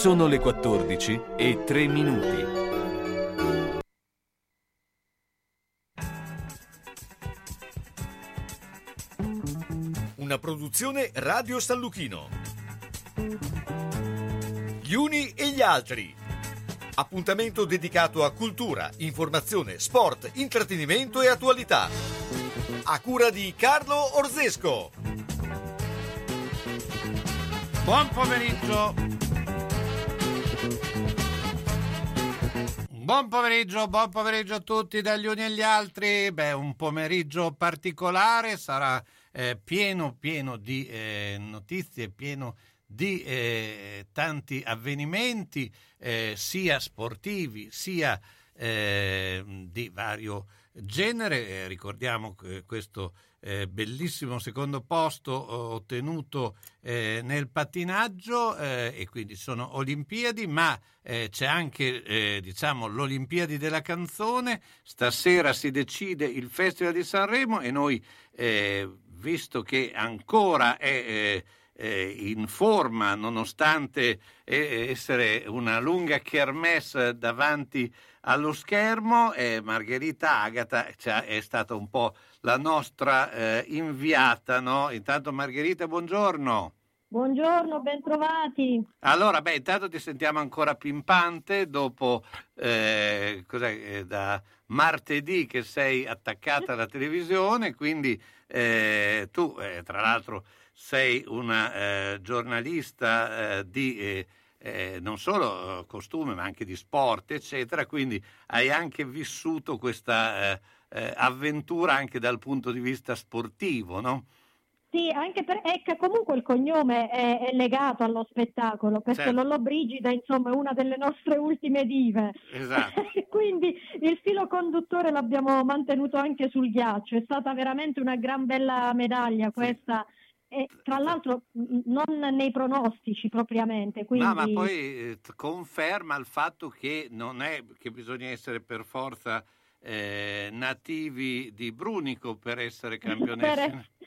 Sono le 14 e 3 minuti. Una produzione Radio San Lucchino. Gli uni e gli altri. Appuntamento dedicato a cultura, informazione, sport, intrattenimento e attualità. A cura di Carlo Orzesco. Buon pomeriggio. Buon pomeriggio, buon pomeriggio a tutti dagli uni agli altri. Beh, un pomeriggio particolare, sarà eh, pieno, pieno di eh, notizie, pieno di eh, tanti avvenimenti, eh, sia sportivi sia eh, di vario genere. Eh, ricordiamo questo eh, bellissimo secondo posto ottenuto eh, nel pattinaggio eh, e quindi sono Olimpiadi, ma eh, c'è anche eh, diciamo, l'Olimpiadi della canzone. Stasera si decide il Festival di Sanremo e noi, eh, visto che ancora è in forma, nonostante essere una lunga kermesse davanti allo schermo, Margherita Agata cioè, è stata un po' la nostra eh, inviata, no? Intanto Margherita, buongiorno. Buongiorno, bentrovati. Allora, beh, intanto ti sentiamo ancora pimpante dopo eh, eh, da martedì che sei attaccata alla televisione, quindi eh, tu, eh, tra l'altro, sei una eh, giornalista eh, di non solo costume, ma anche di sport, eccetera, quindi hai anche vissuto questa eh, avventura anche dal punto di vista sportivo, no? Sì, anche perché comunque il cognome è, è, legato allo spettacolo, perché certo. Lollo Brigida insomma è una delle nostre ultime dive. Esatto. Quindi il filo conduttore l'abbiamo mantenuto anche sul ghiaccio, è stata veramente una gran bella medaglia questa. Sì. E, tra l'altro non nei pronostici propriamente. Quindi... No, ma poi eh, conferma il fatto che non è che bisogna essere per forza eh, nativi di Brunico per essere campionessa.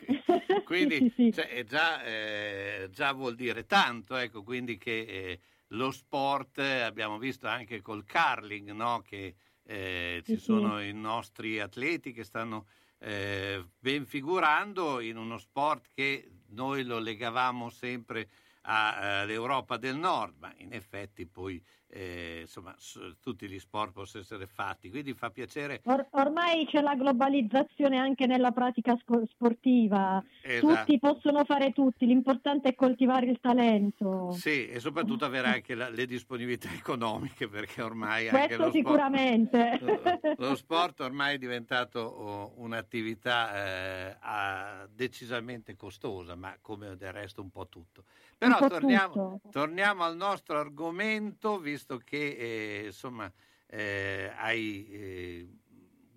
quindi sì, sì. Cioè, già, eh, già, vuol dire tanto, ecco, quindi che eh, lo sport abbiamo visto anche col curling, no? che eh, ci sì, sono i nostri atleti che stanno eh, ben figurando in uno sport che noi lo legavamo sempre all'Europa del Nord, ma in effetti poi eh, insomma, tutti gli sport possono essere fatti, quindi fa piacere. Or- ormai c'è la globalizzazione anche nella pratica sco- sportiva, esatto. tutti possono fare tutti, l'importante è coltivare il talento. Sì, e soprattutto avere anche la, le disponibilità economiche, perché ormai Questo lo sicuramente. Sport, lo, sport ormai è diventato oh, un'attività eh, decisamente costosa, ma come del resto un po' tutto. Però torniamo, torniamo, al nostro argomento, visto che eh, insomma eh, hai eh,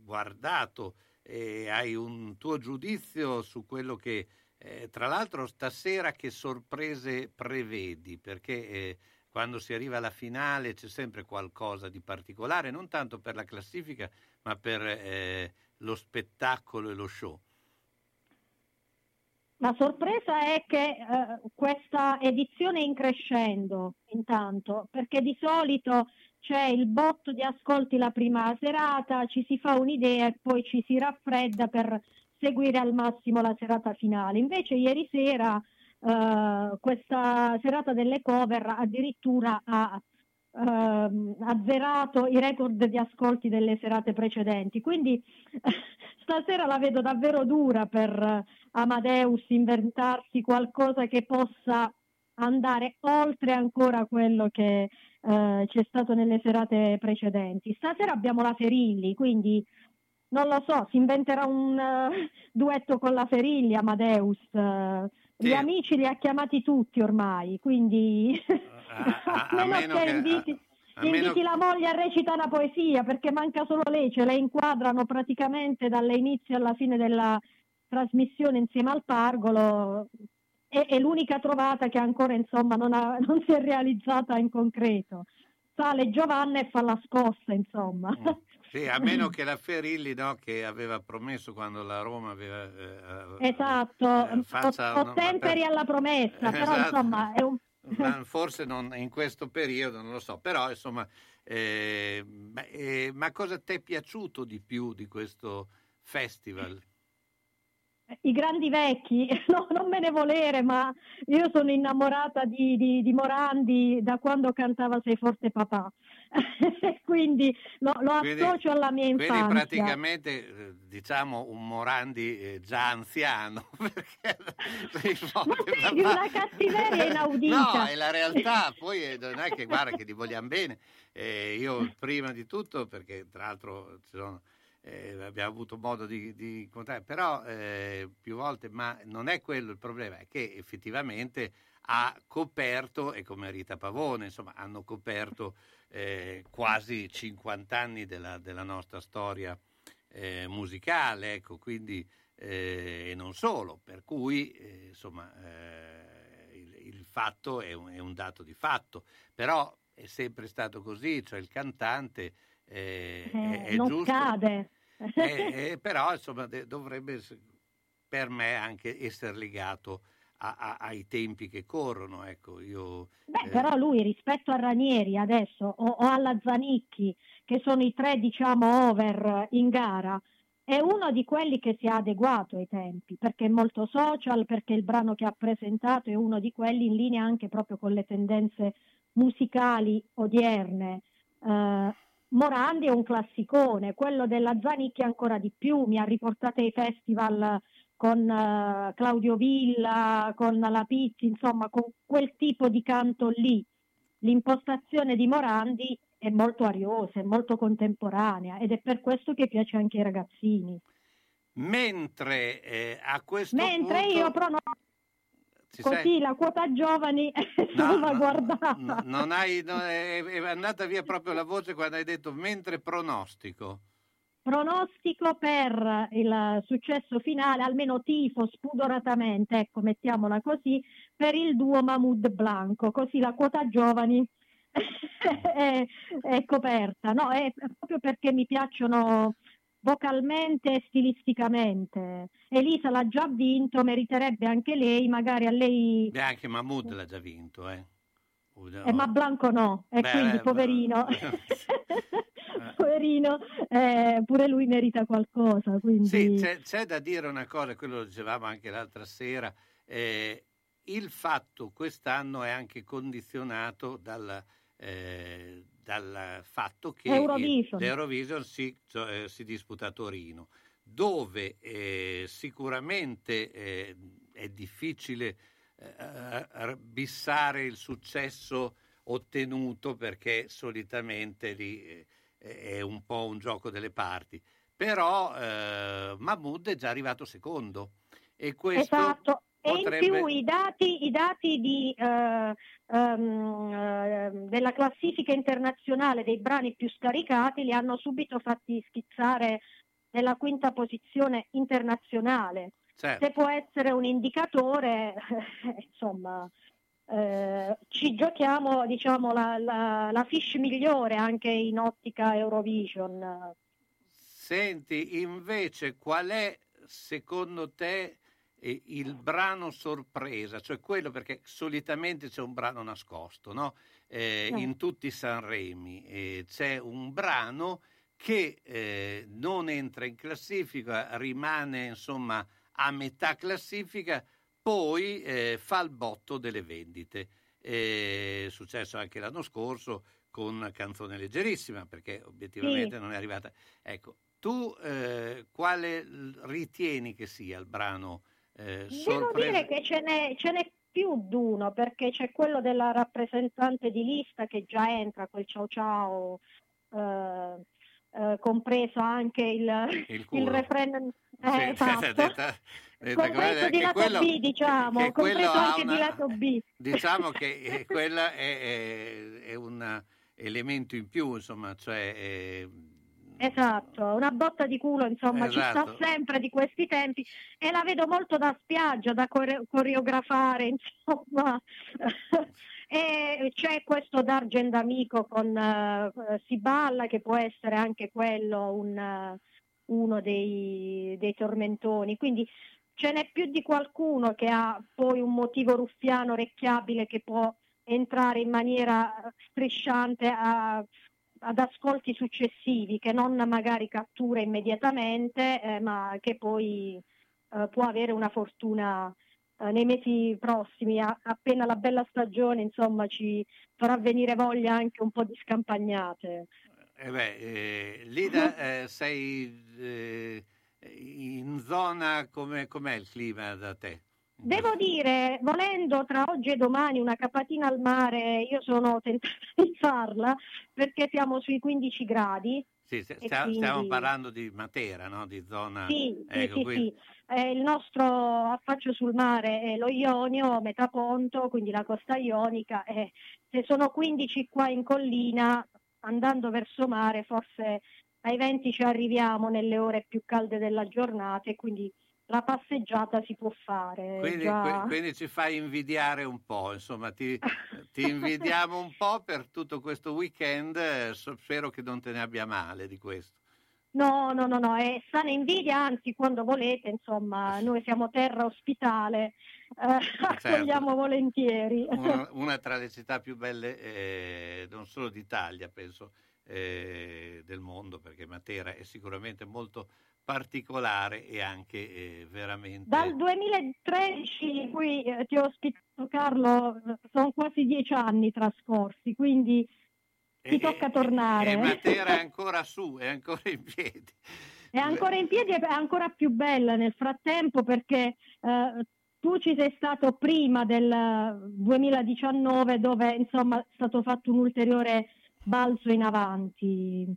guardato e hai un tuo giudizio su quello che, eh, tra l'altro, stasera che sorprese prevedi? Perché eh, quando si arriva alla finale c'è sempre qualcosa di particolare, non tanto per la classifica, ma per eh, lo spettacolo e lo show. La sorpresa è che eh, questa edizione è in crescendo intanto, perché di solito c'è il botto di ascolti la prima serata, ci si fa un'idea e poi ci si raffredda per seguire al massimo la serata finale. Invece ieri sera eh, questa serata delle cover addirittura ha eh, azzerato i record di ascolti delle serate precedenti. Quindi stasera la vedo davvero dura per Amadeus inventarsi qualcosa che possa andare oltre ancora quello che eh, c'è stato nelle serate precedenti. Stasera abbiamo la Ferilli, quindi non lo so, si inventerà un uh, duetto con la Ferilli, Amadeus. Uh, sì. Gli amici li ha chiamati tutti ormai, quindi a, a, a, meno che inviti, inviti la moglie a recitare una poesia, perché manca solo lei, ce la inquadrano praticamente dall'inizio alla fine della trasmissione insieme al Pargolo è, è l'unica trovata che ancora insomma non, ha, non, si è realizzata in concreto. Sale Giovanna e fa la scossa insomma. Mm. Sì, a meno che la Ferilli no, che aveva promesso quando la Roma aveva... Eh, eh esatto, eh, ottemperi una... alla promessa, esatto. però insomma è un, forse non in questo periodo, non lo so, però insomma, eh, beh, eh, ma cosa ti è piaciuto di più di questo festival? I grandi vecchi, no, non me ne volere, ma io sono innamorata di, di, di Morandi da quando cantava Sei forte papà, quindi lo, lo quindi, associo alla mia infanzia. Quindi praticamente eh, diciamo un Morandi eh, già anziano, perché ma sì, una cattiveria inaudita. No, è la realtà, poi eh, non è che guarda che ti vogliamo bene, eh, io prima di tutto, perché tra l'altro sono eh, abbiamo avuto modo di, di incontrare, però più volte, ma non è quello il problema, è che effettivamente ha coperto, e come Rita Pavone, insomma, hanno coperto eh, quasi 50 anni della, della nostra storia eh, musicale, ecco, quindi, eh, e non solo, per cui, eh, insomma, il, il, fatto è un, è un dato di fatto, però è sempre stato così, cioè il cantante eh, eh, è non giusto. cade. Eh, eh, però insomma dovrebbe per me anche essere legato a- a- ai tempi che corrono. Ecco, io, Beh, però lui rispetto a Ranieri adesso o, o alla Zanicchi, che sono i tre diciamo over in gara, è uno di quelli che si è adeguato ai tempi, perché è molto social, perché il brano che ha presentato è uno di quelli in linea anche proprio con le tendenze musicali odierne. Uh, Morandi è un classicone, quello della Zanicchi ancora di più, mi ha riportato ai festival con uh, Claudio Villa, con la Pizzi, insomma con quel tipo di canto lì. L'impostazione di Morandi è molto ariosa, è molto contemporanea ed è per questo che piace anche ai ragazzini. Mentre eh, a questo Mentre punto... io no, Ci così la quota giovani è No, salvaguardata. no, non hai, no, è, è andata via proprio la voce quando hai detto mentre pronostico. Pronostico per il successo finale, almeno tifo spudoratamente, ecco, mettiamola così, per il duo Mahmoud Blanco, così la quota giovani è, è coperta. No, è proprio perché mi piacciono vocalmente e stilisticamente. Elisa l'ha già vinto, meriterebbe anche lei, magari a lei... Beh, anche Mahmood l'ha già vinto, eh. Eh, ma Blanco no, e Beh, quindi poverino, Eh. poverino, eh, pure lui merita qualcosa. Quindi... Sì, c'è, c'è da dire una cosa, quello lo dicevamo anche l'altra sera, eh, il fatto quest'anno è anche condizionato dal, eh, dal fatto che Eurovision. il- l'Eurovision si, cioè, si disputa a Torino, dove eh, sicuramente eh, è difficile eh, eh, bissare il successo ottenuto perché solitamente lì eh, è un po' un gioco delle parti. Però eh, Mahmood è già arrivato secondo e questo Esatto. E potrebbe... in più i dati, i dati di, eh, eh, della classifica internazionale dei brani più scaricati li hanno subito fatti schizzare nella quinta posizione internazionale. Certo. Se può essere un indicatore, insomma, eh, ci giochiamo diciamo, la, la, la fish migliore anche in ottica Eurovision. Senti, invece, qual è secondo te eh, il brano sorpresa? Cioè quello perché solitamente c'è un brano nascosto, no? Eh, Sì. In tutti i Sanremi eh, c'è un brano che eh, non entra in classifica, rimane insomma a metà classifica, poi eh, fa il botto delle vendite. È successo anche l'anno scorso con Canzone Leggerissima, perché obiettivamente Sì. non è arrivata. Ecco, tu eh, quale ritieni che sia il brano eh, Devo sorpresa? dire che ce n'è, ce n'è più d'uno perché c'è quello della rappresentante di lista che già entra, quel ciao ciao, eh, eh, compreso anche il, Il il refren eh, esatto. detta- detta di lato quello- B diciamo, compreso anche una- di lato B. Diciamo che eh, quella è, è- è un elemento in più, insomma, cioè... eh, Esatto, una botta di culo, insomma, ci Esatto. sta sempre di questi tempi e la vedo molto da spiaggia, da core- coreografare, insomma. e c'è questo D'Argent Amico con eh, Si balla, che può essere anche quello un, eh, uno dei, dei tormentoni. Quindi ce n'è più di qualcuno che ha poi un motivo ruffiano orecchiabile che può entrare in maniera strisciante a, ad ascolti successivi che non magari cattura immediatamente eh, ma che poi eh, può avere una fortuna eh, nei mesi prossimi, appena la bella stagione insomma ci farà venire voglia anche un po' di scampagnate. Eh beh, eh, Lida, eh, sei eh, in zona, come, com'è il clima da te? Devo dire, volendo tra oggi e domani una capatina al mare, io sono tentata di farla perché siamo sui 15 gradi. Sì, stiamo, quindi... stiamo parlando di Matera, no? di zona... Sì, ecco, sì, quindi... sì. Eh, il nostro affaccio sul mare è lo Ionio, Metaponto, quindi la costa ionica. Eh, se sono 15 qua in collina, andando verso mare, forse ai 20 ci arriviamo nelle ore più calde della giornata e quindi la passeggiata si può fare. Quindi, già... quindi ci fai invidiare un po', insomma, ti, ti, invidiamo un po' per tutto questo weekend, spero che non te ne abbia male di questo. No, no, no, no, è sana invidia, anzi quando volete, insomma, noi siamo terra ospitale, eh, certo. accogliamo volentieri. Una, una, tra le città più belle, eh, non solo d'Italia, penso, eh, del mondo, perché Matera è sicuramente molto particolare e anche eh, veramente... Dal 2013 in cui eh, ti ho ospitato Carlo, sono quasi dieci anni trascorsi, quindi ti e, tocca tornare. E Matera è ancora su, è ancora in piedi. È ancora in piedi e è ancora più bella nel frattempo perché eh, tu ci sei stato prima del 2019 dove insomma è stato fatto un ulteriore balzo in avanti.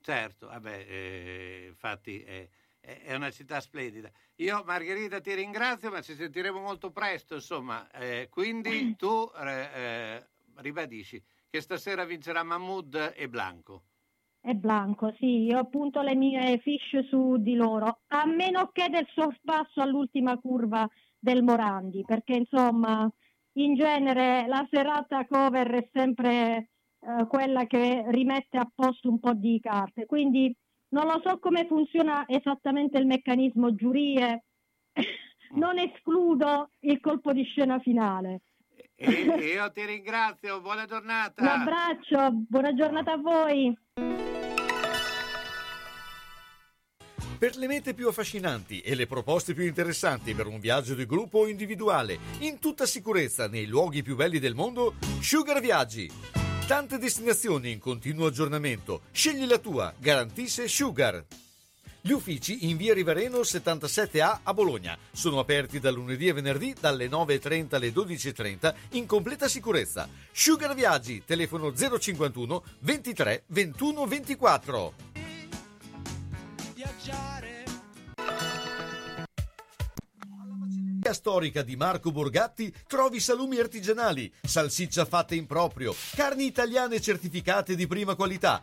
Certo, vabbè, eh, infatti è, è, una città splendida. Io Margherita ti ringrazio, ma ci sentiremo molto presto, insomma. Eh, quindi tu eh, eh, ribadisci che stasera vincerà Mahmoud e Blanco. E Blanco, sì, io appunto le mie fish su di loro, a meno che del sorpasso all'ultima curva del Morandi, perché insomma in genere la serata cover è sempre eh, quella che rimette a posto un po' di carte. Quindi non lo so come funziona esattamente il meccanismo giurie, non escludo il colpo di scena finale. E io ti ringrazio, buona giornata. Un abbraccio, buona giornata a voi. Per le mete più affascinanti e le proposte più interessanti per un viaggio di gruppo o individuale, in tutta sicurezza nei luoghi più belli del mondo, Sugar Viaggi Tante destinazioni in continuo aggiornamento. Scegli la tua, garantisce Sugar. Gli uffici in via Rivareno 77A a Bologna sono aperti da lunedì e venerdì dalle 9.30 alle 12.30 in completa sicurezza. Sugar Viaggi, telefono 051 23 21 24. Viaggiare storica di Marco Borgatti trovi salumi artigianali, salsiccia fatta in proprio, carni italiane certificate di prima qualità,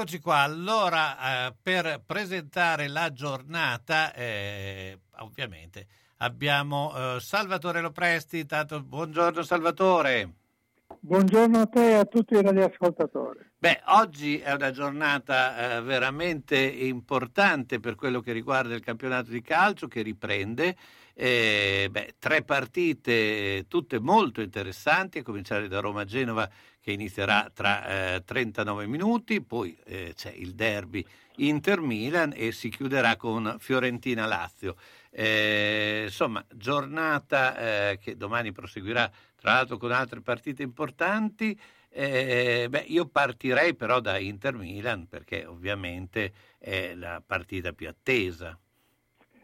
Eccoci qua, allora eh, per presentare la giornata, eh, ovviamente abbiamo eh, Salvatore Lopresti, tanto, buongiorno Salvatore. Buongiorno a te e a tutti i radioascoltatori. Beh, oggi è una giornata eh, veramente importante per quello che riguarda il campionato di calcio che riprende. Eh, beh, tre partite tutte molto interessanti, a cominciare da Roma-Genova che inizierà tra eh, 39 minuti, poi eh, c'è il derby Inter-Milan e si chiuderà con Fiorentina-Lazio. Eh, insomma, giornata eh, che domani proseguirà tra l'altro con altre partite importanti. Eh, beh, io partirei però da Inter-Milan perché ovviamente è la partita più attesa.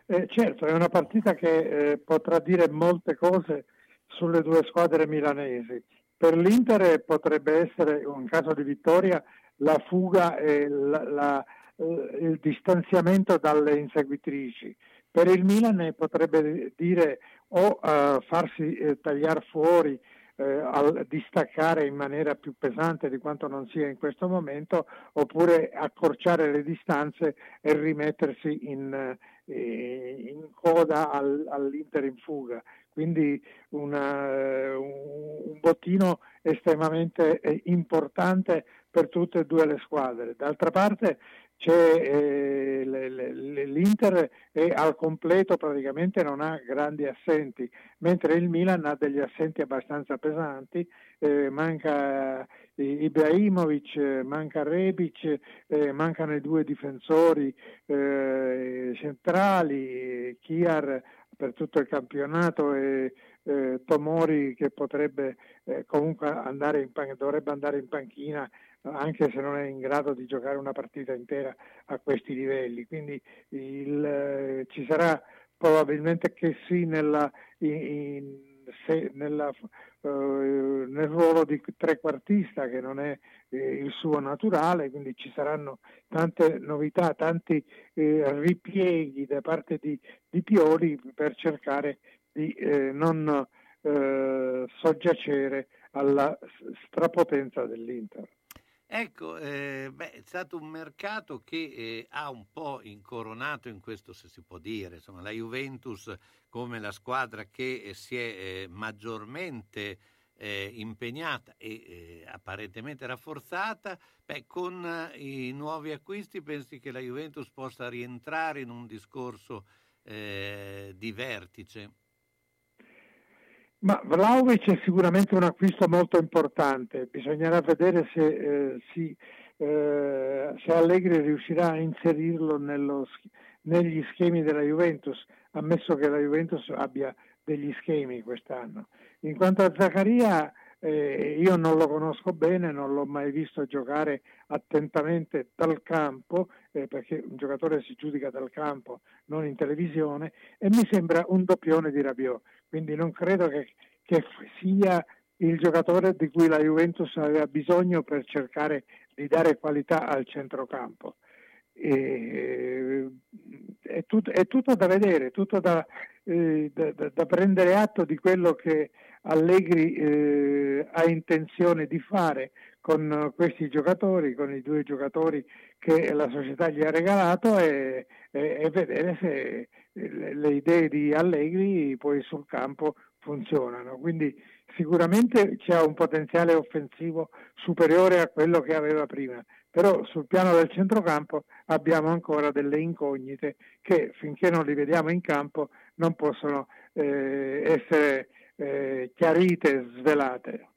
Eh, certo, è una partita che eh, potrà dire molte cose sulle due squadre milanesi. Per l'Inter potrebbe essere, in caso di vittoria, la fuga e la, la, eh, il distanziamento dalle inseguitrici. Per il Milan potrebbe dire o farsi eh, tagliare fuori eh, distaccare in maniera più pesante di quanto non sia in questo momento, oppure accorciare le distanze e rimettersi in, eh, in coda al, all'Inter in fuga. Quindi una, un bottino estremamente eh, importante per tutte e due le squadre. D'altra parte eh, l'Inter è al completo, praticamente non ha grandi assenti, mentre il Milan ha degli assenti abbastanza pesanti, eh, manca Ibrahimovic, manca Rebic, eh, mancano i due difensori eh, centrali, Chiar per tutto il campionato e eh, Tomori che potrebbe eh, comunque andare in dovrebbe andare in panchina anche se non è in grado di giocare una partita intera a questi livelli. Quindi il, eh, ci sarà probabilmente che sì nella, in, se, nella, eh, nel ruolo di trequartista che non è eh, il suo naturale, quindi ci saranno tante novità, tanti eh, ripieghi da parte di, di, Pioli per cercare di eh, non eh, soggiacere alla strapotenza dell'Inter. Ecco, eh, beh, è stato un mercato che eh, ha un po' incoronato in questo, se si può dire, insomma, la Juventus come la squadra che eh, si è eh, maggiormente eh, impegnata e eh, apparentemente rafforzata, beh, con i nuovi acquisti pensi che la Juventus possa rientrare in un discorso di vertice? Ma Vlaovic è sicuramente un acquisto molto importante, bisognerà vedere se, eh, si, eh, se Allegri riuscirà a inserirlo nello, negli schemi della Juventus, ammesso che la Juventus abbia degli schemi quest'anno. In quanto a Zaccaria, eh, io non lo conosco bene, non l'ho mai visto giocare attentamente dal campo, eh, perché un giocatore si giudica dal campo, non in televisione, e mi sembra un doppione di Rabiot quindi non credo che, che sia il giocatore di cui la Juventus aveva bisogno per cercare di dare qualità al centrocampo. E, è, tutto, è, tutto, da vedere, tutto da, eh, da, da, prendere atto di quello che Allegri eh, ha intenzione di fare con questi giocatori, con i due giocatori che la società gli ha regalato e, e, e vedere se le, le idee di Allegri poi sul campo funzionano. Quindi sicuramente c'è un potenziale offensivo superiore a quello che aveva prima, però sul piano del centrocampo abbiamo ancora delle incognite che finché non li vediamo in campo non possono eh, essere eh, chiarite, svelate.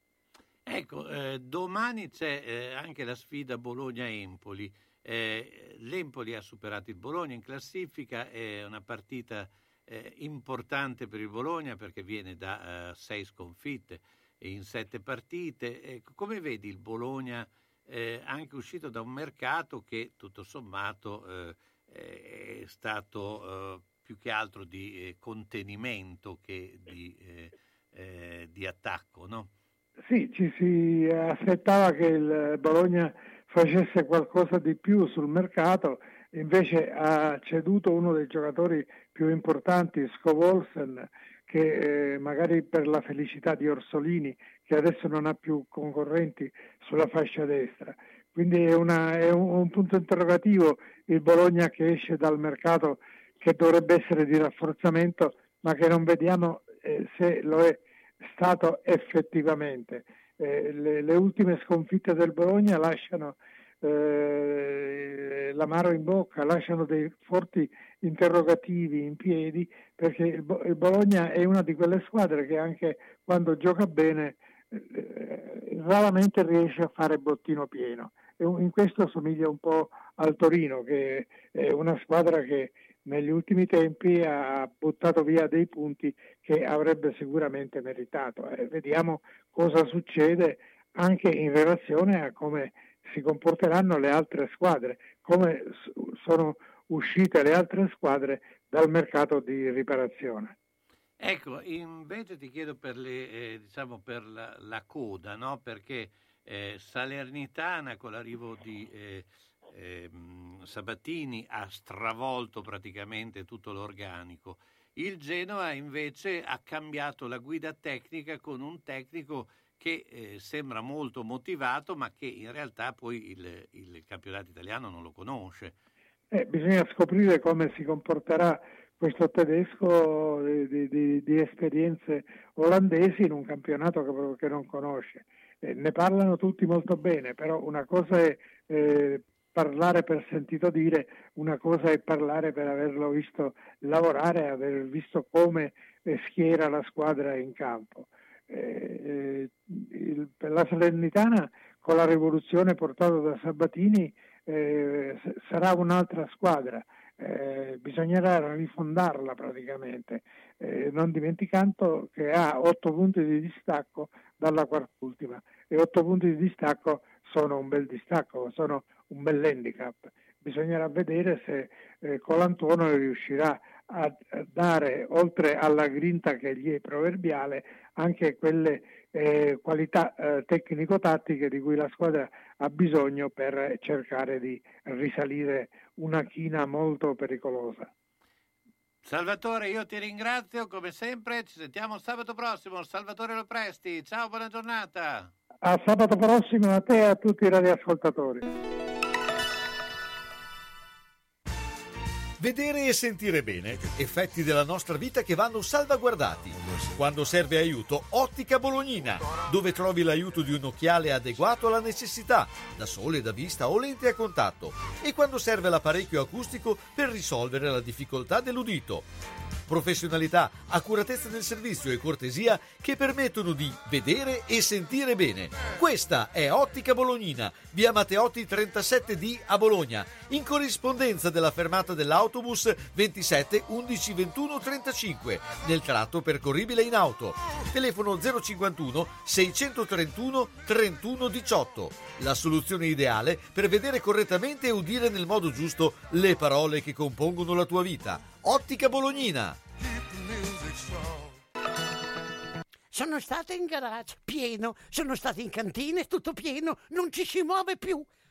Ecco, eh, domani c'è eh, anche la sfida Bologna-Empoli. Eh, L'Empoli ha superato il Bologna in classifica, è una partita eh, importante per il Bologna perché viene da sei sconfitte in sette partite. Ecco, come vedi il Bologna eh, anche uscito da un mercato che tutto sommato eh, è stato eh, più che altro di eh, contenimento che di, di attacco, no? Sì, ci si aspettava che il Bologna facesse qualcosa di più sul mercato, invece ha ceduto uno dei giocatori più importanti, Scovolsen, che eh, magari per la felicità di Orsolini, che adesso non ha più concorrenti sulla fascia destra. quindi è, una, è un, un, punto interrogativo il Bologna che esce dal mercato che dovrebbe essere di rafforzamento, ma che non vediamo eh, se lo è stato effettivamente. Eh, le, le, ultime sconfitte del Bologna lasciano eh, l'amaro in bocca, lasciano dei forti interrogativi in piedi perché il, il, Bologna è una di quelle squadre che anche quando gioca bene eh, raramente riesce a fare bottino pieno. E in questo somiglia un po' al Torino che è una squadra che negli ultimi tempi ha buttato via dei punti che avrebbe sicuramente meritato. Eh, vediamo cosa succede anche in relazione a come si comporteranno le altre squadre, come sono uscite le altre squadre dal mercato di riparazione. Ecco, invece ti chiedo per, le, eh, diciamo per la, la, coda, no? perché eh, Salernitana con l'arrivo di eh, ehm, Sabatini ha stravolto praticamente tutto l'organico. Il Genoa invece ha cambiato la guida tecnica con un tecnico che eh, sembra molto motivato, ma che in realtà poi il, il campionato italiano non lo conosce. Eh, bisogna scoprire come si comporterà questo tedesco di, di, di, esperienze olandesi in un campionato che, che non conosce. Eh, ne parlano tutti molto bene, però una cosa è eh, parlare per sentito dire, una cosa è parlare per averlo visto lavorare, aver visto come eh, schiera la squadra in campo. Eh, il, la Salernitana con la rivoluzione portata da Sabatini eh, sarà un'altra squadra, eh, bisognerà rifondarla praticamente, eh, non dimenticando che ha otto punti di distacco dalla quart'ultima. E otto punti di distacco sono un bel distacco, sono un bel handicap. Bisognerà vedere se eh, Colantuono riuscirà a dare, oltre alla grinta che gli è proverbiale, anche quelle eh, qualità eh, tecnico-tattiche di cui la squadra ha bisogno per cercare di risalire una china molto pericolosa. Salvatore, io ti ringrazio come sempre, ci sentiamo sabato prossimo. Salvatore Lopresti, ciao, buona giornata. A sabato prossimo a te e a tutti i radioascoltatori. Vedere e sentire bene, effetti della nostra vita che vanno salvaguardati. Quando serve aiuto, Ottica Bolognina, dove trovi l'aiuto di un occhiale adeguato alla necessità, da sole, da vista o lente a contatto, e quando serve l'apparecchio acustico per risolvere la difficoltà dell'udito professionalità, accuratezza del servizio e cortesia che permettono di vedere e sentire bene. Questa è Ottica Bolognina, via Matteotti 37D a Bologna, in corrispondenza della fermata dell'autobus 27 11 21 35, nel tratto percorribile in auto. Telefono 051 631 31 18. La soluzione ideale per vedere correttamente e udire nel modo giusto le parole che compongono la tua vita. Ottica Bolognina. Sono stato in garage, pieno, sono stato in cantina, tutto pieno, non ci si muove più,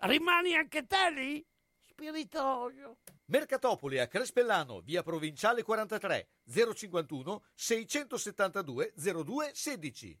rimani anche te lì? Spiritoso. Mercatopoli a Crespellano, via Provinciale 43, 051 672 02 16.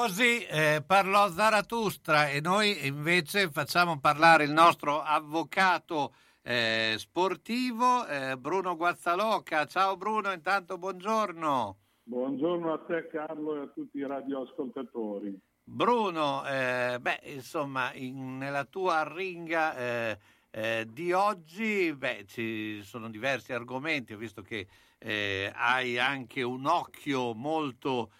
Così eh, parlò Zaratustra e noi invece facciamo parlare il nostro avvocato eh, sportivo eh, Bruno Guazzaloca. Ciao Bruno, intanto buongiorno. Buongiorno a te Carlo e a tutti i radioascoltatori. Bruno, eh, beh, insomma, in, nella tua ringa eh, eh, di oggi beh, ci sono diversi argomenti, ho visto che hai anche un occhio molto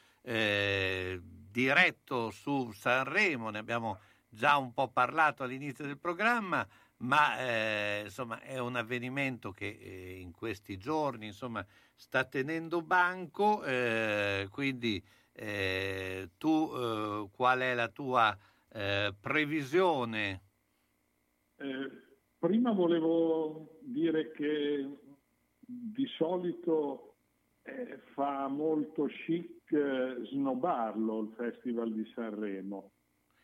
diretto su Sanremo, ne abbiamo già un po' parlato all'inizio del programma, ma eh, insomma è un avvenimento che eh, in questi giorni insomma, sta tenendo banco, eh, quindi eh, tu eh, qual è la tua eh, previsione? prima volevo dire che di solito fa molto chic eh, snobarlo il Festival di Sanremo.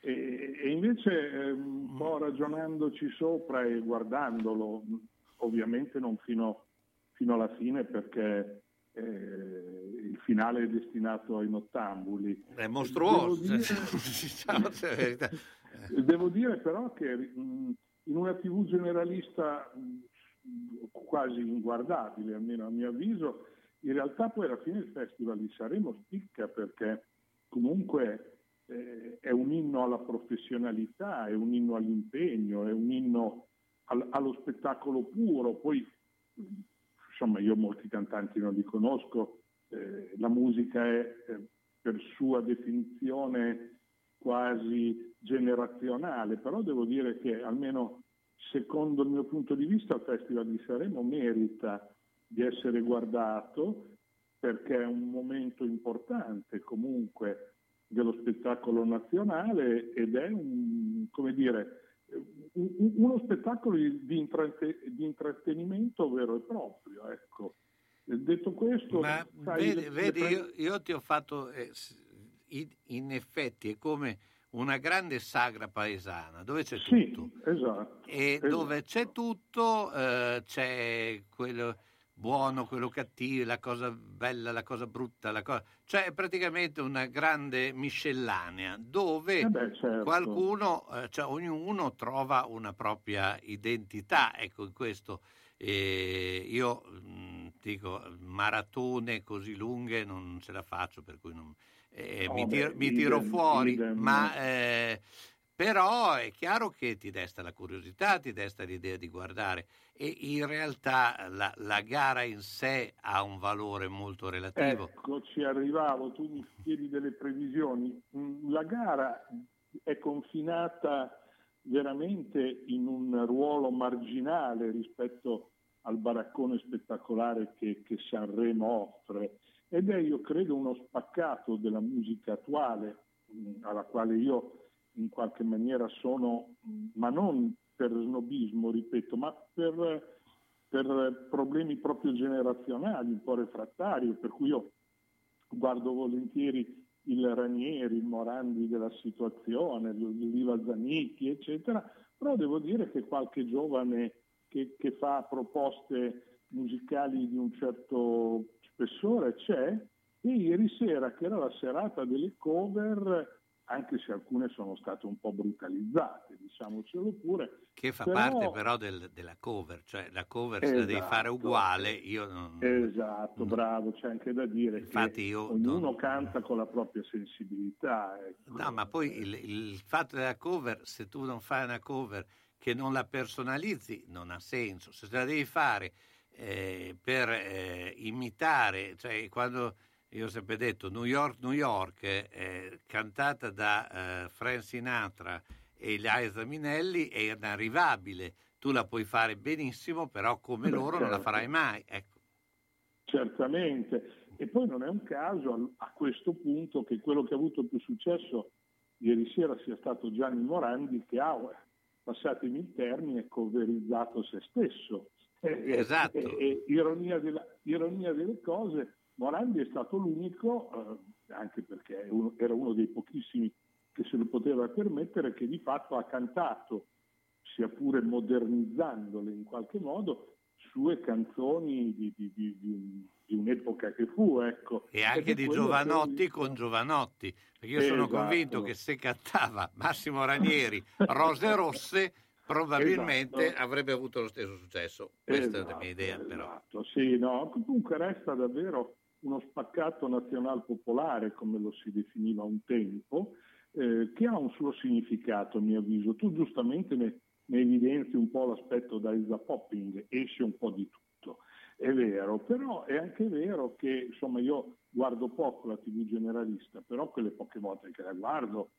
E, e invece eh, un po' ragionandoci sopra e guardandolo, ovviamente non fino, fino alla fine perché eh, il finale è destinato ai nottambuli. È mostruoso. Devo dire, devo dire però che in una tv generalista quasi inguardabile, almeno a mio avviso, in realtà poi alla fine il Festival di Sanremo spicca perché comunque eh, è un inno alla professionalità, è un inno all'impegno, è un inno al, allo spettacolo puro. Poi, insomma, io molti cantanti non li conosco, eh, la musica è eh, per sua definizione quasi generazionale, però devo dire che almeno secondo il mio punto di vista il Festival di Sanremo merita di essere guardato perché è un momento importante comunque dello spettacolo nazionale ed è un, come dire, uno spettacolo di, intratte- di intrattenimento vero e proprio. Ecco. Detto questo, Ma sai, vedi, le, vedi. Io, io, ti ho fatto, eh, in effetti è come una grande sagra paesana dove c'è sì, tutto. Esatto, e esatto. dove c'è tutto eh, c'è quello buono, quello cattivo, la cosa bella, la cosa brutta, la cosa... cioè è praticamente una grande miscellanea dove eh beh, certo. qualcuno, eh, cioè ognuno trova una propria identità, ecco in questo. Eh, io mh, mm, dico maratone così lunghe non ce la faccio, per cui non, eh, no, mi, tiro, beh, mi tiro idem, fuori, idem. ma eh, però è chiaro che ti desta la curiosità, ti desta l'idea di guardare e in realtà la, la gara in sé ha un valore molto relativo. Ecco, ci arrivavo, tu mi chiedi delle previsioni. Mm, la gara è confinata veramente in un ruolo marginale rispetto al baraccone spettacolare che, che Sanremo offre ed è io credo uno spaccato della musica attuale mm, alla quale io in qualche maniera sono, ma non per snobismo, ripeto, ma per, per problemi proprio generazionali, un po' refrattari, per cui io guardo volentieri il Ranieri, il Morandi della situazione, l'Iva Zanicchi, eccetera, però devo dire che qualche giovane che, che fa proposte musicali di un certo spessore c'è e ieri sera, che era la serata delle cover, anche se alcune sono state un po' brutalizzate, diciamocelo pure. Che fa però... parte però del, della cover, cioè la cover esatto. se la devi fare esatto. uguale, io non... Esatto, no. bravo, c'è anche da dire Infatti io ognuno non... canta con la propria sensibilità. Ecco. No, ma poi il, il fatto della cover, se tu non fai una cover che non la personalizzi, non ha senso. Se te la devi fare eh, per eh, imitare, cioè quando io ho sempre detto New York, New York, eh, cantata da eh, Frank Sinatra e Liza Minelli, è inarrivabile. Tu la puoi fare benissimo, però come Beh, loro certo. non la certo. farai mai. Ecco. Certamente. E poi non è un caso a questo punto che quello che ha avuto più successo ieri sera sia stato Gianni Morandi che ha, passatemi il termine, coverizzato se stesso. Esatto. E, e, ironia, della, ironia delle cose, Morandi è stato l'unico, eh, anche perché uno, era uno dei pochissimi che se lo poteva permettere, che di fatto ha cantato, sia pure modernizzandole in qualche modo, sue canzoni di, di, di, di un'epoca che fu. Ecco. E anche di Giovanotti che... con Giovanotti, perché io esatto. sono convinto che se cantava Massimo Ranieri Rose Rosse probabilmente esatto. avrebbe avuto lo stesso successo. Questa esatto, è la mia idea però. Esatto, sì, no, comunque resta davvero uno spaccato nazional popolare, come lo si definiva un tempo, eh, che ha un suo significato a mio avviso. Tu giustamente ne, ne evidenzi un po' l'aspetto da Isa Popping, esce un po' di tutto. È vero, però è anche vero che insomma io guardo poco la TV generalista, però quelle poche volte che la guardo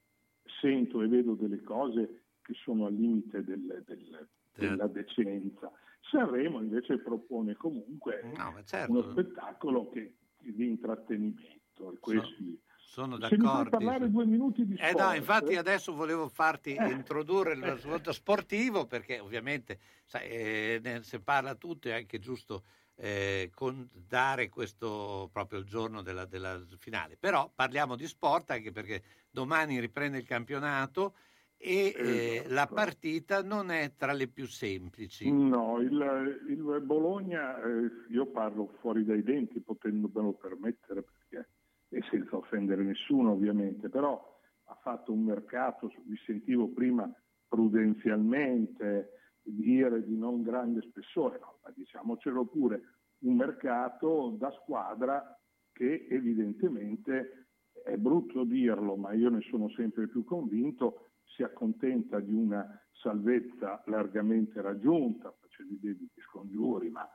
sento e vedo delle cose che sono al limite del, del, della decenza. Sanremo invece propone comunque no, certo. uno spettacolo che, di intrattenimento. E questi, sono d'accordo. parlare due minuti di sport. Eh no, infatti adesso volevo farti eh. introdurre lo svolto sportivo perché ovviamente sai, eh, se parla tutto è anche giusto eh, con, dare questo proprio il giorno della, della, finale. Però parliamo di sport anche perché domani riprende il campionato e eh, esatto. la partita non è tra le più semplici. No, il, il Bologna, eh, io parlo fuori dai denti potendomelo permettere perché, e senza offendere nessuno ovviamente, però ha fatto un mercato, vi sentivo prima prudenzialmente dire di non grande spessore, no, ma diciamocelo pure, un mercato da squadra che evidentemente è brutto dirlo, ma io ne sono sempre più convinto, si accontenta di una salvezza largamente raggiunta, facendo i debiti scongiuri, ma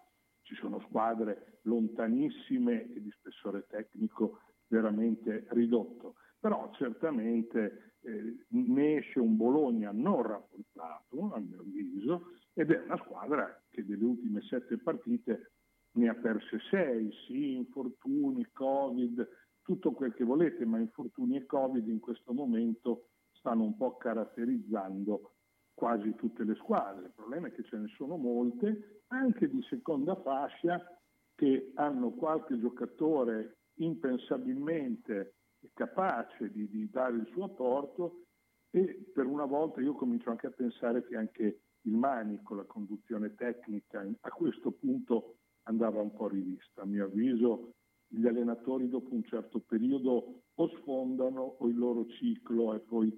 ci sono squadre lontanissime e di spessore tecnico veramente ridotto. Però certamente eh, ne esce un Bologna non rafforzato, a mio avviso, ed è una squadra che delle ultime sette partite ne ha perse sei, sì, infortuni, Covid, tutto quel che volete, ma infortuni e Covid in questo momento stanno un po' caratterizzando quasi tutte le squadre. Il problema è che ce ne sono molte, anche di seconda fascia, che hanno qualche giocatore impensabilmente capace di, di dare il suo apporto e per una volta io comincio anche a pensare che anche il manico, la conduzione tecnica a questo punto andava un po' rivista. A mio avviso gli allenatori dopo un certo periodo o sfondano o il loro ciclo è poi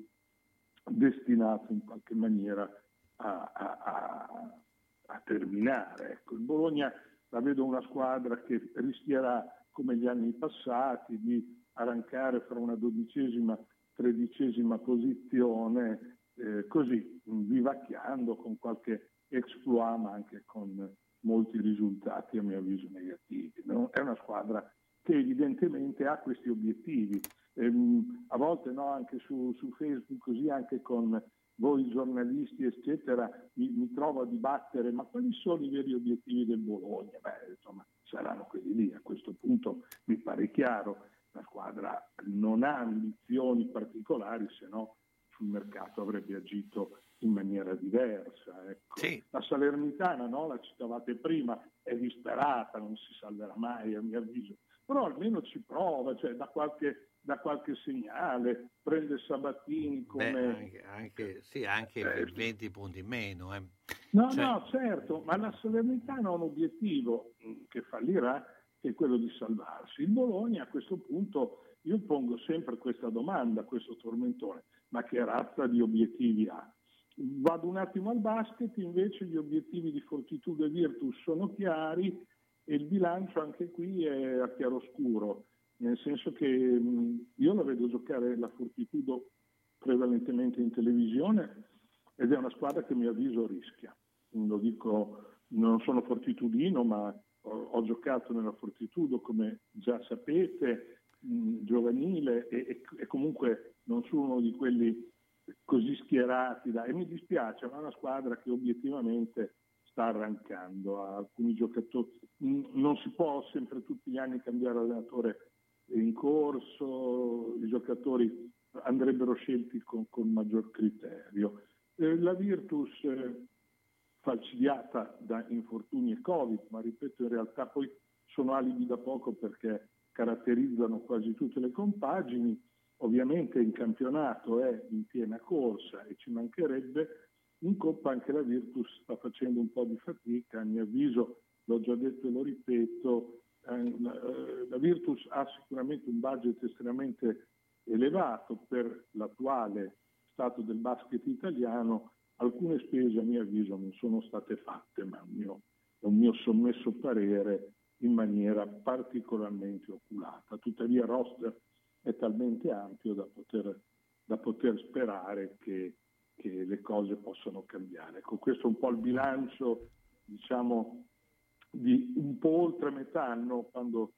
destinato in qualche maniera a, a, a, a terminare. Ecco, il Bologna la vedo una squadra che rischierà, come gli anni passati, di arrancare fra una dodicesima e tredicesima posizione, eh, così vivacchiando con qualche exploit, ma anche con molti risultati a mio avviso negativi. No? È una squadra che evidentemente ha questi obiettivi. Ehm, a volte no, anche su, su, Facebook, così anche con voi giornalisti, eccetera, mi, mi, trovo a dibattere, ma quali sono i veri obiettivi del Bologna? Beh, insomma, saranno quelli lì, a questo punto mi pare chiaro, la squadra non ha ambizioni particolari, se no sul mercato avrebbe agito in maniera diversa. Ecco. Sì. La Salernitana, no? la citavate prima, è disperata, non si salverà mai a mio avviso, però almeno ci prova, cioè da qualche, da qualche segnale, prende Sabatini come... Beh, anche, anche, sì, anche per 20 punti meno. Eh. No, cioè... no, certo, ma la Salernitana ha un obiettivo che fallirà, che è quello di salvarsi. Il Bologna a questo punto, io pongo sempre questa domanda questo tormentone, ma che razza di obiettivi ha? Vado un attimo al basket, invece gli obiettivi di Fortitudo e Virtus sono chiari e il bilancio anche qui è a chiaroscuro, nel senso che io la vedo giocare la Fortitudo prevalentemente in televisione ed è una squadra che mi avviso rischia. Lo dico, non sono fortitudino, ma ho, ho giocato nella Fortitudo, come già sapete, mh, giovanile e, e, e, comunque non sono uno di quelli così schierati. Da, e mi dispiace, ma è una squadra che obiettivamente sta arrancando. A alcuni giocatori non si può sempre tutti gli anni cambiare allenatore in corso, i giocatori andrebbero scelti con, con maggior criterio. Eh, la Virtus eh, falcidiata da infortuni e Covid, ma ripeto in realtà poi sono alibi da poco perché caratterizzano quasi tutte le compagini, ovviamente in campionato è in piena corsa e ci mancherebbe, in Coppa anche la Virtus sta facendo un po' di fatica, a mio avviso, l'ho già detto e lo ripeto, la Virtus ha sicuramente un budget estremamente elevato per l'attuale stato del basket italiano, alcune spese a mio avviso non sono state fatte, ma è un mio, è un mio sommesso parere in maniera particolarmente oculata. Tuttavia il roster è talmente ampio da poter, da poter sperare che che le cose possono cambiare. Ecco, questo è un po' il bilancio, diciamo, di un po' oltre metà anno, quando,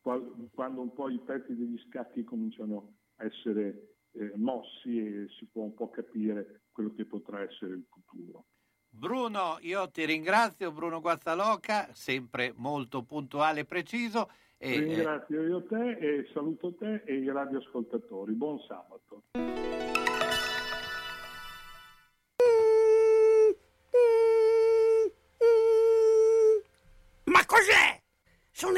quando un po' i pezzi degli scacchi cominciano a essere eh, mossi e si può un po' capire quello che potrà essere il futuro. Bruno, io ti ringrazio, Bruno Guazzaloca, sempre molto puntuale e preciso. E, Ringrazio io te e saluto te e i radioascoltatori. Buon sabato.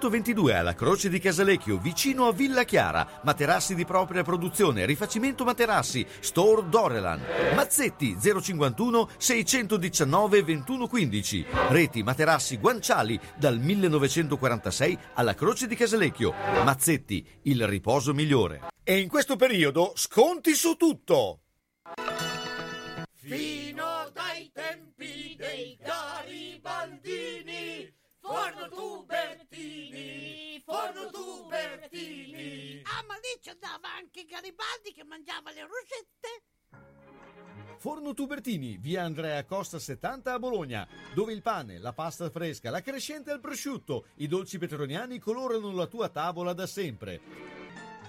122 alla Croce di Casalecchio, vicino a Villa Chiara. Materassi di propria produzione, rifacimento materassi, Store Dorelan. Mazzetti 051 619 2115. Reti materassi guanciali dal 1946 alla Croce di Casalecchio. Mazzetti, il riposo migliore. E in questo periodo sconti su tutto. Fino dai tempi dei garibaldini Forno Tubertini, Forno Tubertini. Ah, ma lì ci andava anche Garibaldi che mangiava le rosette. Forno Tubertini, via Andrea Costa 70 a Bologna, dove il pane, la pasta fresca, la crescente al prosciutto, i dolci petroniani colorano la tua tavola da sempre.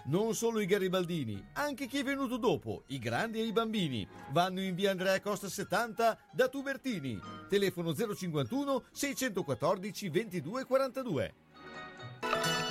Non solo i garibaldini, anche chi è venuto dopo, i grandi e i bambini, vanno in via Andrea Costa 70 da Tubertini. Telefono 051 614 2242.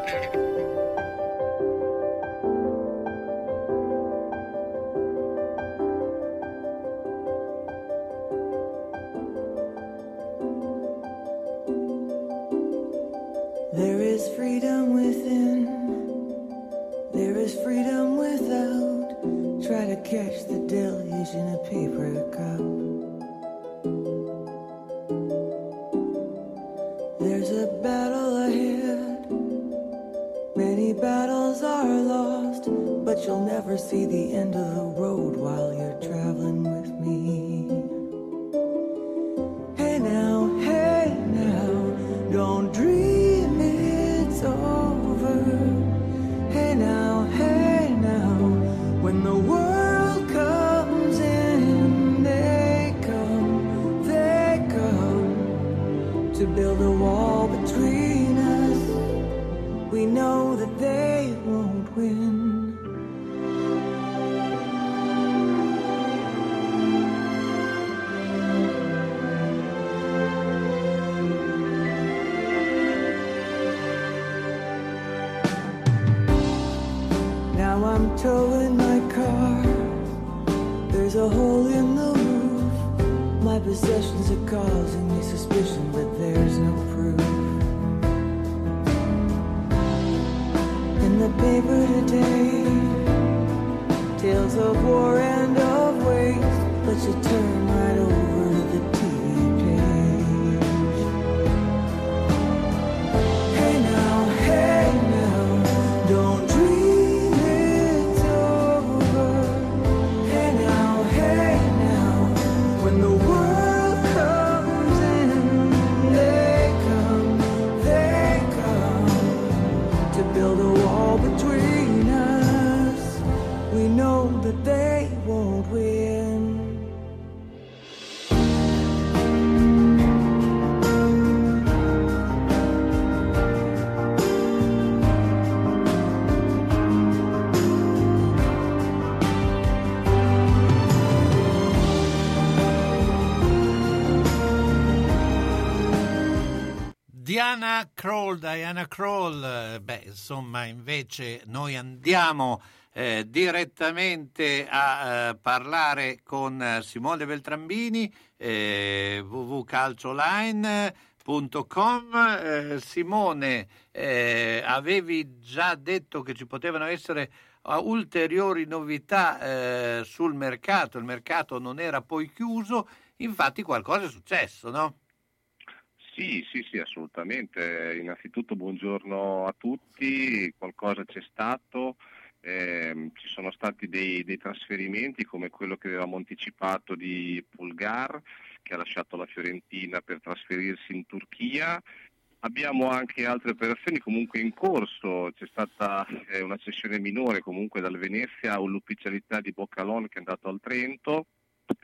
There is freedom within, there is freedom without. Try to catch the deluge in a paper cup. There's a battle many battles are lost, but you'll never see the end of the road while you're traveling with me. Hey now, hey now, don't dream it's over. Hey now, hey now, when the world comes in, they come, they come to build a wall between us. We know towing my car. There's a hole in the roof. My possessions are causing me suspicion, but there's no proof. In the paper today, tales of war and of waste. But you turn Diana Kroll, Diana Kroll, eh, beh, insomma, invece noi andiamo eh, direttamente a eh, parlare con eh, Simone Beltrambini, eh, www.calcioline.com. Eh, Simone, eh, avevi già detto che ci potevano essere ulteriori novità sul mercato, il mercato non era poi chiuso, infatti qualcosa è successo, no? Sì, sì, sì, assolutamente. Innanzitutto buongiorno a tutti, qualcosa c'è stato, eh, ci sono stati dei, dei, trasferimenti come quello che avevamo anticipato di Pulgar che ha lasciato la Fiorentina per trasferirsi in Turchia. Abbiamo anche altre operazioni comunque in corso, c'è stata eh, una cessione minore comunque dal Venezia all'ufficialità di Boccalon che è andato al Trento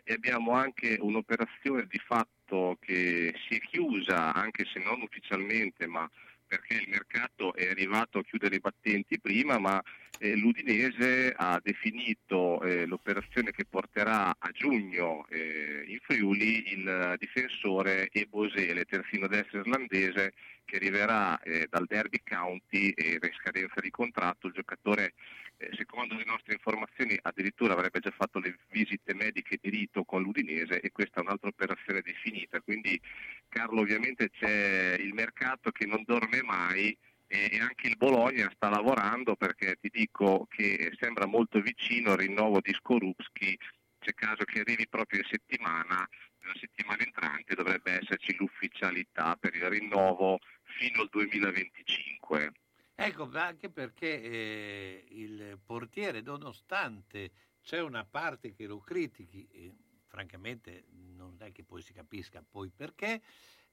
e abbiamo anche un'operazione di fatto che si è chiusa, anche se non ufficialmente, ma perché il mercato è arrivato a chiudere i battenti prima, ma eh, l'Udinese ha definito eh, l'operazione che porterà a giugno eh, in Friuli il difensore Ebosele, terzino destro irlandese, che arriverà eh, dal Derby County e in scadenza di contratto. Il giocatore eh, secondo le nostre informazioni addirittura avrebbe già fatto le visite mediche di rito con l'Udinese e questa è un'altra operazione definita. Quindi Carlo ovviamente c'è il mercato che non dorme mai e anche il Bologna sta lavorando perché ti dico che sembra molto vicino il rinnovo di Skorupski, c'è caso che arrivi proprio in settimana, nella settimana entrante dovrebbe esserci l'ufficialità per il rinnovo fino al 2025. Ecco, anche perché eh, il portiere, nonostante c'è una parte che lo critichi, e francamente non è che poi si capisca poi perché,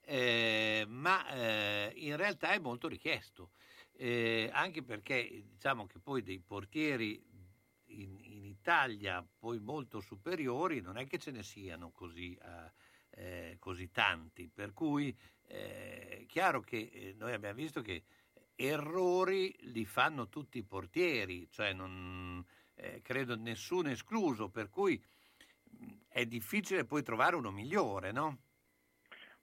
eh, ma eh, in realtà è molto richiesto, eh, anche perché diciamo che poi dei portieri in, in, Italia poi molto superiori non è che ce ne siano così, eh, così tanti, per cui eh, chiaro che eh, noi abbiamo visto che errori li fanno tutti i portieri, cioè non, credo nessuno escluso, per cui è difficile poi trovare uno migliore, no?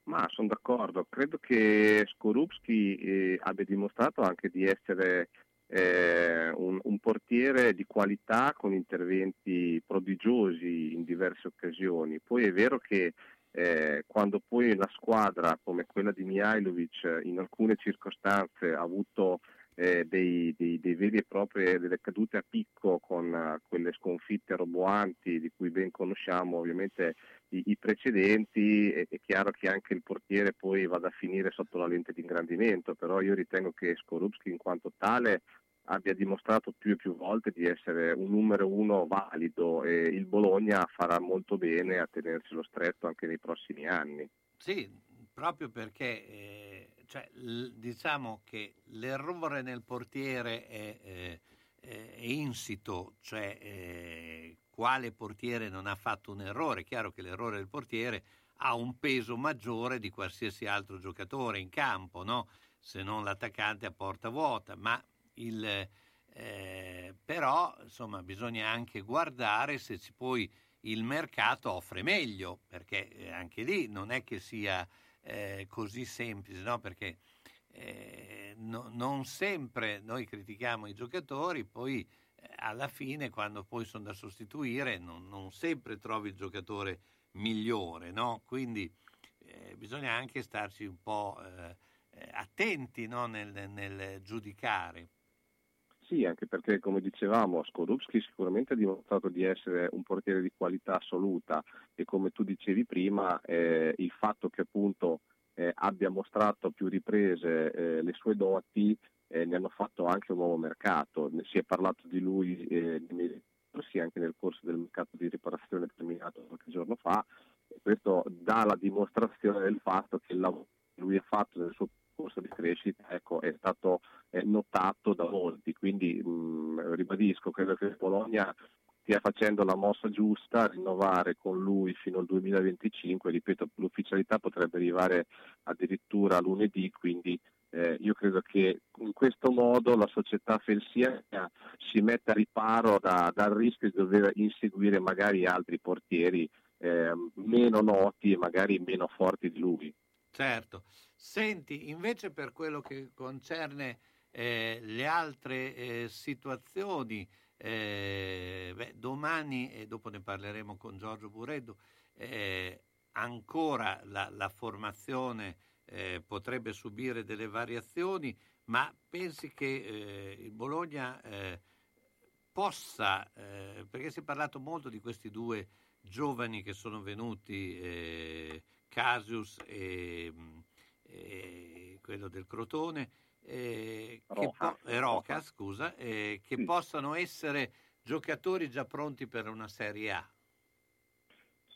Ma sono d'accordo, credo che Skorupski eh, abbia dimostrato anche di essere eh, un, un, portiere di qualità con interventi prodigiosi in diverse occasioni. Poi è vero che eh, quando poi la squadra come quella di Mihailovic in alcune circostanze ha avuto eh, dei, dei, dei, veri e propri delle cadute a picco con uh, quelle sconfitte roboanti di cui ben conosciamo ovviamente i, i precedenti, è, è, chiaro che anche il portiere poi vada a finire sotto la lente di ingrandimento, però io ritengo che Skorupski in quanto tale abbia dimostrato più e più volte di essere un numero uno valido e il Bologna farà molto bene a tenerselo stretto anche nei prossimi anni. Sì, proprio perché eh, cioè, l- diciamo che l'errore nel portiere è, eh, è insito, cioè eh, quale portiere non ha fatto un errore. Chiaro che l'errore del portiere ha un peso maggiore di qualsiasi altro giocatore in campo, no? se non l'attaccante a porta vuota, ma il, eh, però insomma, bisogna anche guardare se poi il mercato offre meglio, perché eh, anche lì non è che sia eh, così semplice, no? perché eh, no, non sempre noi critichiamo i giocatori, poi alla fine quando poi sono da sostituire non, non sempre trovi il giocatore migliore, no? quindi eh, bisogna anche starci un po' eh, eh, attenti nel, nel, giudicare. Sì, anche perché come dicevamo Skorupski sicuramente ha dimostrato di essere un portiere di qualità assoluta e come tu dicevi prima eh, il fatto che appunto eh, abbia mostrato più riprese eh, le sue doti eh, ne hanno fatto anche un nuovo mercato, si è parlato di lui eh, sì, anche nel corso del mercato di riparazione terminato qualche giorno fa, questo dà la dimostrazione del fatto che il lavoro che lui ha fatto nel suo percorso di crescita ecco, è stato eh, notato da molti, quindi mh, ribadisco, credo che Polonia stia facendo la mossa giusta, rinnovare con lui fino al 2025, ripeto, l'ufficialità potrebbe arrivare addirittura lunedì, quindi eh, io credo che in questo modo la società felsiana si metta a riparo da, dal rischio di dover inseguire magari altri portieri eh, meno noti e magari meno forti di lui. Certo. Senti, invece per quello che concerne eh, le altre eh, situazioni, eh, beh, domani, e dopo ne parleremo con Giorgio Bureddo, eh, ancora la, la formazione eh, potrebbe subire delle variazioni, ma pensi che il Bologna possa, perché si è parlato molto di questi due giovani che sono venuti, Casius e, e, quello del Crotone, eh, Roca, che po- Roca, scusa, che sì. possano essere giocatori già pronti per una Serie A.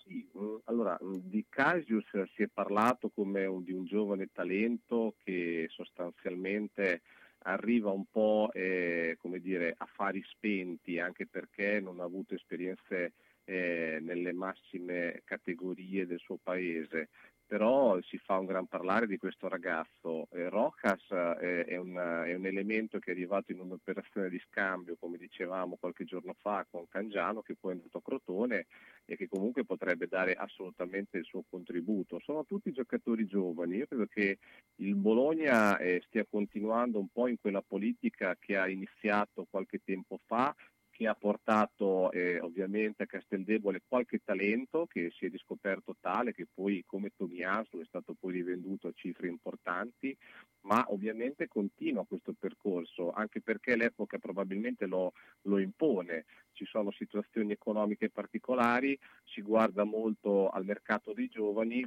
Sì, mm, allora mm, di Casius si è parlato come un, di un giovane talento che sostanzialmente arriva un po' eh, come dire, a fari spenti anche perché non ha avuto esperienze eh, nelle massime categorie del suo paese però si fa un gran parlare di questo ragazzo. Eh, Rojas eh, è, un, è, un, elemento che è arrivato in un'operazione di scambio, come dicevamo qualche giorno fa, con Cangiano, che poi è andato a Crotone e che comunque potrebbe dare assolutamente il suo contributo. Sono tutti giocatori giovani, io credo che il Bologna eh, stia continuando un po' in quella politica che ha iniziato qualche tempo fa, che ha portato eh, ovviamente a Casteldebole qualche talento che si è riscoperto tale che poi come Tomiasu è stato poi rivenduto a cifre importanti, ma ovviamente continua questo percorso anche perché l'epoca probabilmente lo, lo impone, ci sono situazioni economiche particolari, si guarda molto al mercato dei giovani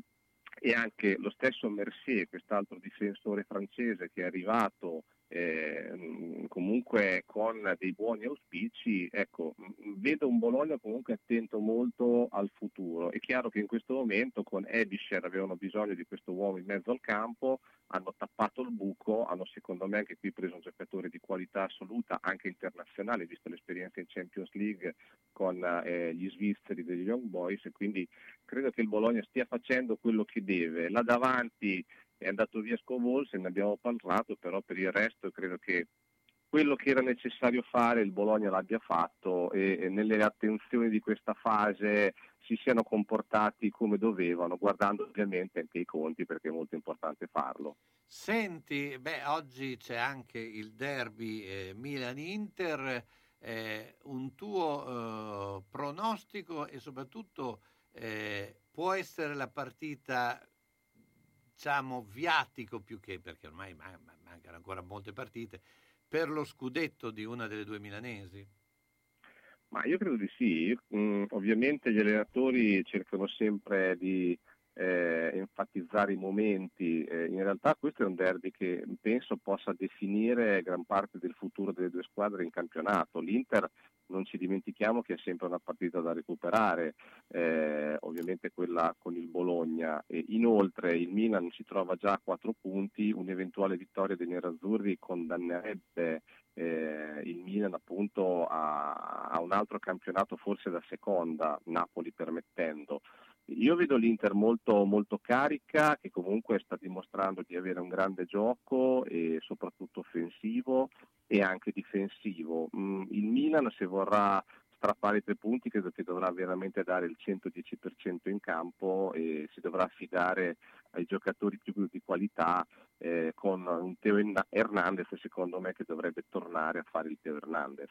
e anche lo stesso Mercier, quest'altro difensore francese che è arrivato eh, comunque con dei buoni auspici, ecco, vedo un Bologna comunque attento molto al futuro. È chiaro che in questo momento con Ebischer avevano bisogno di questo uomo in mezzo al campo, hanno tappato il buco, hanno secondo me anche qui preso un giocatore di qualità assoluta, anche internazionale, visto l'esperienza in Champions League con eh, gli svizzeri degli Young Boys quindi credo che il Bologna stia facendo quello che deve. Là davanti è andato via Scovolse, ne abbiamo parlato, però per il resto credo che quello che era necessario fare il Bologna l'abbia fatto e, e nelle attenzioni di questa fase si siano comportati come dovevano, guardando ovviamente anche i conti perché è molto importante farlo. Senti, beh, oggi c'è anche il derby eh, Milan-Inter, eh, un tuo eh, pronostico e soprattutto eh, può essere la partita diciamo viatico più che perché ormai mancano ancora molte partite per lo scudetto di una delle due milanesi? Ma io credo di sì, mm, ovviamente gli allenatori cercano sempre di eh, enfatizzare i momenti, eh, in realtà questo è un derby che penso possa definire gran parte del futuro delle due squadre in campionato. L'Inter non ci dimentichiamo che è sempre una partita da recuperare, eh, ovviamente quella con il Bologna. E inoltre il Milan si trova già a quattro punti, un'eventuale vittoria dei nerazzurri condannerebbe eh, il Milan appunto a, a un altro campionato forse da seconda, Napoli permettendo. Io vedo l'Inter molto, molto, carica, che comunque sta dimostrando di avere un grande gioco soprattutto offensivo e anche difensivo. Mm, il Milan se vorrà strappare i tre punti credo che dovrà veramente dare il 110% in campo e si dovrà affidare ai giocatori più di qualità eh, con un Teo Hernandez secondo me che dovrebbe tornare a fare il Teo Hernandez.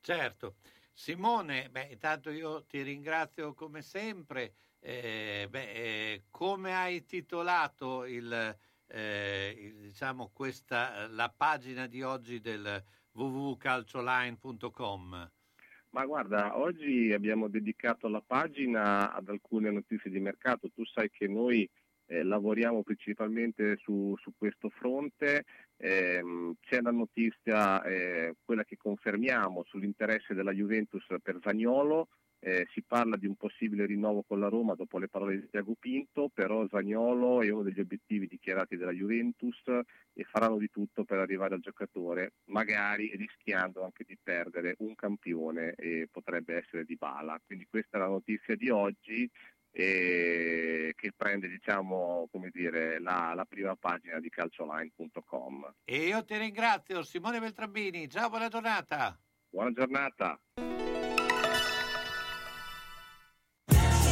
Certo. Simone, beh, intanto io ti ringrazio come sempre. Eh, beh, eh, come hai titolato il, eh, il, diciamo questa, la pagina di oggi del www.calcioline.com? Ma guarda, oggi abbiamo dedicato la pagina ad alcune notizie di mercato. Tu sai che noi eh, lavoriamo principalmente su, su questo fronte. Eh, c'è la notizia, eh, quella che confermiamo, sull'interesse della Juventus per Zagnolo eh, si parla di un possibile rinnovo con la Roma dopo le parole di Tiago Pinto, però Zagnolo è uno degli obiettivi dichiarati dalla Juventus e faranno di tutto per arrivare al giocatore, magari rischiando anche di perdere un campione e potrebbe essere di Bala. Quindi questa è la notizia di oggi e che prende diciamo, dire, la, la, prima pagina di calcioline.com. E io ti ringrazio Simone Beltrambini, ciao, buona giornata. Buona giornata.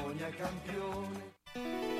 Bologna campione.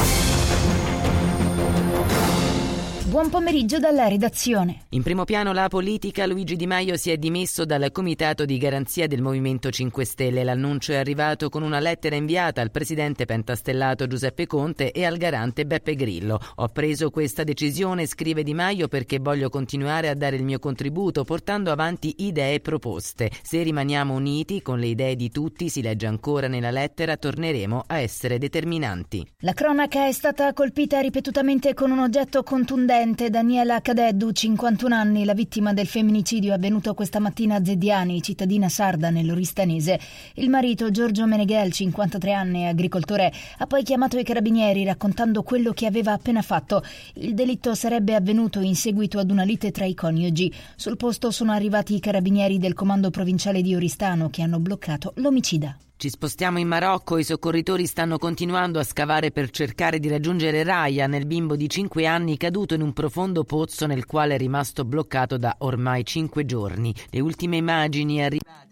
Buon pomeriggio dalla redazione. In primo piano la politica, Luigi Di Maio si è dimesso dal comitato di garanzia del Movimento 5 Stelle. L'annuncio è arrivato con una lettera inviata al presidente pentastellato Giuseppe Conte e al garante Beppe Grillo. Ho preso questa decisione, scrive Di Maio, perché voglio continuare a dare il mio contributo portando avanti idee e proposte. Se rimaniamo uniti con le idee di tutti, si legge ancora nella lettera, torneremo a essere determinanti. La cronaca è stata colpita ripetutamente con un oggetto contundente Daniela Cadeddu, 51 anni, la vittima del femminicidio avvenuto questa mattina a Zediani, cittadina sarda nell'Oristanese. Il marito Giorgio Meneghel, 53 anni, agricoltore, ha poi chiamato i carabinieri raccontando quello che aveva appena fatto. Il delitto sarebbe avvenuto in seguito ad una lite tra i coniugi. Sul posto sono arrivati i carabinieri del comando provinciale di Oristano che hanno bloccato l'omicida. Ci spostiamo in Marocco, i soccorritori stanno continuando a scavare per cercare di raggiungere Ryan, il bimbo di 5 anni caduto in un profondo pozzo nel quale è rimasto bloccato da ormai 5 giorni. Le ultime immagini arrivate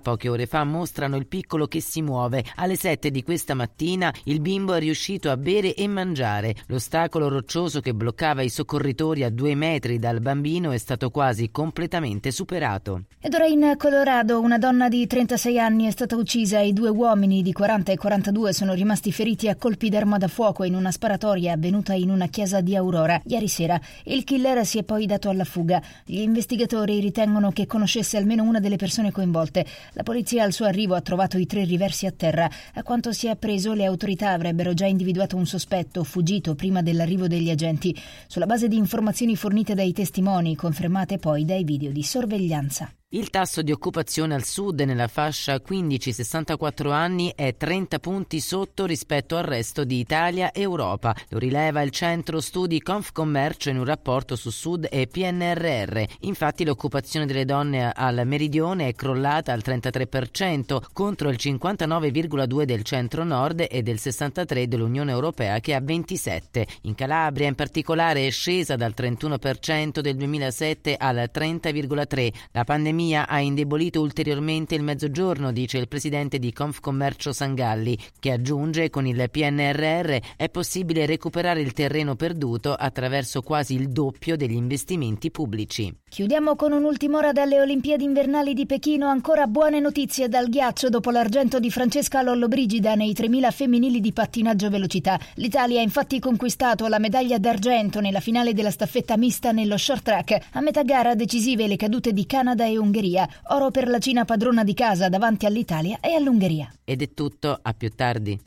poche ore fa mostrano il piccolo che si muove. Alle 7 di questa mattina il bimbo è riuscito a bere e mangiare. L'ostacolo roccioso che bloccava i soccorritori a due metri dal bambino è stato quasi completamente superato. Ed ora in Colorado una donna di 36 anni è stata uccisa e due uomini di 40 e 42 sono rimasti feriti a colpi d'arma da fuoco in una sparatoria avvenuta in una chiesa di Aurora ieri sera. Il killer si è poi dato alla fuga. Gli investigatori ritengono che conoscesse almeno una delle persone coinvolte. La polizia al suo arrivo ha trovato i tre riversi a terra. A quanto si è appreso, le autorità avrebbero già individuato un sospetto fuggito prima dell'arrivo degli agenti, sulla base di informazioni fornite dai testimoni, confermate poi dai video di sorveglianza. Il tasso di occupazione al sud nella fascia 15-64 anni è 30 punti sotto rispetto al resto di Italia e Europa. Lo rileva il centro studi Confcommercio in un rapporto su Sud e PNRR. Infatti l'occupazione delle donne al meridione è crollata al 33% contro il 59,2 del centro nord e del 63 dell'Unione Europea che ha 27. In Calabria in particolare è scesa dal 31% del 2007 al 30,3. La pandemia pandemia ha indebolito ulteriormente il mezzogiorno, dice il presidente di Confcommercio Sangalli, che aggiunge con il PNRR è possibile recuperare il terreno perduto attraverso quasi il doppio degli investimenti pubblici. Chiudiamo con un'ultima ora dalle Olimpiadi invernali di Pechino. Ancora buone notizie dal ghiaccio dopo l'argento di Francesca Lollobrigida nei 3000 femminili di pattinaggio velocità. L'Italia ha infatti conquistato la medaglia d'argento nella finale della staffetta mista nello short track. A metà gara decisive le cadute di Canada e Ungheria. Oro per la Cina padrona di casa davanti all'Italia e all'Ungheria. Ed è tutto, a più tardi.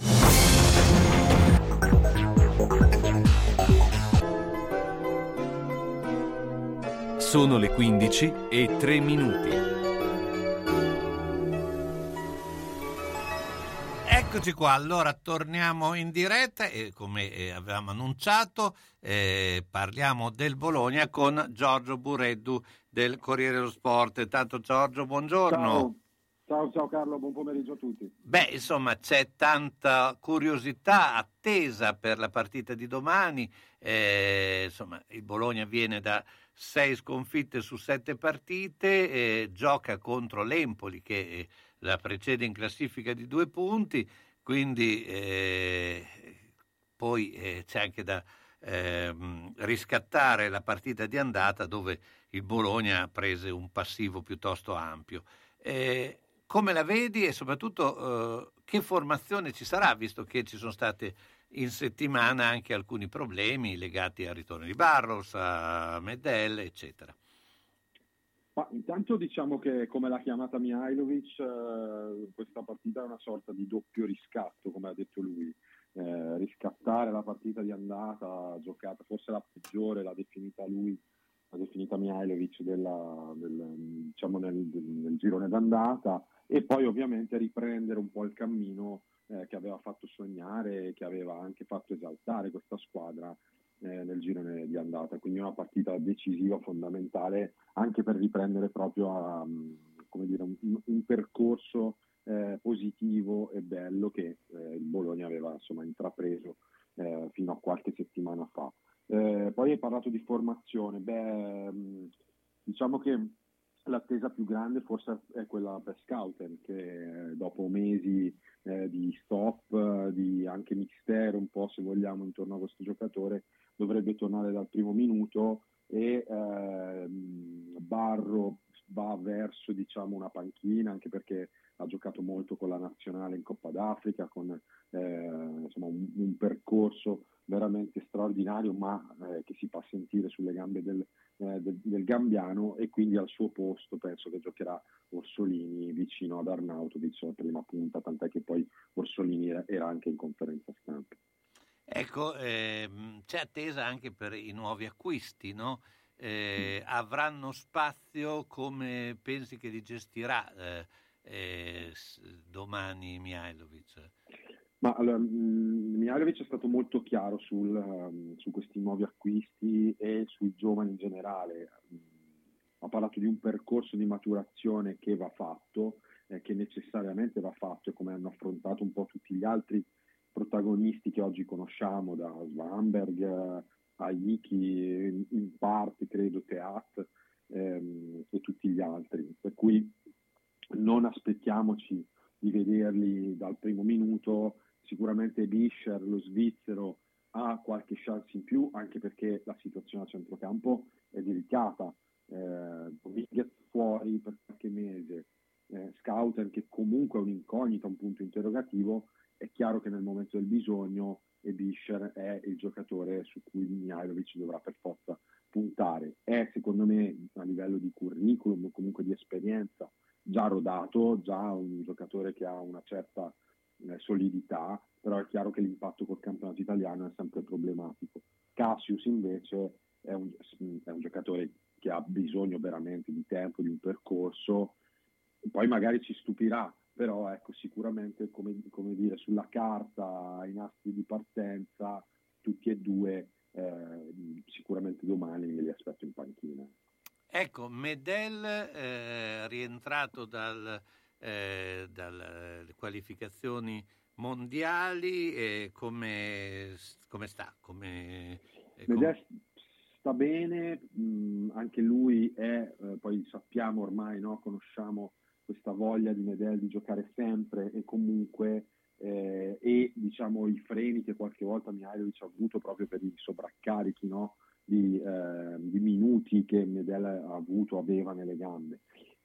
Sono le 15 e 3 minuti. Eccoci qua, allora torniamo in diretta e come eh, avevamo annunciato eh, parliamo del Bologna con Giorgio Bureddu del Corriere dello Sport. Tanto Giorgio, buongiorno. Ciao. Ciao, ciao Carlo, buon pomeriggio a tutti. Beh, insomma, c'è tanta curiosità, attesa per la partita di domani. Eh, insomma, il Bologna viene da sei sconfitte su sette partite, eh, gioca contro l'Empoli che eh, la precede in classifica di due punti, quindi eh, poi eh, c'è anche da ehm, riscattare la partita di andata dove il Bologna prese un passivo piuttosto ampio. Eh, come la vedi e soprattutto eh, che formazione ci sarà, visto che ci sono state in settimana anche alcuni problemi legati al ritorno di Barros, a Medel, eccetera. Ma intanto diciamo che come l'ha chiamata Mihailovic, eh, questa partita è una sorta di doppio riscatto, come ha detto lui. Eh, riscattare la partita di andata giocata, forse la peggiore, l'ha definita lui, l'ha definita Mihailovic della, del, diciamo nel, nel girone d'andata, e poi ovviamente riprendere un po' il cammino eh, che aveva fatto sognare che aveva anche fatto esaltare questa squadra eh, nel girone di andata. Quindi una partita decisiva, fondamentale, anche per riprendere proprio a, mm, dire, un, un, percorso eh, positivo e bello che eh, il Bologna aveva insomma, intrapreso eh, fino a qualche settimana fa. Eh, poi hai parlato di formazione. Beh, mm, diciamo che L'attesa più grande forse è quella per Scouten che dopo mesi eh, di stop, di anche mistero un po' se vogliamo intorno a questo giocatore, dovrebbe tornare dal primo minuto e eh, Barro va verso diciamo, una panchina anche perché ha giocato molto con la nazionale in Coppa d'Africa, con eh, insomma, un, un, percorso veramente straordinario ma eh, che si fa sentire sulle gambe del, eh, del, del, Gambiano e quindi al suo posto penso che giocherà Orsolini vicino ad Arnautovic la prima punta, tant'è che poi Orsolini era anche in conferenza stampa. Ecco, ehm, c'è attesa anche per i nuovi acquisti, no? Eh, avranno spazio come pensi che li gestirà eh, eh, domani Mihailovic? Ma allora, mm, Mihailovic è stato molto chiaro sul, um, su questi nuovi acquisti e sui giovani in generale. Mm, ha parlato di un percorso di maturazione che va fatto, eh, che necessariamente va fatto, come hanno affrontato un po' tutti gli altri protagonisti che oggi conosciamo, da Svanberg eh, a Iki, in parte credo Teat ehm, e tutti gli altri. Per cui non aspettiamoci di vederli dal primo minuto sicuramente Bischer, lo svizzero, ha qualche chance in più, anche perché la situazione a centrocampo è delicata. Eh, Dominguez fuori per qualche mese, eh, Scouter che comunque è un'incognita, un punto interrogativo, è chiaro che nel momento del bisogno e Bischer è il giocatore su cui Mihailovic dovrà per forza puntare. È secondo me a livello di curriculum comunque di esperienza già rodato, già un giocatore che ha una certa eh, solidità, però è chiaro che l'impatto col campionato italiano è sempre problematico. Cassius invece è un, è un giocatore che ha bisogno veramente di tempo, di un percorso, poi magari ci stupirà, però ecco, sicuramente come, come dire, sulla carta, i nastri di partenza, tutti e due, eh, sicuramente domani li aspetto in panchina. Ecco, Medel eh, rientrato dal eh, dalle qualificazioni mondiali e come, come sta? Come, come... sta bene, mh, anche lui è, eh, poi sappiamo ormai, no? conosciamo questa voglia di Medel di giocare sempre e comunque eh, e diciamo i freni che qualche volta Mihailovic ha avuto proprio per i sovraccarichi no? di, eh, di, minuti che Medel ha avuto, aveva nelle gambe.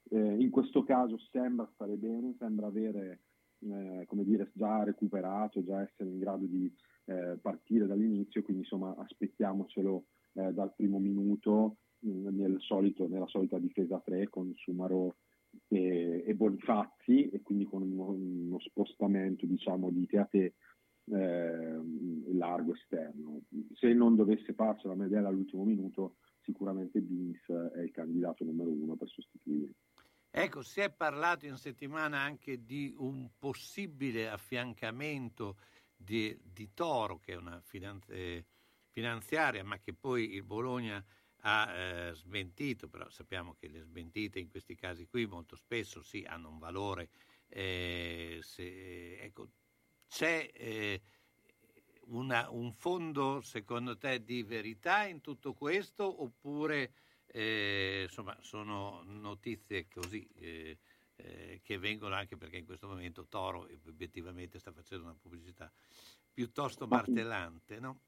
Eh, in questo caso sembra stare bene, sembra avere eh, come dire, già recuperato, già essere in grado di eh, partire dall'inizio, quindi insomma aspettiamocelo eh, dal primo minuto mm, nel solito, nella solita difesa 3 con Sumaro e, e Bonifazzi e quindi con uno, uno spostamento diciamo di Teate eh, largo esterno. Se non dovesse farcela Medella all'ultimo minuto, sicuramente Bins è il candidato numero uno per sostituire. Ecco, si è parlato in settimana anche di un possibile affiancamento di, di Toro, che è una finanzi- finanziaria, ma che poi il Bologna ha eh, smentito, però sappiamo che le smentite in questi casi qui molto spesso sì hanno un valore. Eh, se, ecco, c'è eh, una, un fondo secondo te di verità in tutto questo oppure eh, insomma, sono notizie così eh, eh, che vengono anche perché in questo momento Toro obiettivamente sta facendo una pubblicità piuttosto martellante, no?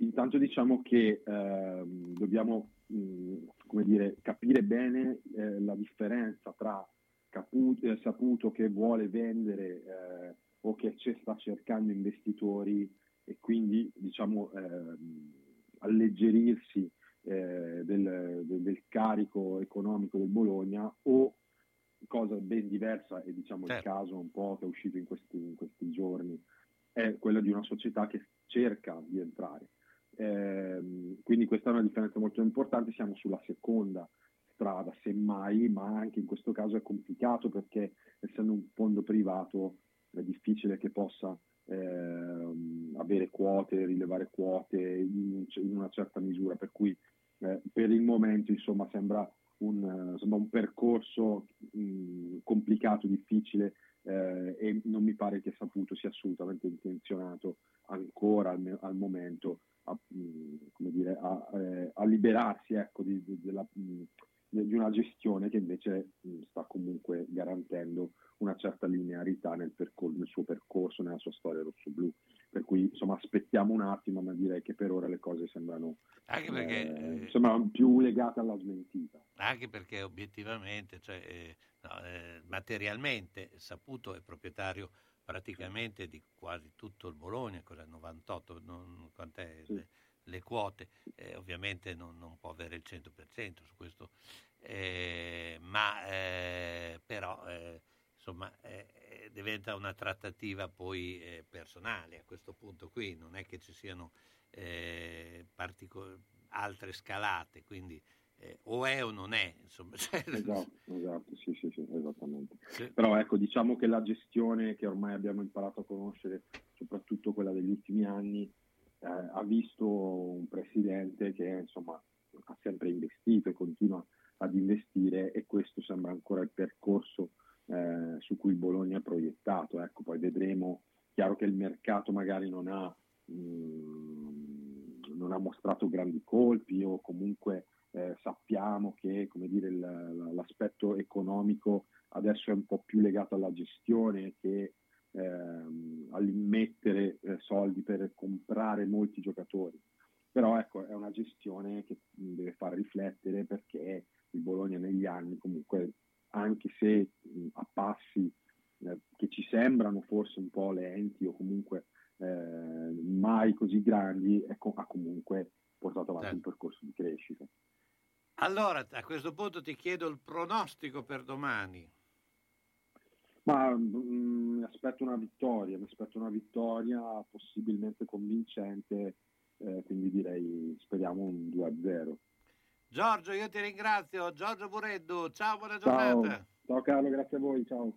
Intanto diciamo che eh, dobbiamo mh, dire, capire bene eh, la differenza tra caputo, eh, saputo che vuole vendere eh, o che sta cercando investitori e quindi diciamo, ehm, alleggerirsi eh, del, del, del, carico economico del Bologna o cosa ben diversa e diciamo certo. il caso un po' che è uscito in questi, in questi giorni è quello di una società che cerca di entrare. Eh, quindi questa è una differenza molto importante, siamo sulla seconda strada, semmai, ma anche in questo caso è complicato perché essendo un fondo privato è difficile che possa eh, avere quote, rilevare quote in, in, una certa misura, per cui eh, per il momento insomma sembra un, insomma, un percorso mh, complicato, difficile eh, e non mi pare che Saputo sia assolutamente intenzionato ancora al, al momento a, dire, a, eh, a, liberarsi ecco, di, di, della, di, una gestione che invece sta comunque garantendo una certa linearità nel, percor- nel suo percorso, nella sua storia rossoblu. Per cui insomma aspettiamo un attimo, ma direi che per ora le cose sembrano, anche perché, eh, eh, sembrano più legate alla smentita. Anche perché obiettivamente, cioè, eh, no, eh, materialmente, Saputo è proprietario praticamente di quasi tutto il Bologna, cos'è 98, non, quant'è sì. le, le, quote, eh, ovviamente non, non, può avere il 100% su questo, eh, ma però insomma eh, diventa una trattativa poi eh, personale a questo punto qui, non è che ci siano eh, partico- altre scalate, quindi eh, o è o non è. Insomma. Cioè, esatto, esatto, sì, sì, sì, esattamente. Sì. Però ecco, diciamo che la gestione che ormai abbiamo imparato a conoscere, soprattutto quella degli ultimi anni, eh, ha visto un presidente che insomma ha sempre investito e continua ad investire e questo sembra ancora il percorso eh, su cui Bologna è proiettato. Ecco, poi vedremo, chiaro che il mercato magari non ha, mh, mm, non ha mostrato grandi colpi o comunque eh, sappiamo che dire, l'aspetto economico adesso è un po' più legato alla gestione che ehm, all'immettere eh, soldi per comprare molti giocatori. Però ecco, è una gestione che deve far riflettere perché il Bologna negli anni comunque anche se a passi eh, che ci sembrano forse un po' lenti o comunque eh, mai così grandi, ecco, ha comunque portato avanti certo. un percorso di crescita. Allora, a questo punto ti chiedo il pronostico per domani. Ma mh, mi aspetto una vittoria, mi aspetto una vittoria possibilmente convincente, eh, quindi direi speriamo un 2-0. Giorgio, io ti ringrazio. Giorgio Bureddu, ciao, buona giornata. Ciao, ciao Carlo, grazie a voi, ciao.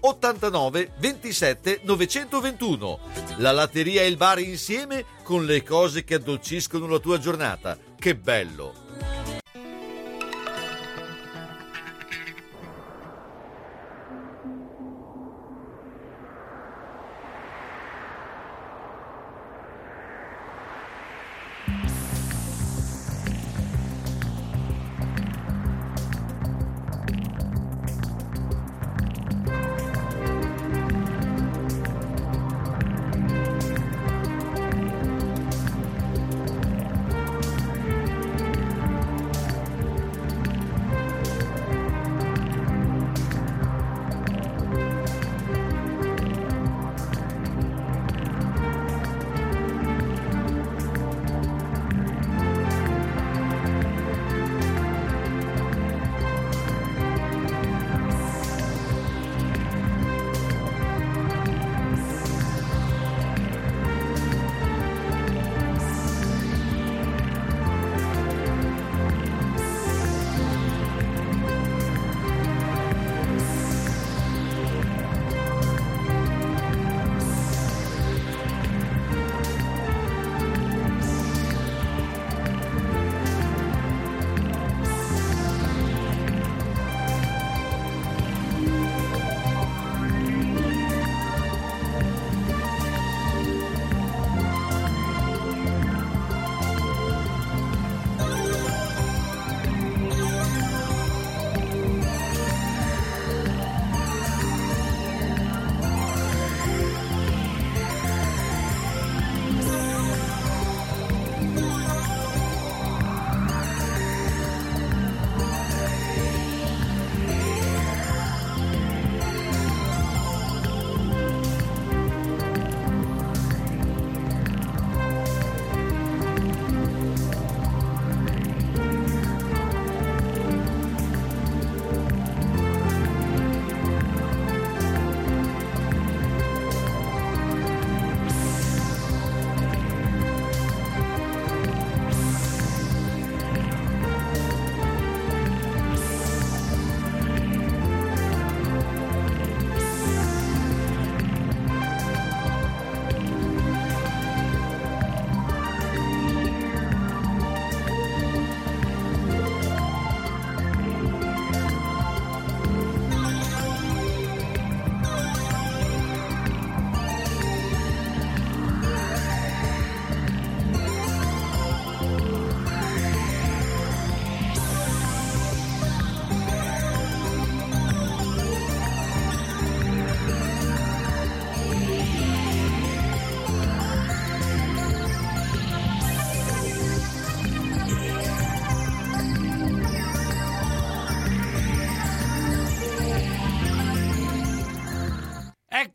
89 27 921. La latteria e il bar insieme con le cose che addolciscono la tua giornata. Che bello!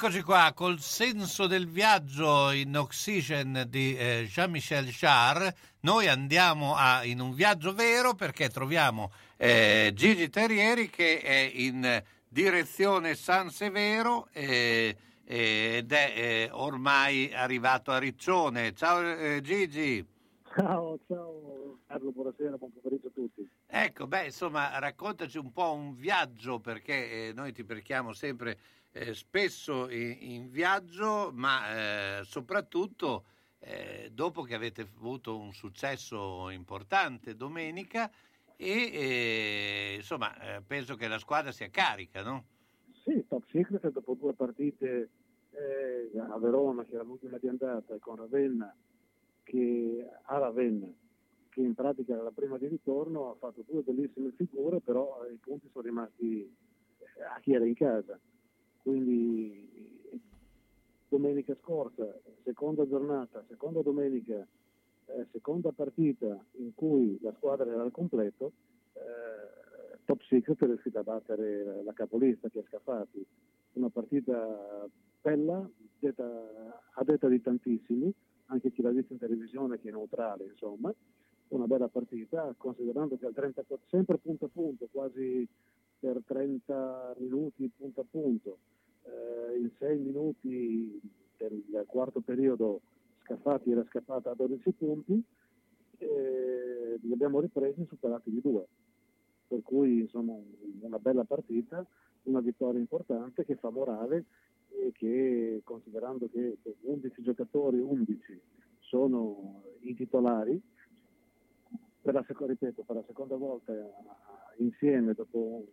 Eccoci qua col senso del viaggio in Oxygen di eh, Jean-Michel Jarre. Noi andiamo a, in un viaggio vero perché troviamo eh, Gigi Terrieri che è in direzione San Severo eh, ed è eh, ormai arrivato a Riccione. Ciao eh, Gigi. Ciao, ciao Carlo, buonasera, buon pomeriggio a tutti. Ecco, beh, insomma, raccontaci un po' un viaggio, perché eh, noi ti perchiamo sempre eh, spesso in, in, viaggio, ma eh, soprattutto eh, dopo che avete avuto un successo importante domenica e eh, insomma eh, penso che la squadra sia carica, no? Sì, Top Secret dopo due partite a Verona, che era l'ultima di andata, e con Ravenna, che a Ravenna, che in pratica era la prima di ritorno, ha fatto due bellissime figure, però i punti sono rimasti a chi era in casa. Quindi domenica scorsa, seconda giornata, seconda domenica, eh, seconda partita in cui la squadra era al completo, eh, Top Secret è riuscita a battere la capolista che è Scafati. Una partita bella, detta, a detta di tantissimi, anche chi l'ha vista in televisione che è neutrale, insomma, una bella partita, considerando che al 30, sempre punto a punto, quasi per 30 minuti punto a punto, eh, in 6 minuti del quarto periodo Scaffati era scappata a 12 punti e li abbiamo ripresi superati di due. Per cui insomma una bella partita, una vittoria importante che fa morale e che considerando che 11 giocatori, 11 sono i titolari, per la, ripeto, per la seconda volta insieme dopo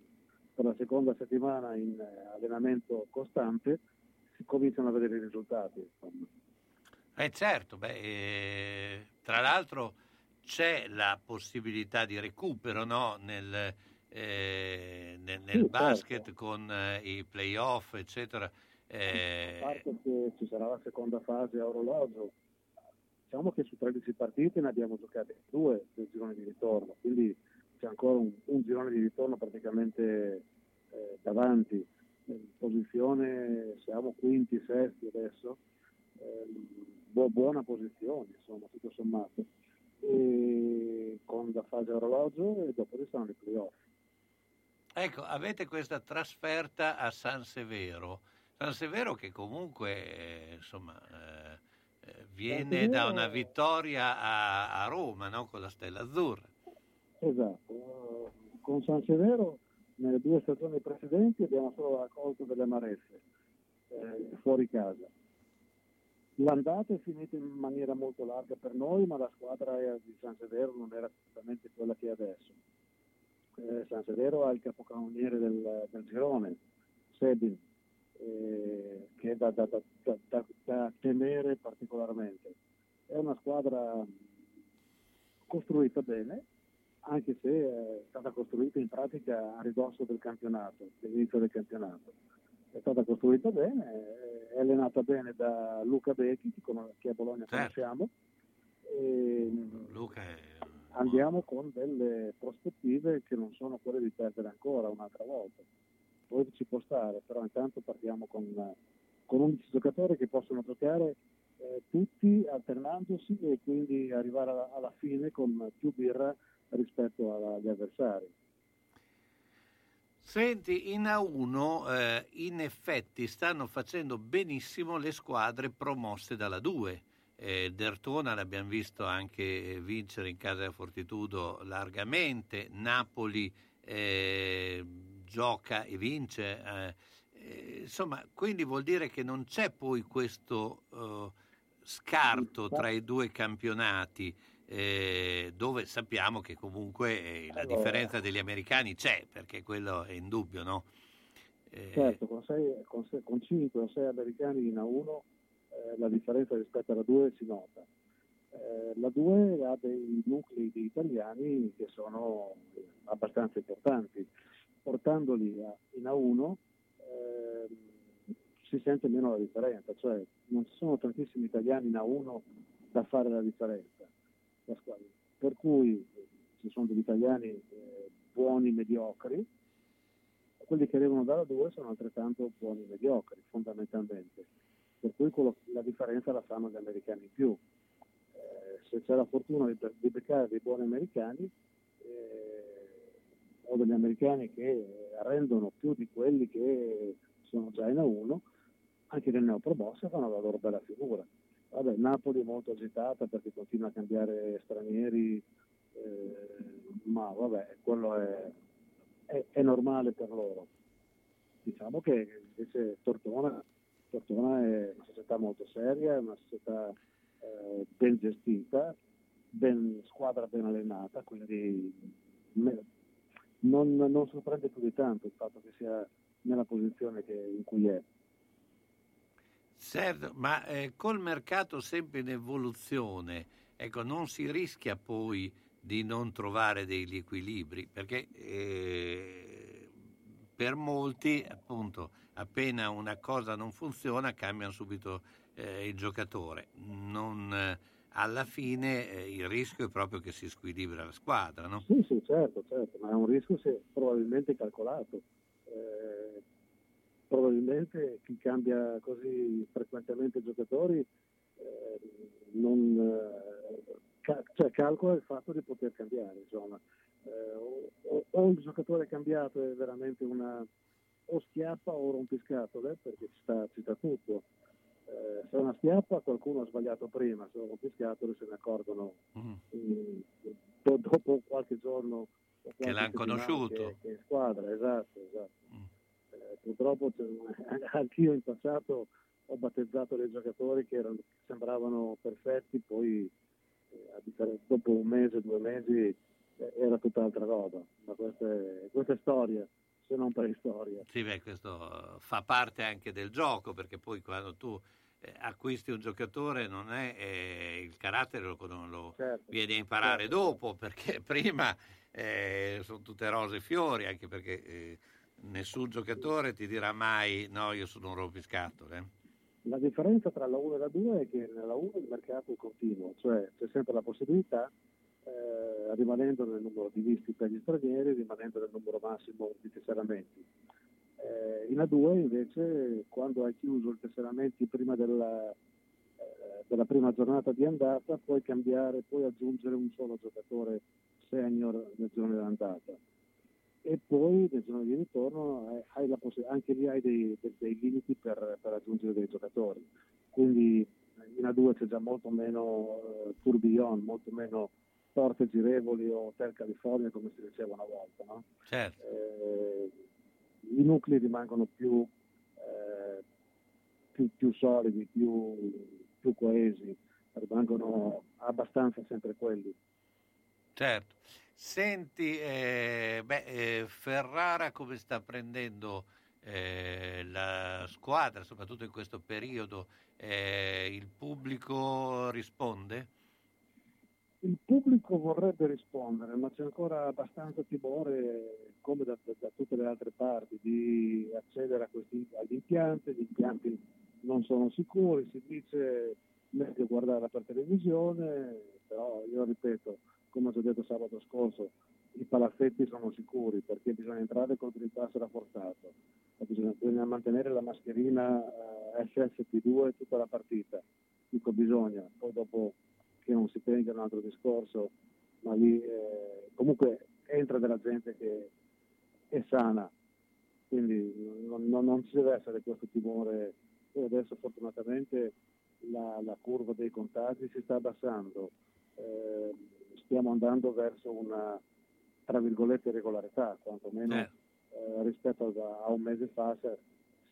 per la seconda settimana in eh, allenamento costante, si cominciano a vedere i risultati. Insomma. Eh certo, beh, eh, tra l'altro c'è la possibilità di recupero no? nel, eh, nel, nel sì, basket certo. con eh, i playoff, eccetera. Eh, a parte che ci sarà la seconda fase a orologio, diciamo che su 13 partite ne abbiamo giocate due del girone di ritorno, quindi c'è ancora un, un girone di ritorno praticamente eh, davanti. In posizione siamo quinti, sesti adesso, eh, buona posizione insomma tutto sommato. E con la fase orologio e dopo ci saranno i playoff. Ecco, avete questa trasferta a San Severo. San Severo che comunque eh, insomma, eh, eh viene da una vittoria a, a Roma no? con la Stella Azzurra. Esatto, con San Severo nelle due stagioni precedenti abbiamo solo raccolto delle amarezze eh, fuori casa. L'andata è finita in maniera molto larga per noi, ma la squadra di San Severo non era esattamente quella che è adesso. Eh, San Severo ha il capocannoniere del, del girone, Sebin, eh, che è da, da, da, da temere particolarmente. È una squadra costruita bene, anche se è stata costruita in pratica a ridosso del campionato, dell'inizio del campionato. È stata costruita bene, è allenata bene da Luca Becchi, che a Bologna certo. conosciamo. E Luca è... Andiamo con delle prospettive che non sono quelle di perdere ancora un'altra volta. Poi ci può stare, però intanto partiamo con, con 11 giocatori che possono giocare eh, tutti alternandosi e quindi arrivare alla, alla fine con più birra rispetto agli avversari. Senti, in A1 eh, in effetti stanno facendo benissimo le squadre promosse dalla 2. Eh, Dertona l'abbiamo visto anche vincere in casa del Fortitudo largamente, Napoli eh, gioca e vince. Eh, eh, insomma, quindi vuol dire che non c'è poi questo eh, scarto tra i due campionati eh, dove sappiamo che comunque eh, la differenza degli americani c'è, perché quello è indubbio, no? Eh... Certo, con, sei, con, sei, con 5 o 6 americani in A1 eh, la differenza rispetto alla 2 si nota. Eh, la 2 ha dei nuclei di italiani che sono abbastanza importanti. Portandoli a, in A1 ehm, si sente meno la differenza, cioè non ci sono tantissimi italiani in A1 da fare la differenza la squadra. Per cui ci sono degli italiani eh, buoni mediocri, quelli che arrivano dalla 2 sono altrettanto buoni mediocri, fondamentalmente. Per cui quello, la differenza la fanno gli americani in più. Eh, se c'è la fortuna di, di beccare dei buoni americani, eh, o degli americani che rendono più di quelli che sono già in A1, anche nel neopromossa fanno la loro bella figura. Vabbè, Napoli è molto agitata perché continua a cambiare stranieri eh, ma vabbè, quello è, è, è, normale per loro. Diciamo che invece Tortona, Tortona è una società molto seria, è una società eh, ben gestita, ben, squadra ben allenata, quindi me, non, non, sorprende più di tanto il fatto che sia nella posizione che, in cui è. Certo, ma eh, col mercato sempre in evoluzione, ecco, non si rischia poi di non trovare degli equilibri, perché eh, per molti, appunto, appena una cosa non funziona, cambiano subito eh, il giocatore. Non, eh, alla fine eh, il rischio è proprio che si squilibra la squadra, no? Sì, sì, certo, certo, ma è un rischio se probabilmente calcolato. Probabilmente chi cambia così frequentemente giocatori eh, non, eh, ca- cioè, calcola il fatto di poter cambiare. Insomma. Eh, o, o, il giocatore cambiato è veramente una o schiappa o rompiscatole perché ci sta, ci sta tutto. Eh, se è una schiappa qualcuno ha sbagliato prima, se è un rompiscatole se ne accorgono mm. in, dopo qualche giorno qualche che l'hanno conosciuto che, che squadra, esatto, esatto. Mm purtroppo anch'io in passato ho battezzato dei giocatori che erano, sembravano perfetti, poi eh, dopo un mese, due mesi eh, era tutt'altra roba, ma questa è, questa è storia, se non preistoria. Sì, beh, questo fa parte anche del gioco, perché poi quando tu eh, acquisti un giocatore non è eh, il carattere lo, lo certo, vieni a imparare certo. dopo, perché prima eh, sono tutte rose e fiori, anche perché eh, nessun giocatore ti dirà mai no, io sono un rompiscatole. La differenza tra la 1 e la 2 è che nella 1 il mercato è continuo, cioè c'è sempre la possibilità, eh, rimanendo nel numero di visti per gli stranieri, rimanendo nel numero massimo di tesseramenti. Eh, in A2 invece quando hai chiuso i tesseramenti prima della, eh, della prima giornata di andata puoi cambiare, puoi aggiungere un solo giocatore senior nel giorno dell'andata e poi nel giorno di ritorno hai poss- anche lì hai dei, dei, dei limiti per, per, aggiungere dei giocatori. Quindi in A2 c'è già molto meno uh, tourbillon, molto meno porte girevoli o Hotel California come si diceva una volta. No? Certo. Eh, I nuclei rimangono più, eh, più, più solidi, più, più coesi, rimangono abbastanza sempre quelli. Certo. Senti, eh, beh, eh, Ferrara come sta prendendo eh, la squadra, soprattutto in questo periodo? Eh, il pubblico risponde? Il pubblico vorrebbe rispondere, ma c'è ancora abbastanza timore, come da, da, tutte le altre parti, di accedere a questi, agli impianti. Gli impianti non sono sicuri, si dice meglio guardarla per televisione, però io ripeto, come ho già detto sabato scorso, i palazzetti sono sicuri perché bisogna entrare con il pass rafforzato, bisogna, bisogna, mantenere la mascherina eh, FFP2 tutta la partita, dico bisogna, poi dopo che non si tenga un altro discorso, ma lì eh, comunque entra della gente che è sana, quindi non, non, non ci deve essere questo timore. E adesso fortunatamente la, la curva dei contagi si sta abbassando. Eh, stiamo andando verso una, tra virgolette, regolarità, quantomeno eh. Eh, rispetto a, a, un mese fa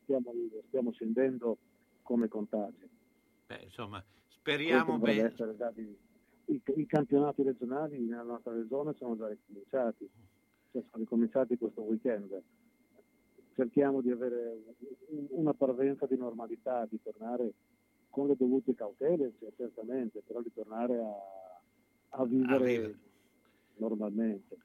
stiamo, stiamo scendendo come contagi. Beh, insomma, speriamo bene. I, I, campionati regionali nella nostra regione sono già ricominciati, cioè sono ricominciati questo weekend. Cerchiamo di avere una parvenza di normalità, di tornare con le dovute cautele, certamente, però di tornare a a vivere, normalmente.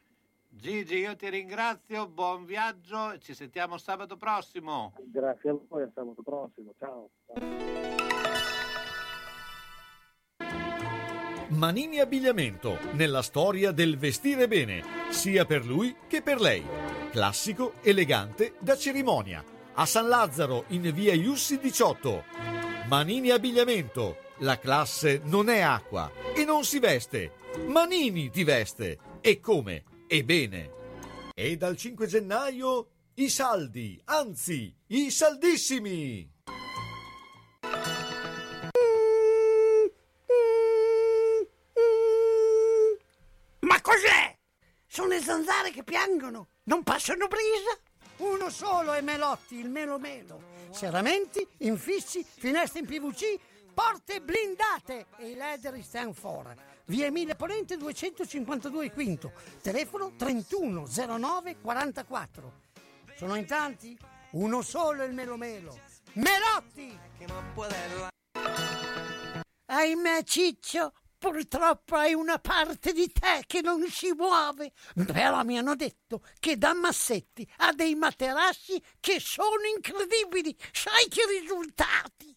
Gigi, io ti ringrazio, buon viaggio e ci sentiamo sabato prossimo. Grazie a voi, a sabato prossimo, ciao. Manini Abbigliamento, nella storia del vestire bene, sia per lui che per lei. Classico, elegante, da cerimonia. A San Lazzaro, in via Iussi 18. Manini Abbigliamento, la classe non è acqua e non si veste. Manini ti veste. E come? E bene. E dal 5 gennaio i saldi, anzi, i saldissimi. Ma zanzare che piangono non passano brisa. Uno solo è Melotti, il Melo Melo. Serramenti, infissi, finestre in PVC, porte blindate e i leder stand for. Via Emile Ponente 252 Quinto, telefono 3109 44. Sono in tanti? Uno solo il Melo Melo. Melotti! Ahimè Ciccio, purtroppo hai una parte di te che non si muove. Però mi hanno detto che da Massetti ha dei materassi che sono incredibili. Sai che risultati?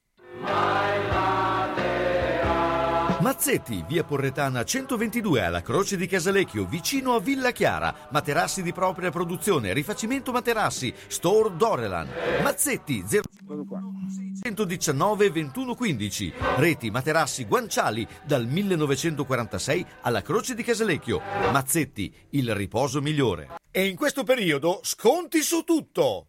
Mazzetti, via Porretana 122 alla Croce di Casalecchio, vicino a Villa Chiara. Materassi di propria produzione, rifacimento materassi, Store Dorelan. Mazzetti 0119 2115. Reti materassi guanciali dal 1946 alla Croce di Casalecchio. Mazzetti, il riposo migliore. E in questo periodo sconti su tutto.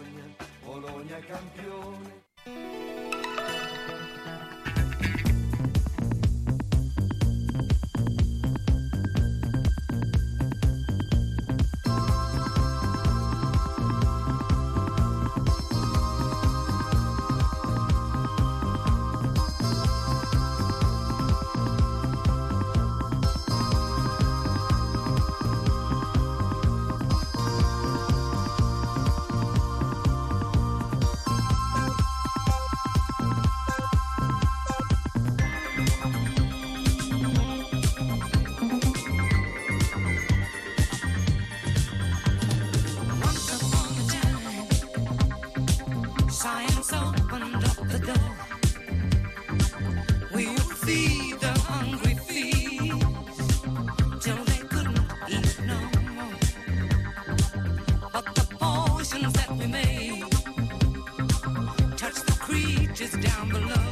Bologna è campione. Down below,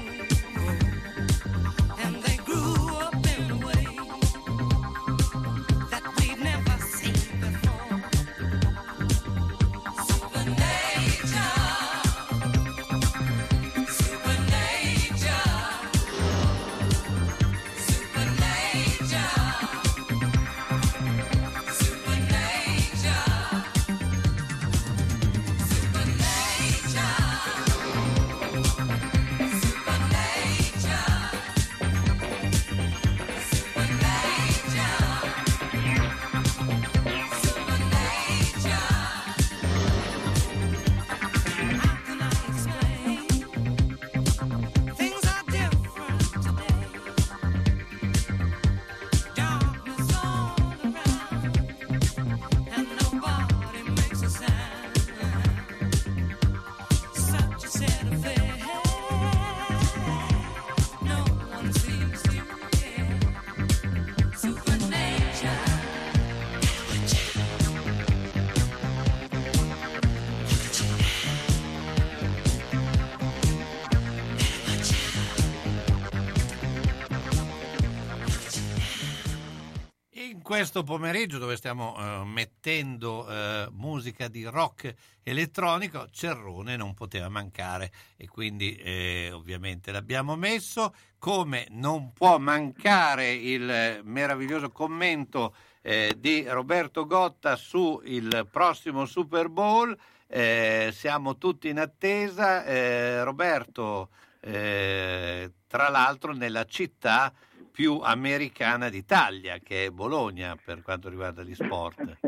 questo pomeriggio dove stiamo eh, mettendo eh, musica di rock elettronico, Cerrone non poteva mancare e quindi eh, ovviamente l'abbiamo messo, come non può mancare il meraviglioso commento eh, di Roberto Gotta su il prossimo Super Bowl. Eh, siamo tutti in attesa. Eh, Roberto, tra l'altro, nella città più americana d'Italia, che è Bologna per quanto riguarda gli sport.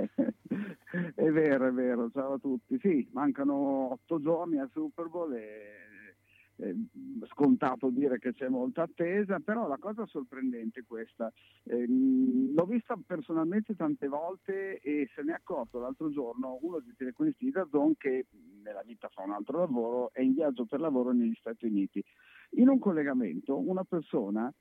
È vero, è vero, ciao a tutti. Sì, mancano otto giorni al Super Bowl e scontato dire che c'è molta attesa, però la cosa sorprendente è questa. Ehm, l'ho vista personalmente tante volte e se ne è accorto l'altro giorno uno dei telecronisti di Dazon che nella vita fa un altro lavoro, è in viaggio per lavoro negli Stati Uniti. In un collegamento una persona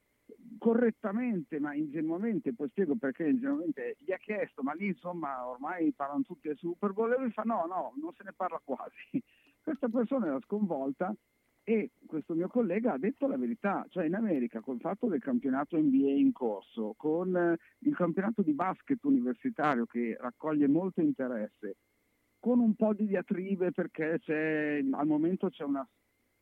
correttamente, ma ingenuamente, poi spiego perché ingenuamente, gli ha chiesto, ma lì insomma ormai parlano tutti del Super Bowl e lui fa no, no, non se ne parla quasi. Questa persona era sconvolta e questo mio collega ha detto la verità, cioè in America col fatto del campionato NBA in corso, con eh, il campionato di basket universitario che raccoglie molto interesse, con un po' di diatribe perché al momento c'è una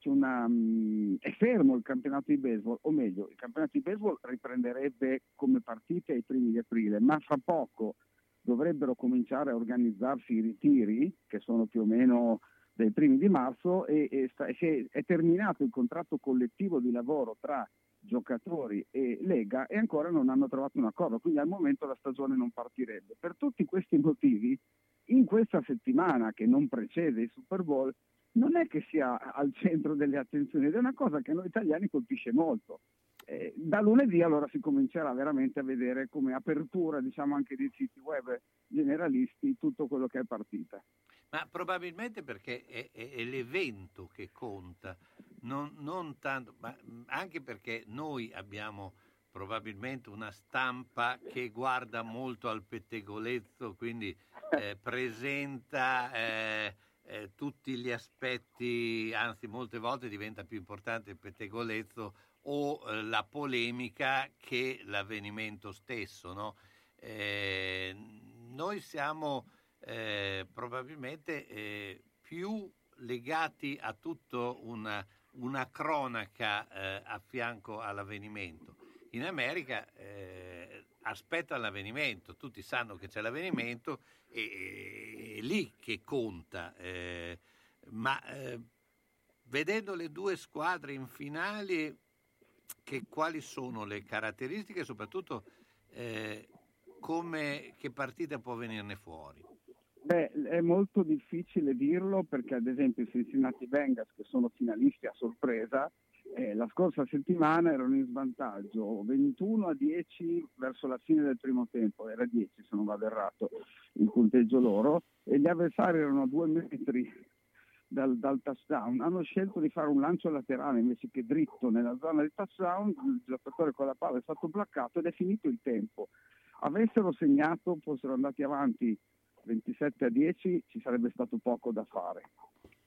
una, um, è fermo il campionato di baseball, o meglio, il campionato di baseball riprenderebbe come partite ai primi di aprile, ma fra poco dovrebbero cominciare a organizzarsi i ritiri, che sono più o meno dei primi di marzo, e, e sta, è terminato il contratto collettivo di lavoro tra giocatori e Lega e ancora non hanno trovato un accordo, quindi al momento la stagione non partirebbe. Per tutti questi motivi, in questa settimana che non precede il Super Bowl, non è che sia al centro delle attenzioni ed è una cosa che a noi italiani colpisce molto. Eh, da lunedì allora si comincerà veramente a vedere come apertura diciamo anche dei siti web generalisti tutto quello che è partita. Ma probabilmente perché è, è, è l'evento che conta, non, non tanto, ma anche perché noi abbiamo probabilmente una stampa che guarda molto al pettegolezzo, quindi eh, presenta eh, eh, tutti gli aspetti, anzi molte volte diventa più importante il pettegolezzo o eh, la polemica che l'avvenimento stesso. No? Eh, noi siamo eh, probabilmente eh, più legati a tutta una, una, cronaca eh, a fianco all'avvenimento. In America aspetta l'avvenimento, tutti sanno che c'è l'avvenimento e è lì che conta. Eh, ma eh, vedendo le due squadre in finale, che, quali sono le caratteristiche e soprattutto eh, come, che partita può venirne fuori? Beh, è molto difficile dirlo perché ad esempio i Cincinnati Bengals che sono finalisti a sorpresa eh, la scorsa settimana erano in svantaggio 21 a 10 verso la fine del primo tempo, era 10 se non vado errato il punteggio loro, e gli avversari erano a due metri dal, dal, touchdown. Hanno scelto di fare un lancio laterale invece che dritto nella zona di touchdown, il giocatore con la palla è stato placcato ed è finito il tempo. Avessero segnato, fossero andati avanti 27 a 10, ci sarebbe stato poco da fare.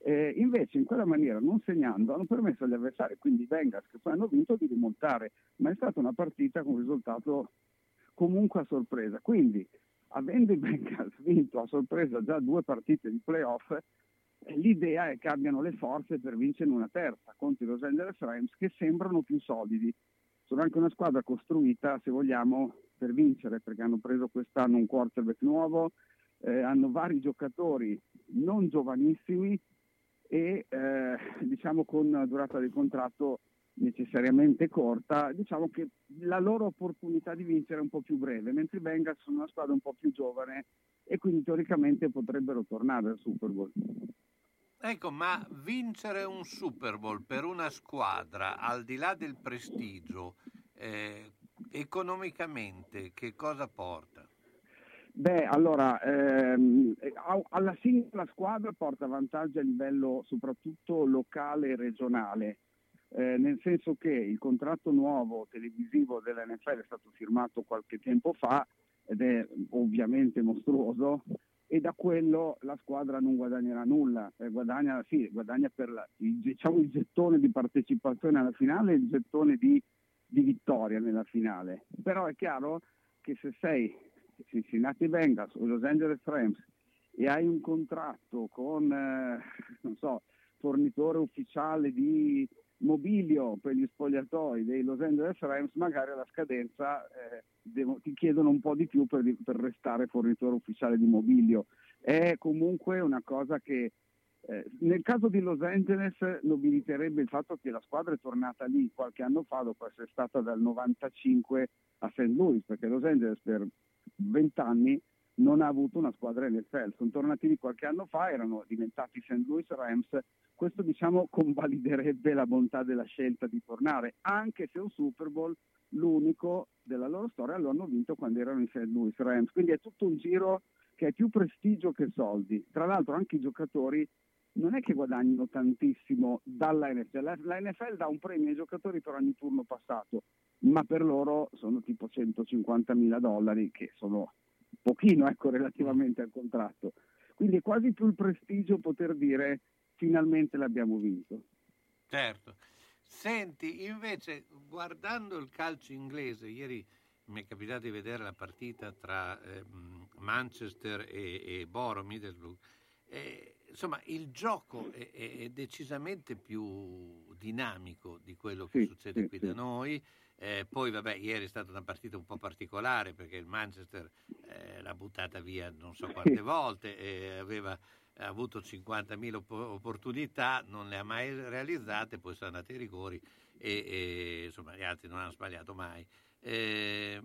Eh, invece in quella maniera, non segnando, hanno permesso agli avversari, quindi i Bengals che poi hanno vinto, di rimontare, ma è stata una partita con un risultato comunque a sorpresa. Quindi, avendo i Bengals vinto a sorpresa già due partite di playoff, l'idea è che abbiano le forze per vincere una terza contro i Los Angeles Rams che sembrano più solidi. Sono anche una squadra costruita, se vogliamo, per vincere, perché hanno preso quest'anno un quarterback nuovo, eh, hanno vari giocatori non giovanissimi e eh, diciamo con durata del contratto necessariamente corta, diciamo che la loro opportunità di vincere è un po' più breve, mentre i Bengals sono una squadra un po' più giovane e quindi teoricamente potrebbero tornare al Super Bowl. Ecco, ma vincere un Super Bowl per una squadra, al di là del prestigio, eh, economicamente che cosa porta? Beh, allora, ehm, alla singola squadra porta vantaggio a livello soprattutto locale e regionale, eh, nel senso che il contratto nuovo televisivo dell'NFL è stato firmato qualche tempo fa ed è ovviamente mostruoso e da quello la squadra non guadagnerà nulla, eh, guadagna, sì, guadagna per la, il, diciamo, il gettone di partecipazione alla finale e il gettone di, di vittoria nella finale. Però è chiaro che se sei Cincinnati Bengals o Los Angeles Rams e hai un contratto con, eh, non so, fornitore ufficiale di mobilio per gli spogliatoi dei Los Angeles Rams, magari alla scadenza eh, devo, ti chiedono un po' di più per, per, restare fornitore ufficiale di mobilio. È comunque una cosa che eh, nel caso di Los Angeles nobiliterebbe il fatto che la squadra è tornata lì qualche anno fa dopo essere stata dal 95 a St. Louis, perché Los Angeles per 20 anni non ha avuto una squadra NFL. Sono tornati lì qualche anno fa, erano diventati St. Louis Rams. Questo diciamo convaliderebbe la bontà della scelta di tornare, anche se un Super Bowl, l'unico della loro storia, lo hanno vinto quando erano i St. Louis Rams. Quindi è tutto un giro che è più prestigio che soldi. Tra l'altro anche i giocatori non è che guadagnino tantissimo dalla NFL. La NFL dà un premio ai giocatori per ogni turno passato ma per loro sono tipo 150 mila dollari, che sono pochino ecco, relativamente al contratto. Quindi è quasi più il prestigio poter dire finalmente l'abbiamo vinto. Certo. Senti, invece, guardando il calcio inglese, ieri mi è capitato di vedere la partita tra eh, Manchester e, e Boro Middlesbrough. Eh, insomma, il gioco è, è, decisamente più dinamico di quello che sì, succede sì, qui sì. da noi. Eh, poi, vabbè, ieri è stata una partita un po' particolare perché il Manchester eh, l'ha buttata via non so quante volte e aveva avuto 50.000 op- opportunità, non le ha mai realizzate, poi sono andati ai rigori e, e, insomma gli altri non hanno sbagliato mai. Eh,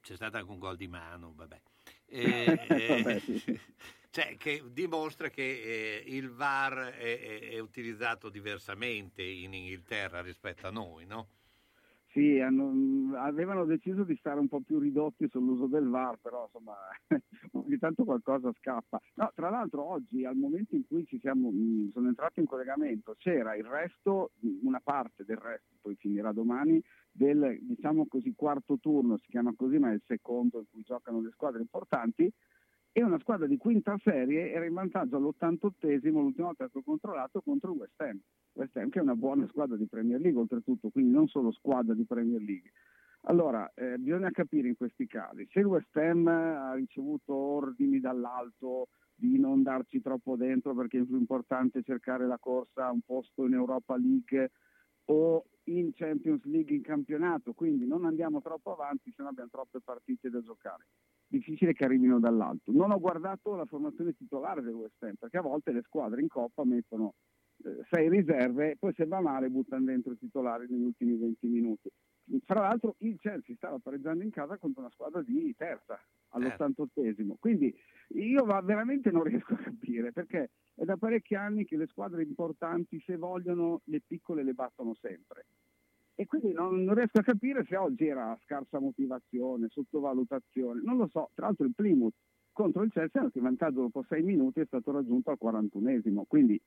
c'è stato anche un gol di mano, vabbè. Eh, cioè, che dimostra che eh, il VAR è, è- è utilizzato diversamente in Inghilterra rispetto a noi, no? Sì, hanno- avevano deciso di stare un po' più ridotti sull'uso del VAR, però insomma ogni tanto qualcosa scappa. No, tra l'altro oggi, al momento in cui siamo, mh, sono entrato in collegamento, c'era il resto, mh, una parte del resto, poi finirà domani, del diciamo così quarto turno, si chiama così, ma è il secondo in cui giocano le squadre importanti, e una squadra di quinta serie era in vantaggio all'88esimo, l'ultima volta che ho controllato, contro il West Ham. West Ham che è una buona squadra di Premier League oltretutto, quindi non solo squadra di Premier League. Allora, eh, bisogna capire in questi casi, se il West Ham ha ricevuto ordini dall'alto di non darci troppo dentro perché è più importante cercare la corsa, un posto in Europa League o in Champions League in campionato, quindi non andiamo troppo avanti se no abbiamo troppe partite da giocare. Difficile che arrivino dall'alto. Non ho guardato la formazione titolare del West Ham perché a volte le squadre in coppa mettono eh, sei riserve, poi se va male buttano dentro i titolari negli ultimi 20 minuti. Fra l'altro il Chelsea stava pareggiando in casa contro una squadra di terza all'88esimo, quindi io va- veramente non riesco a capire perché è da parecchi anni che le squadre importanti se vogliono le piccole le battono sempre. E quindi non, non riesco a capire se oggi era scarsa motivazione, sottovalutazione, non lo so. Tra l'altro il Plymouth contro il Chelsea andato in vantaggio dopo sei minuti è stato raggiunto al 41esimo, quindi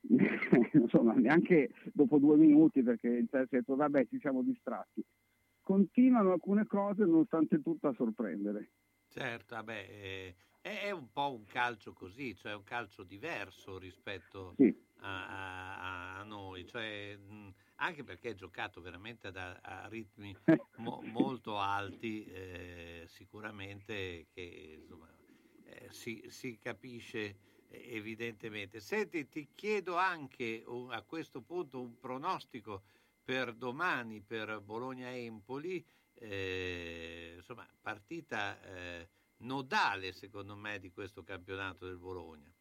insomma neanche dopo due minuti perché il Chelsea ha detto vabbè ci siamo distratti. Continuano alcune cose nonostante tutto a sorprendere. Certo, vabbè, eh, è, un po' un calcio così, cioè un calcio diverso rispetto Sì. a, a- a noi, cioè, anche perché è giocato veramente ad- a, ritmi mo- molto alti, eh, sicuramente che insomma, eh, si, si capisce eh, evidentemente. Senti, ti chiedo anche a questo punto un pronostico per domani per Bologna-Empoli, eh, insomma, partita eh, nodale secondo me di questo campionato del Bologna.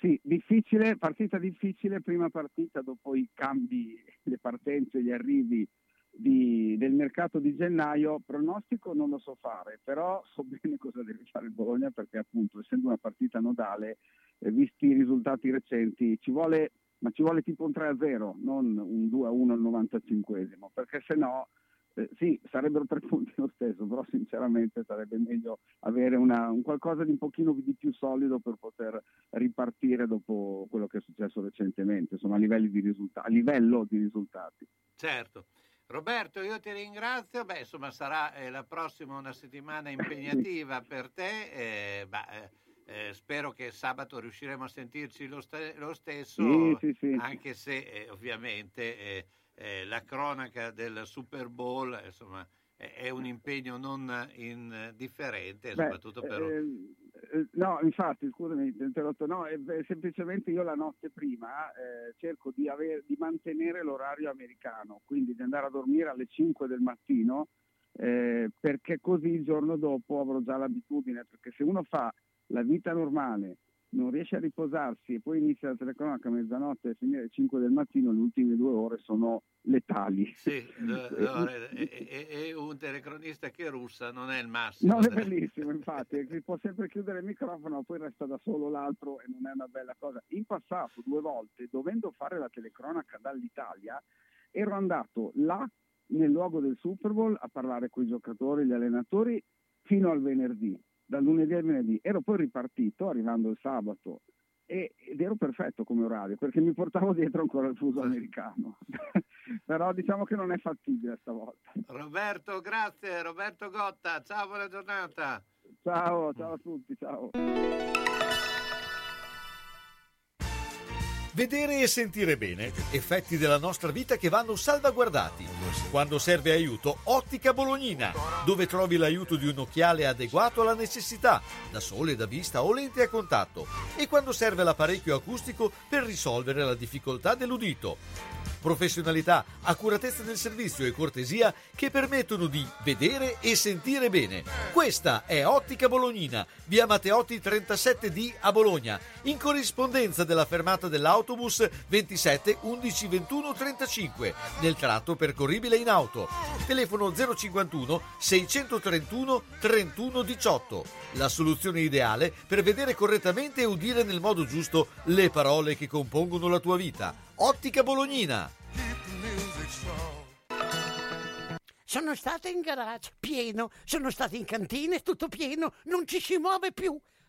Sì, difficile, partita difficile, prima partita dopo i cambi, le partenze, gli arrivi di- del mercato di gennaio, pronostico non lo so fare, però so bene cosa deve fare il Bologna perché appunto essendo una partita nodale, eh, visti i risultati recenti, ci vuole, ma ci vuole tipo un 3-0, non un 2-1 al 95esimo, perché se no eh, sì, sarebbero tre punti lo stesso, però sinceramente sarebbe meglio avere una- un qualcosa di un pochino di più solido per poter ripartire dopo quello che è successo recentemente, insomma a, livelli di risulta- a livello di risultati. Certo. Roberto, io ti ringrazio. Beh, insomma, sarà eh, la prossima una settimana impegnativa per te. eh, ma, eh, eh, spero che sabato riusciremo a sentirci lo, ste- lo stesso, Sì, sì, sì. anche se ovviamente eh, eh, la cronaca del Super Bowl insomma, è, è un impegno non indifferente, Beh, soprattutto per... eh, eh, no, infatti, scusami, ti ho interrotto, no, è- è semplicemente io la notte prima eh, cerco di, aver- di mantenere l'orario americano, quindi di andare a dormire alle 5 del mattino, eh, perché così il giorno dopo avrò già l'abitudine, perché se uno fa la vita normale, non riesce a riposarsi e poi inizia la telecronaca a mezzanotte e finire alle 5 del mattino, le ultime due ore sono letali. Sì, lo- e, e- e un telecronista che russa non è il massimo. Non è bellissimo, infatti, si può sempre chiudere il microfono, poi resta da solo l'altro e non è una bella cosa. In passato, due volte, dovendo fare la telecronaca dall'Italia, ero andato là nel luogo del Super Bowl a parlare con i giocatori, gli allenatori, fino al venerdì, dal lunedì al venerdì. Ero poi ripartito, arrivando il sabato, e- ed ero perfetto come orario, perché mi portavo dietro ancora il fuso americano. però diciamo che non è fattibile stavolta. Roberto, grazie. Roberto Gotta, ciao, buona giornata. Ciao, ciao a tutti, ciao. Vedere e sentire bene, effetti della nostra vita che vanno salvaguardati. Quando serve aiuto, Ottica Bolognina, dove trovi l'aiuto di un occhiale adeguato alla necessità, da sole, da vista o lente a contatto, e quando serve l'apparecchio acustico per risolvere la difficoltà dell'udito. Professionalità, accuratezza del servizio e cortesia che permettono di vedere e sentire bene. Questa è Ottica Bolognina, via Matteotti 37D a Bologna, in corrispondenza della fermata dell'autobus 27 11 21 35, nel tratto percorribile in auto. Telefono 051 631 31 18. La soluzione ideale per vedere correttamente e udire nel modo giusto le parole che compongono la tua vita. Ottica Bolognina. Sono stata in garage, pieno, sono stata in cantina, tutto pieno, non ci si muove più.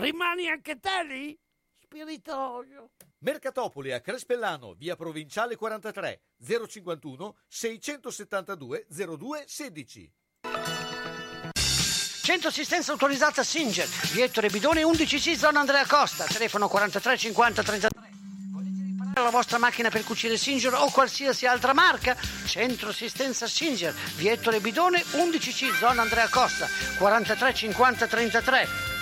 rimani anche te lì? Spiritoso. Mercatopoli a Crespellano, via Provinciale 43, 051 672 02 16. Centro assistenza autorizzata Singer, Viettore Bidone 11C, zona Andrea Costa, telefono 43 50 33. Volete riparare la vostra macchina per cucire Singer o qualsiasi altra marca? Centro assistenza Singer, Viettore Bidone 11C, zona Andrea Costa, 43 50 33.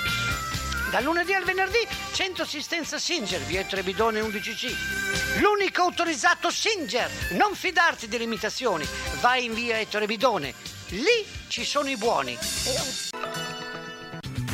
Dal lunedì al venerdì, centro assistenza Singer, Viettore Bidone 11C. L'unico autorizzato Singer. Non fidarti delle imitazioni. Vai in via Ettore Bidone. Lì ci sono i buoni.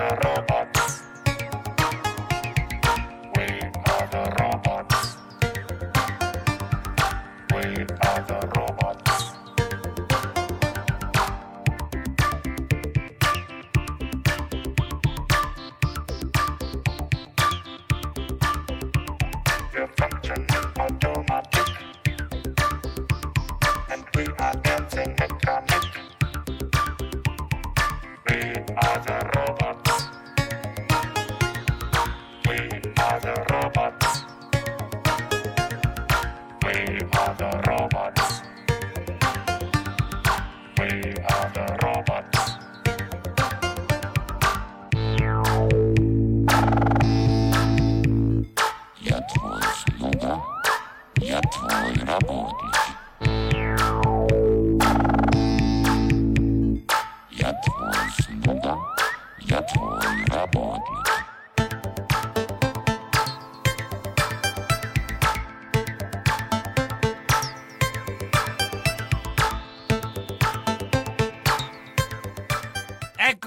Are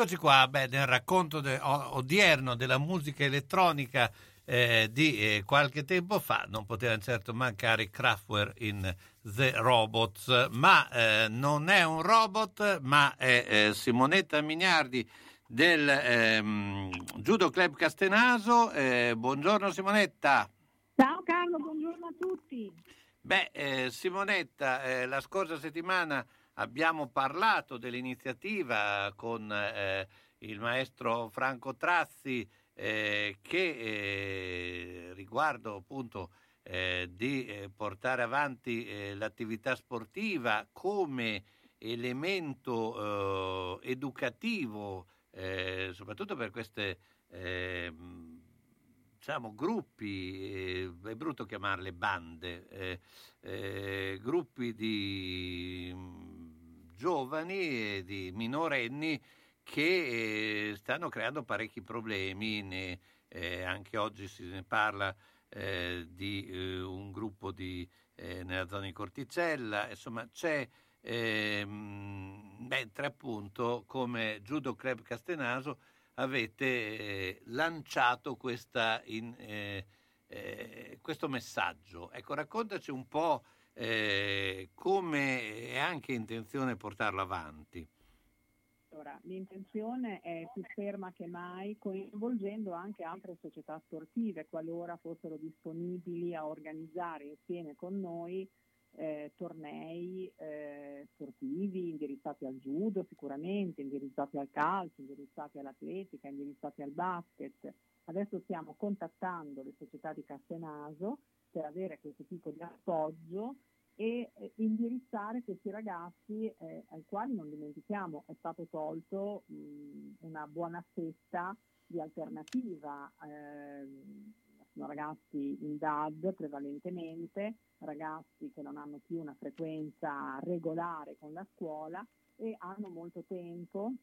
Eccoci qua, beh, nel racconto de- o- odierno della musica elettronica eh, di eh, qualche tempo fa non potevano certo mancare Kraftwerk in The Robots, ma eh, non è un robot, ma è eh, Simonetta Mignardi del ehm, Judo Club Castenaso. Eh, buongiorno Simonetta. Ciao Carlo, buongiorno a tutti. Beh, eh, Simonetta, la scorsa settimana abbiamo parlato dell'iniziativa con eh, il maestro Franco Trazzi eh, che eh, riguardo appunto eh, di eh, portare avanti eh, l'attività sportiva come elemento educativo, soprattutto per queste eh, diciamo, gruppi, eh, è brutto chiamarle bande, eh, eh, gruppi di giovani e di minorenni che eh, stanno creando parecchi problemi, ne, eh, anche oggi si ne parla eh, di eh, un gruppo di, eh, nella zona di Corticella, insomma c'è, ehm, mentre appunto come Judo Club Castenaso avete lanciato questa in, questo messaggio. Ecco, raccontaci un po' eh, come è anche intenzione portarlo avanti. Allora, l'intenzione è più ferma che mai, coinvolgendo anche altre società sportive, qualora fossero disponibili a organizzare insieme con noi eh, tornei eh, sportivi indirizzati al judo sicuramente, indirizzati al calcio, indirizzati all'atletica, indirizzati al basket. Adesso stiamo contattando le società di Castenaso per avere questo tipo di appoggio e eh, indirizzare questi ragazzi eh, ai quali non dimentichiamo è stato tolto mh, una buona fetta di alternativa. Eh, sono ragazzi in DAD prevalentemente, ragazzi che non hanno più una frequenza regolare con la scuola e hanno molto tempo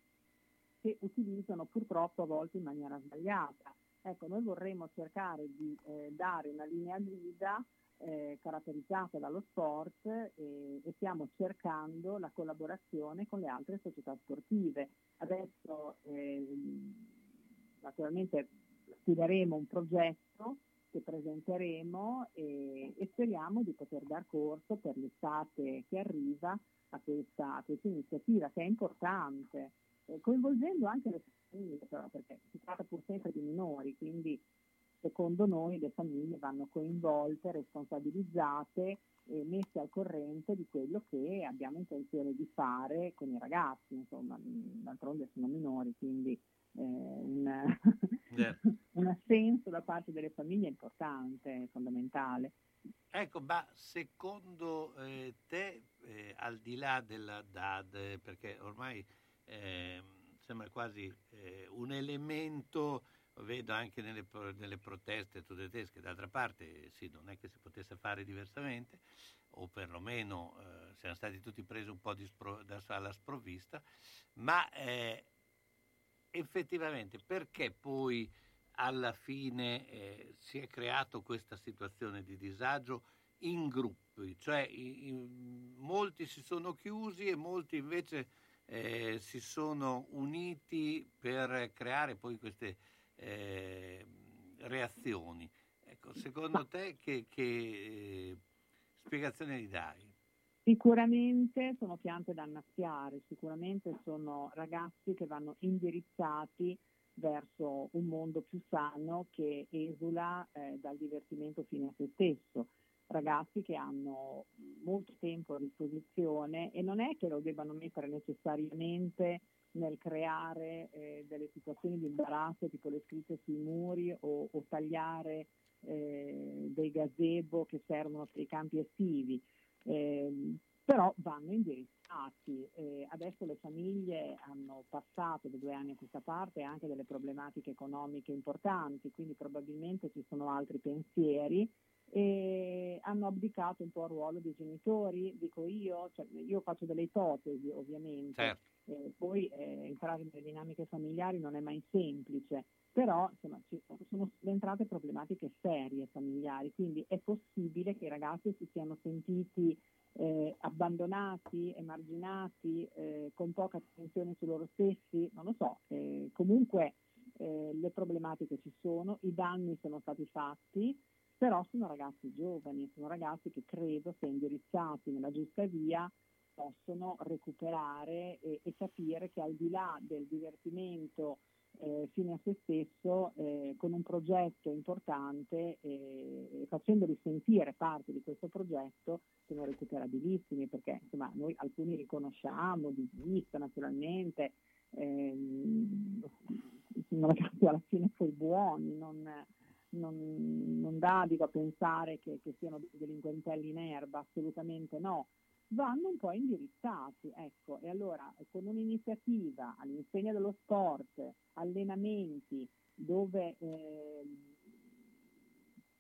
che utilizzano purtroppo a volte in maniera sbagliata. Ecco, noi vorremmo cercare di eh, dare una linea guida eh, caratterizzata dallo sport e, e, stiamo cercando la collaborazione con le altre società sportive. Adesso eh, naturalmente studiremo un progetto che presenteremo e, e, speriamo di poter dar corso per l'estate che arriva a questa, a questa iniziativa che è importante, eh, coinvolgendo anche le perché si tratta pur sempre di minori, quindi secondo noi le famiglie vanno coinvolte, responsabilizzate e messe al corrente di quello che abbiamo intenzione di fare con i ragazzi, insomma, d'altronde sono minori, quindi eh, un, yeah. un assenso da parte delle famiglie è importante, è fondamentale. Ecco, ma secondo eh, te, eh, al di là della DAD, perché ormai ehm, sembra quasi eh, un elemento vedo anche nelle, nelle proteste tedesche, d'altra parte sì, non è che si potesse fare diversamente, o perlomeno eh, siamo stati tutti presi un po' spro, da, alla sprovvista, ma eh, effettivamente perché poi alla fine eh, si è creato questa situazione di disagio in gruppi, cioè in, in, molti si sono chiusi e molti invece eh, si sono uniti per creare poi queste eh, reazioni. Ecco, secondo te che, che eh, spiegazione gli dai? Sicuramente sono piante da annaffiare, sicuramente sono ragazzi che vanno indirizzati verso un mondo più sano che esula eh, dal divertimento fine a se stesso. Ragazzi che hanno molto tempo a disposizione e non è che lo debbano mettere necessariamente nel creare eh, delle situazioni di imbarazzo tipo le scritte sui muri o, o tagliare eh, dei gazebo che servono per i campi estivi, eh, però vanno indirizzati. adesso le famiglie hanno passato da due anni a questa parte anche delle problematiche economiche importanti, quindi probabilmente ci sono altri pensieri e hanno abdicato un po' il ruolo dei genitori, dico io, cioè, io faccio delle ipotesi ovviamente, certo. eh, poi eh, entrare nelle dinamiche familiari non è mai semplice, però insomma, ci sono, sono entrate problematiche serie familiari, quindi è possibile che i ragazzi si siano sentiti eh, abbandonati, emarginati, eh, con poca attenzione su loro stessi, non lo so, eh, comunque eh, le problematiche ci sono, i danni sono stati fatti, però sono ragazzi giovani, sono ragazzi che credo se indirizzati nella giusta via possono recuperare e, e capire che al di là del divertimento eh, fine a se stesso, eh, con un progetto importante e facendoli sentire parte di questo progetto sono recuperabilissimi perché insomma, noi alcuni li conosciamo di vista naturalmente, ehm, sono ragazzi alla fine poi buoni, non, non, non dà dico, a pensare che, che siano delinquentelli in erba, assolutamente no, vanno un po' indirizzati, ecco, e allora con un'iniziativa all'insegna dello sport, allenamenti dove eh,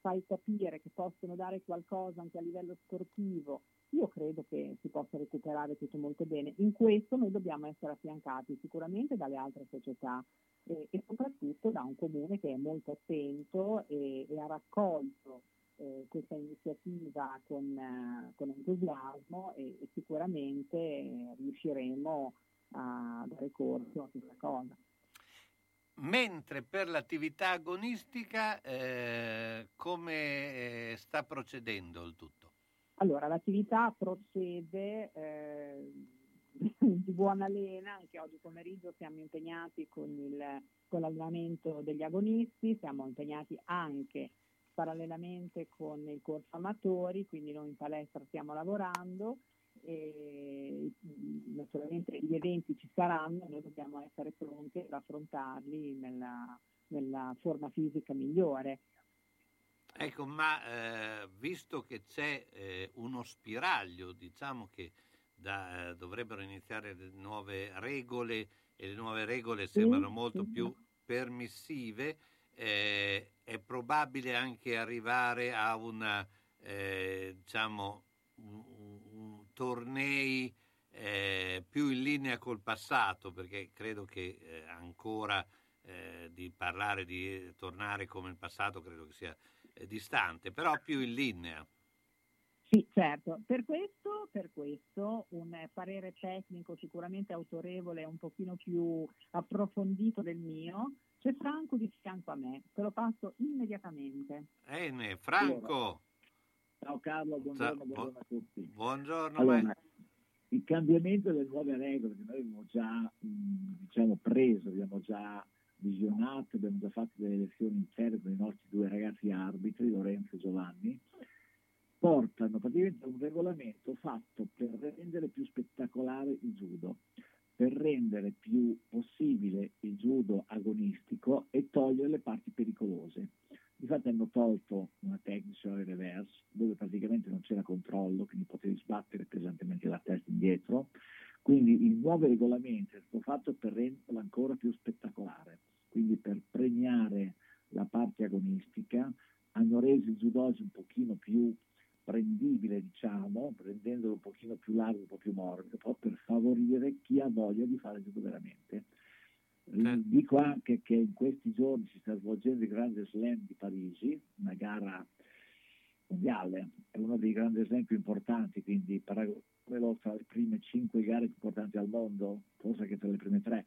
fai capire che possono dare qualcosa anche a livello sportivo, io credo che si possa recuperare tutto molto bene. In questo noi dobbiamo essere affiancati sicuramente dalle altre società e, e soprattutto da un comune che è molto attento e, e ha raccolto eh, questa iniziativa con, eh, con entusiasmo e, e sicuramente eh, riusciremo a dare corso a questa cosa. Mentre per l'attività agonistica eh, come eh, sta procedendo il tutto? Allora, l'attività procede eh, di buona lena, anche oggi pomeriggio siamo impegnati con, il, con l'allenamento degli agonisti, siamo impegnati anche parallelamente con il corso amatori, quindi noi in palestra stiamo lavorando e naturalmente gli eventi ci saranno, noi dobbiamo essere pronti ad affrontarli nella, nella forma fisica migliore. Ecco, ma eh, visto che c'è eh, uno spiraglio, diciamo che da, eh, dovrebbero iniziare le nuove regole e le nuove regole sembrano molto più permissive, eh, è probabile anche arrivare a una, eh, diciamo, un, un tornei eh, più in linea col passato, perché credo che eh, ancora eh, di parlare di tornare come il passato credo che sia distante, però più in linea. Sì, certo. Per questo, per questo, un parere tecnico sicuramente autorevole, un pochino più approfondito del mio, c'è Franco di fianco a me, te lo passo immediatamente. Bene, Franco. Allora, ciao Carlo, buongiorno, buongiorno a tutti. Buongiorno. Allora, il cambiamento delle nuove regole che noi abbiamo già diciamo, preso, abbiamo già visionato, abbiamo già fatto delle lezioni intere con i nostri due ragazzi arbitri, Lorenzo e Giovanni, portano praticamente a un regolamento fatto per rendere più spettacolare il judo per rendere più possibile il judo agonistico e togliere le parti pericolose. Infatti hanno tolto una tecnica in reverse dove praticamente non c'era controllo, quindi potevi sbattere pesantemente la testa indietro. Quindi il nuovo regolamento è stato fatto per renderlo ancora più spettacolare, quindi per premiare la parte agonistica, hanno reso il judo un pochino più prendibile, diciamo, rendendolo un pochino più largo, un po' più morbido, proprio per favorire chi ha voglia di fare judo veramente. Eh. Dico anche che in questi giorni si sta svolgendo il grande slam di Parigi, una gara mondiale, è uno dei grandi slam più importanti, quindi paragonamelo tra le prime cinque gare più importanti al mondo, forse anche tra le prime tre.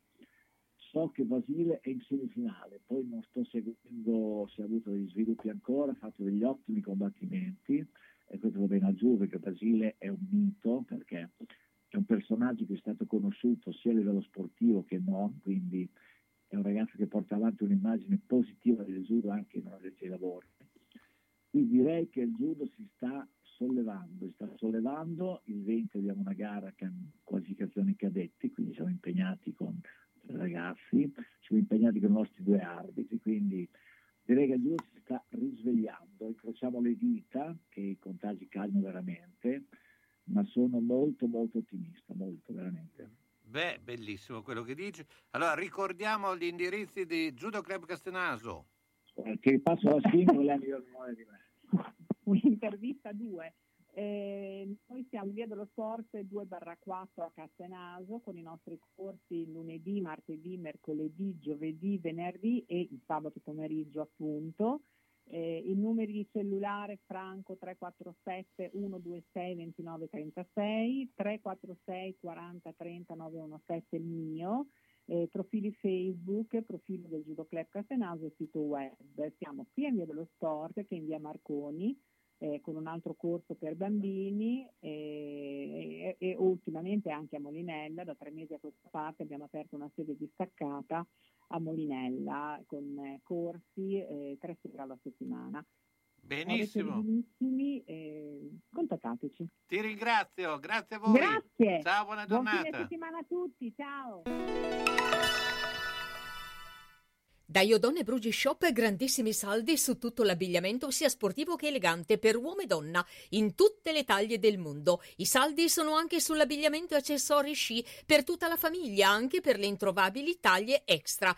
So che Basile è in semifinale, poi non sto seguendo se ha avuto degli sviluppi ancora, ha fatto degli ottimi combattimenti, e questo va bene a Giove che Basile è un mito perché è un personaggio che è stato conosciuto sia a livello sportivo che non, quindi è un ragazzo che porta avanti un'immagine positiva del judo anche in una dei lavori. Quindi direi che il judo si sta sollevando, si sta sollevando, il 20 abbiamo una gara con qualificazione cadetti, quindi siamo impegnati con ragazzi, siamo impegnati con i nostri due arbitri, quindi direi che il judo si sta risvegliando, incrociamo le dita che i contagi calmino veramente, ma sono molto molto ottimista, molto veramente. Beh, bellissimo quello che dici. Allora ricordiamo gli indirizzi di Judo Club Castenaso. Ti passo la singola di me. Un'intervista a due. Eh, noi siamo via dello sport 2 4 a Castenaso con i nostri corsi lunedì, martedì, mercoledì, giovedì, venerdì e il sabato pomeriggio appunto. Eh, I numeri di cellulare Franco 347 126 29 36, 346 40 30 917 il mio, eh, profili Facebook, profilo del Judo Club Castenaso e sito web. Siamo sia in via dello Sport che in via Marconi eh, con un altro corso per bambini e, e, e, ultimamente anche a Molinella, da tre mesi a questa parte abbiamo aperto una sede distaccata a Molinella con eh, corsi eh, tre sere alla settimana. Benissimo. Benissimi, eh, contattateci. Ti ringrazio, grazie a voi. Grazie. Ciao, buona Buon giornata. fine settimana a tutti, ciao. Da Iodone Brugi Shop grandissimi saldi su tutto l'abbigliamento sia sportivo che elegante per uomo e donna in tutte le taglie del mondo. I saldi sono anche sull'abbigliamento e accessori sci per tutta la famiglia, anche per le introvabili taglie extra.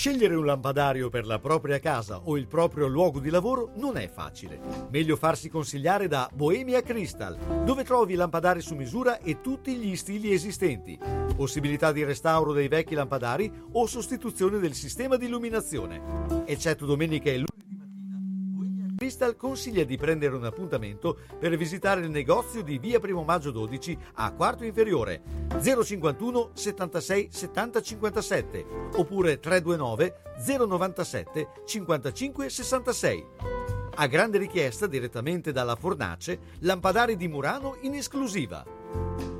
Scegliere un lampadario per la propria casa o il proprio luogo di lavoro non è facile. Meglio farsi consigliare da Bohemia Crystal, dove trovi lampadari su misura e tutti gli stili esistenti. Possibilità di restauro dei vecchi lampadari o sostituzione del sistema di illuminazione. Eccetto domenica e lunedì Crystal consiglia di prendere un appuntamento per visitare il negozio di via Primo Maggio 12 a quarto inferiore 051 76 70 57 oppure 329 097 55 66. A grande richiesta direttamente dalla Fornace, lampadari di Murano in esclusiva.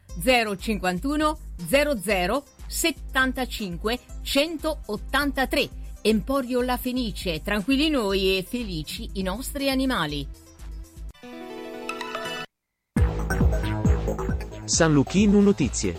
051 00 75 183. Emporio La Fenice, tranquilli noi e felici i nostri animali. San Luchino Notizie.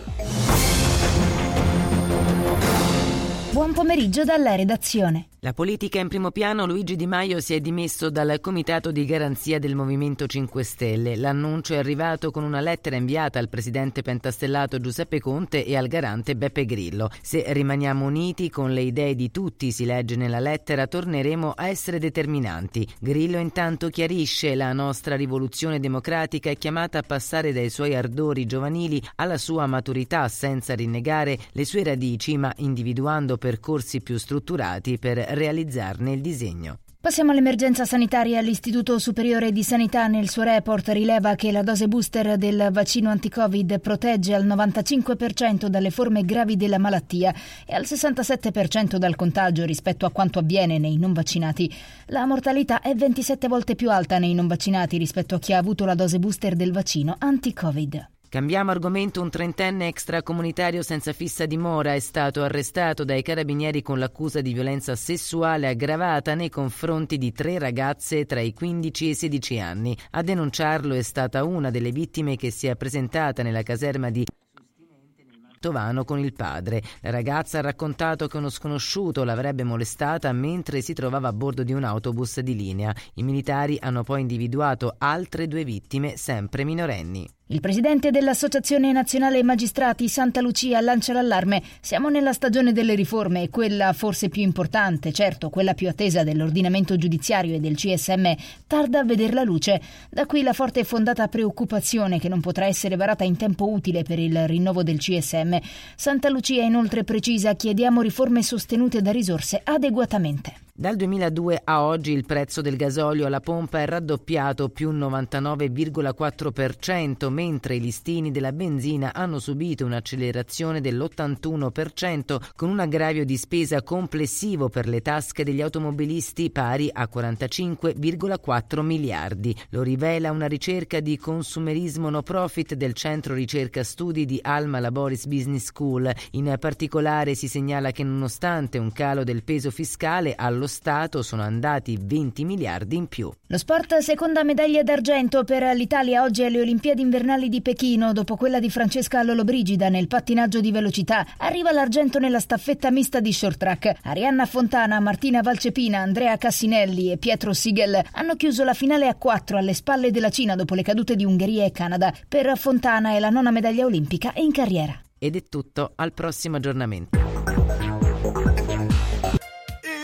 Buon pomeriggio dalla redazione. La politica in primo piano, Luigi Di Maio si è dimesso dal Comitato di Garanzia del Movimento 5 Stelle. L'annuncio è arrivato con una lettera inviata al presidente pentastellato Giuseppe Conte e al garante Beppe Grillo. Se rimaniamo uniti con le idee di tutti, si legge nella lettera, torneremo a essere determinanti. Grillo intanto chiarisce la nostra rivoluzione democratica è chiamata a passare dai suoi ardori giovanili alla sua maturità senza rinnegare le sue radici ma individuando percorsi più strutturati per realizzarne il disegno. Passiamo all'emergenza sanitaria. L'Istituto Superiore di Sanità nel suo report rileva che la dose booster del vaccino anti-Covid protegge al 95% dalle forme gravi della malattia e al 67% dal contagio rispetto a quanto avviene nei non vaccinati. La mortalità è 27 volte più alta nei non vaccinati rispetto a chi ha avuto la dose booster del vaccino anti-Covid. Cambiamo argomento, un trentenne extracomunitario senza fissa dimora è stato arrestato dai carabinieri con l'accusa di violenza sessuale aggravata nei confronti di tre ragazze tra i 15 e i 16 anni. A denunciarlo è stata una delle vittime che si è presentata nella caserma di con il padre. La ragazza ha raccontato che uno sconosciuto l'avrebbe molestata mentre si trovava a bordo di un autobus di linea. I militari hanno poi individuato altre due vittime, sempre minorenni. Il presidente dell'Associazione Nazionale Magistrati Santa Lucia lancia l'allarme. Siamo nella stagione delle riforme quella forse più importante, certo, quella più attesa dell'ordinamento giudiziario e del CSM, tarda a veder la luce. Da qui la forte e fondata preoccupazione che non potrà essere varata in tempo utile per il rinnovo del CSM. Santa Lucia inoltre precisa chiediamo riforme sostenute da risorse adeguatamente. Dal 2002 a oggi il prezzo del gasolio alla pompa è raddoppiato più 99,4%, mentre i listini della benzina hanno subito un'accelerazione dell'81%, con un aggravio di spesa complessivo per le tasche degli automobilisti pari a 45,4 miliardi. Lo rivela una ricerca di consumerismo no profit del Centro Ricerca Studi di Alma Laboris Business School. In particolare si segnala che nonostante un calo del peso fiscale allo Stato sono andati 20 miliardi in più. Lo sport seconda medaglia d'argento per l'Italia oggi alle Olimpiadi invernali di Pechino dopo quella di Francesca Lollobrigida nel pattinaggio di velocità. Arriva l'argento nella staffetta mista di short track. Arianna Fontana, Martina Valcepina, Andrea Cassinelli e Pietro Sigel hanno chiuso la finale a 4 alle spalle della Cina dopo le cadute di Ungheria e Canada. Per Fontana è la nona medaglia olimpica in carriera. Ed è tutto, al prossimo aggiornamento.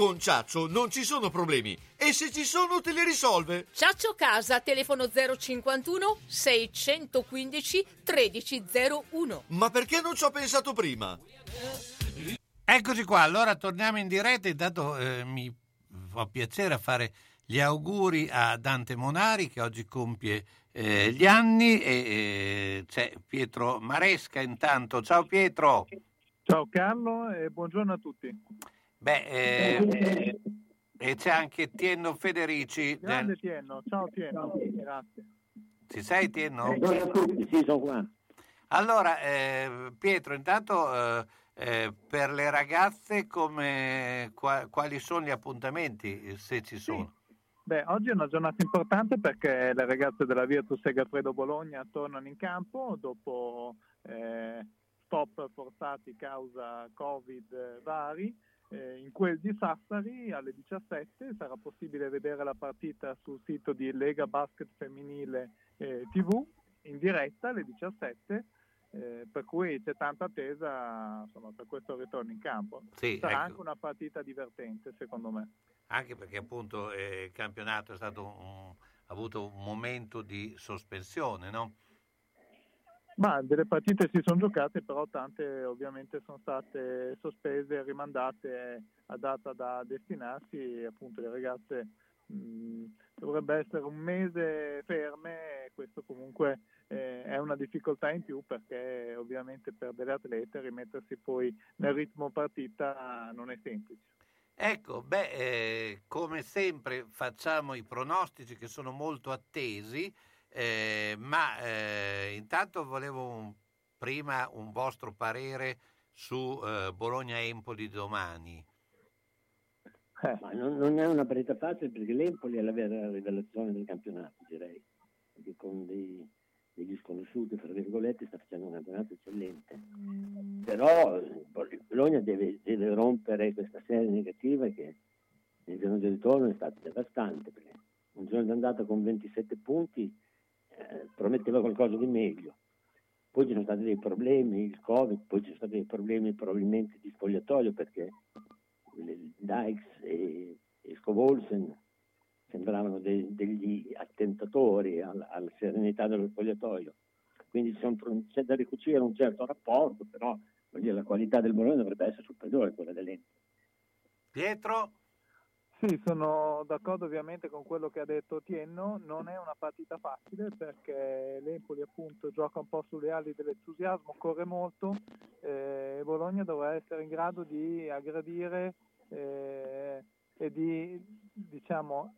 Con Ciaccio non ci sono problemi e se ci sono te li risolve. Ciaccio Casa, telefono 051 615 1301. Ma perché non ci ho pensato prima? Eccoci qua, allora torniamo in diretta. Intanto eh, mi fa piacere fare gli auguri a Dante Monari che oggi compie eh, gli anni e eh, c'è Pietro Maresca intanto. Ciao Pietro. Ciao Carlo e buongiorno a tutti. Beh, eh, e c'è anche Tienno Federici. Grande Tienno, ciao Tienno, grazie. Ci sei Tienno? Sì, sono qua. Allora, eh, Pietro, intanto eh, eh, per le ragazze come, qua, quali sono gli appuntamenti, se ci sono? Sì. Beh, oggi è una giornata importante perché le ragazze della Virtus Segafredo Bologna tornano in campo dopo eh, stop forzati causa Covid vari eh, in quel di Sassari alle 17 sarà possibile vedere la partita sul sito di Lega Basket Femminile eh, TV in diretta alle 17 eh, per cui c'è tanta attesa insomma, per questo ritorno in campo. Sì, Sarà ecco. anche una partita divertente secondo me. Anche perché appunto eh, il campionato è stato un, ha avuto un momento di sospensione, no? Ma delle partite si sono giocate, però tante ovviamente sono state sospese, rimandate a data da destinarsi appunto le ragazze mh, dovrebbe essere un mese ferme e questo comunque eh, è una difficoltà in più perché ovviamente per delle atlete rimettersi poi nel ritmo partita non è semplice. Ecco, beh, eh, come sempre facciamo i pronostici che sono molto attesi. Eh, ma eh, intanto volevo un, prima un vostro parere su eh, Bologna-Empoli domani. Ma non, non è una partita facile perché l'Empoli è la vera rivelazione del campionato, direi, perché con dei, degli sconosciuti, fra virgolette, sta facendo un campionato eccellente. Però Bologna deve, deve rompere questa serie negativa che nel giorno di ritorno è stata devastante, perché un giorno di andata con 27 punti eh, prometteva qualcosa di meglio. Poi ci sono stati dei problemi, il Covid, poi ci sono stati dei problemi probabilmente di spogliatoio perché Dykes e, e Scovolsen sembravano de- degli attentatori alla, alla serenità dello spogliatoio. Quindi c'è da ricucire un certo rapporto, però dire, la qualità del Bologna dovrebbe essere superiore a quella dell'Empoli. Pietro? Sì, sono d'accordo ovviamente con quello che ha detto Tienno, non è una partita facile perché l'Empoli appunto gioca un po' sulle ali dell'entusiasmo, corre molto eh, e Bologna dovrà essere in grado di aggredire eh, e di diciamo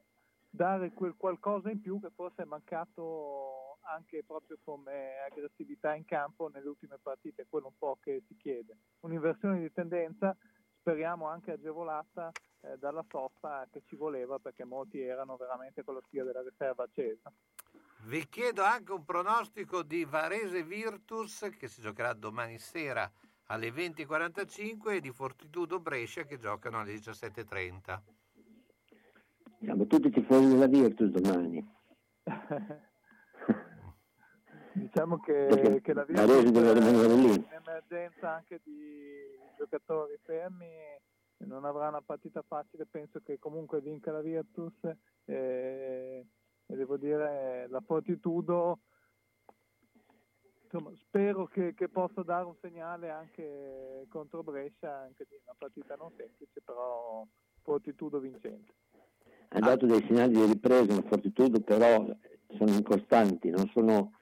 dare quel qualcosa in più che forse è mancato anche proprio come aggressività in campo nelle ultime partite, quello un po' che si chiede. Un'inversione di tendenza, speriamo anche agevolata eh, dalla sosta che ci voleva perché molti erano veramente con la scia della riserva accesa. Vi chiedo anche un pronostico di Varese Virtus che si giocherà domani sera alle 20.45 e di Fortitudo Brescia che giocano alle 17.30. Siamo tutti tifosi della Virtus domani. Diciamo che, che la Virtus deve rimanere lì. in emergenza anche di giocatori fermi non avrà una partita facile, penso che comunque vinca la Virtus e, e devo dire la Fortitudo insomma, spero che, che possa dare un segnale anche contro Brescia, anche di una partita non semplice, però Fortitudo vincente. Ha dato dei segnali di ripresa, una fortitudo, però sono incostanti, non sono,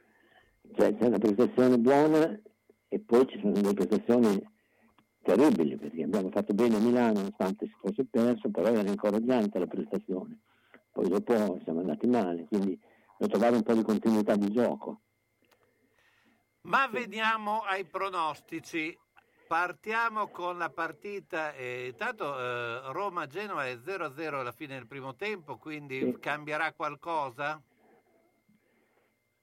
cioè c'è una prestazione buona e poi ci sono delle prestazioni terribili, perché abbiamo fatto bene a Milano, nonostante si fosse perso, però era incoraggiante la prestazione. Poi dopo siamo andati male, quindi devo trovare un po' di continuità di gioco. Ma veniamo ai pronostici. Partiamo con la partita. eh, intanto eh, Roma-Genova è 0-0 alla fine del primo tempo, quindi Sì. cambierà qualcosa?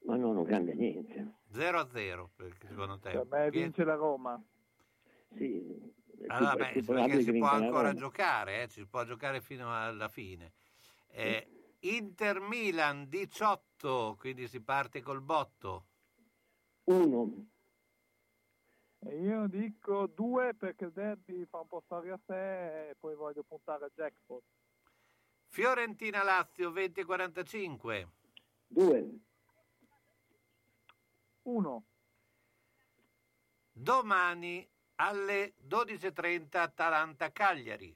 Ma no, non cambia niente. 0-0 perché secondo te? Per me vince la Roma. Sì, più- Allora, beh, più perché si può ancora Roma. giocare, eh, si può giocare fino alla fine. Eh, Inter-Milan 18, quindi si parte col botto. Uno, E io dico due perché il derby fa un po' storia a sé e poi voglio puntare a jackpot. Fiorentina-Lazio 20-45. due, Uno. Domani alle 12.30 Atalanta-Cagliari.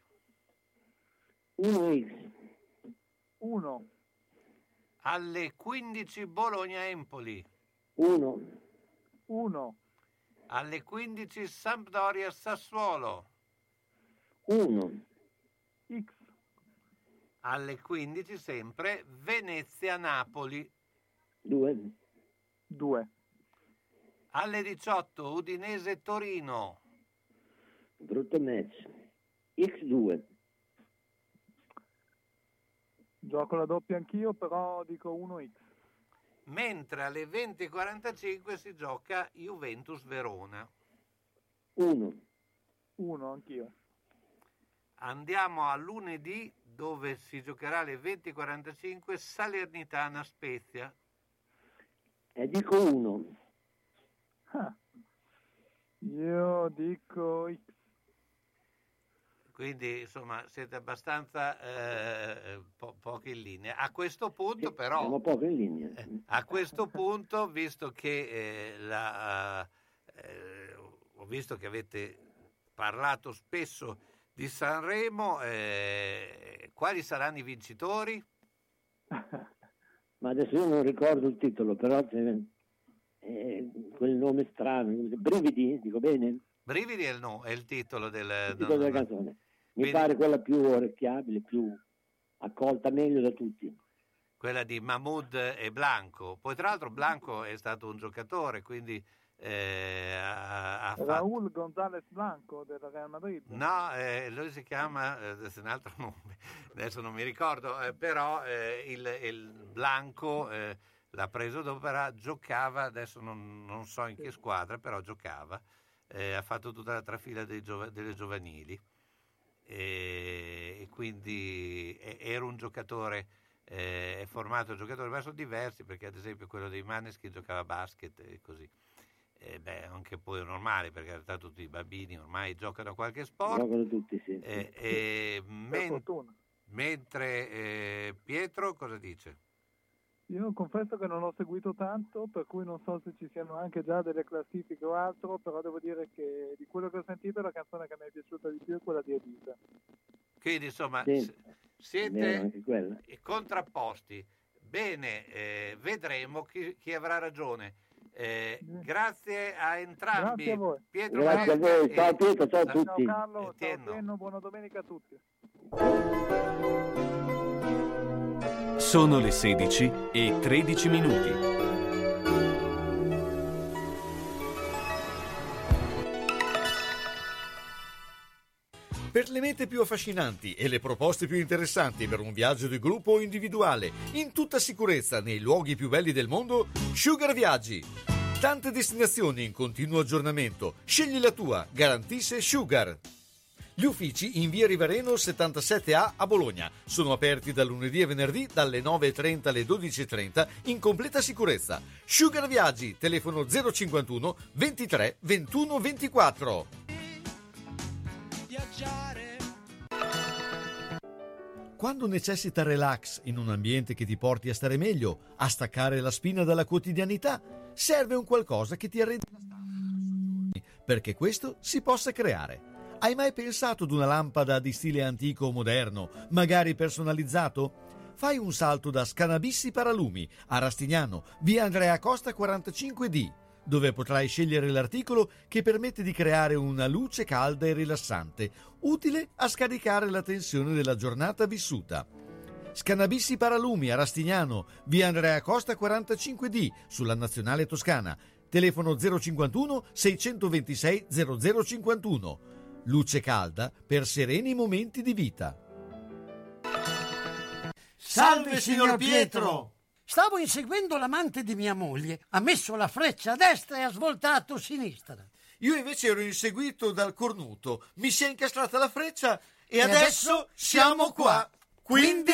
uno X, Uno. Alle 15 Bologna-Empoli. uno, Uno. Alle 15 Sampdoria-Sassuolo. uno, X. Alle 15 sempre Venezia-Napoli. due, Due. Alle 18 Udinese-Torino. Brutto match, X2, Gioco la doppia anch'io, però dico 1x. Mentre alle 20.45 si gioca Juventus-Verona. uno, 1 anch'io. Andiamo a lunedì dove si giocherà alle 20.45 Salernitana-Spezia. e dico uno, Ah. Io dico X. Quindi insomma siete abbastanza eh, po- pochi in linea. A questo punto però... siamo poco in linea. A questo punto, visto che eh, la, eh, ho visto che avete parlato spesso di Sanremo, eh, quali saranno i vincitori? Ma adesso io non ricordo il titolo, però eh, quel nome strano, Brividi, dico bene? Brividi è il, no- è il titolo del... Il titolo della canzone. Mi pare quella più orecchiabile, più accolta meglio da tutti. quella di Mahmoud e Blanco. Poi tra l'altro Blanco è stato un giocatore, quindi eh, ha, ha fatto... Raúl González Blanco del Real Madrid. No, eh, lui si chiama, eh, un altro nome, adesso non mi ricordo, eh, però eh, il, il Blanco eh, l'ha preso dopo, era- giocava, adesso non, non so in che squadra, però giocava, eh, ha fatto tutta la trafila dei giova- delle giovanili e, e quindi era un giocatore, eh, è formato giocatori, ma sono diversi perché ad esempio quello dei Maneskin giocava a basket e così. Eh, beh, anche poi è normale perché in realtà tutti i bambini ormai giocano a qualche sport. Giocano tutti, sì. Eh, eh, men- mentre eh, Pietro cosa dice? Io confesso che non ho seguito tanto, per cui non so se ci siano anche già delle classifiche o altro, però devo dire che di quello che ho sentito la canzone che mi è piaciuta di più è quella di Elisa. Quindi insomma Sì, siete contrapposti. Bene, eh, vedremo chi, chi avrà ragione. Eh, grazie a entrambi. Grazie a voi. Pietro Grazie a voi, ciao Pietro, ciao a Ciao tutti. Carlo, ciao. Tienno, buona domenica a tutti. Sono le 16 e 13 minuti. Per le mete più affascinanti e le proposte più interessanti per un viaggio di gruppo o individuale, in tutta sicurezza nei luoghi più belli del mondo, Sugar Viaggi. Tante destinazioni in continuo aggiornamento. Scegli la tua, garantisce Sugar. Gli uffici in via Rivareno 77A a Bologna sono aperti dal lunedì e venerdì dalle 9.30 alle 12.30 in completa sicurezza. Sugar Viaggi, telefono 051 23 21 24. Quando necessita relax in un ambiente che ti porti a stare meglio, a staccare la spina dalla quotidianità, serve un qualcosa che ti stanza. Perché questo si possa creare. Hai mai pensato ad una lampada di stile antico o moderno, magari personalizzato? Fai un salto da Scanabissi Paralumi a Rastignano, via Andrea Costa 45D, dove potrai scegliere l'articolo che permette di creare una luce calda e rilassante, utile a scaricare la tensione della giornata vissuta. Scanabissi Paralumi a Rastignano, via Andrea Costa 45D, sulla Nazionale Toscana. Telefono 051 626 0051. Luce calda per sereni momenti di vita. Salve, signor Pietro! Stavo inseguendo l'amante di mia moglie. Ha messo la freccia a destra e ha svoltato a sinistra. Io invece ero inseguito dal cornuto, mi si è incastrata la freccia e, E adesso, adesso siamo qua. Quindi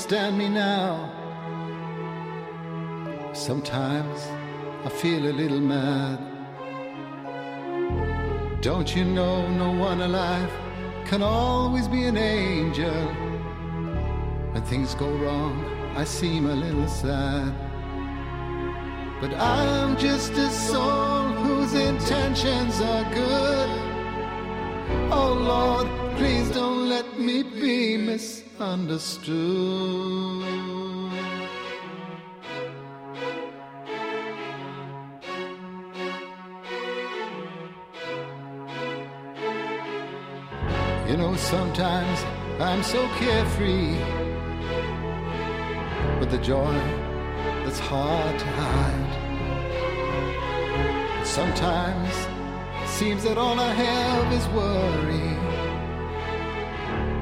Understand me now? Sometimes I feel a little mad. Don't you know no one alive can always be an angel? When things go wrong, I seem a little sad. But I'm just a soul whose intentions are good. Oh Lord, please don't let me be misunderstood. You know, sometimes I'm so carefree with the joy that's hard to hide. Sometimes it seems that all I have is worry,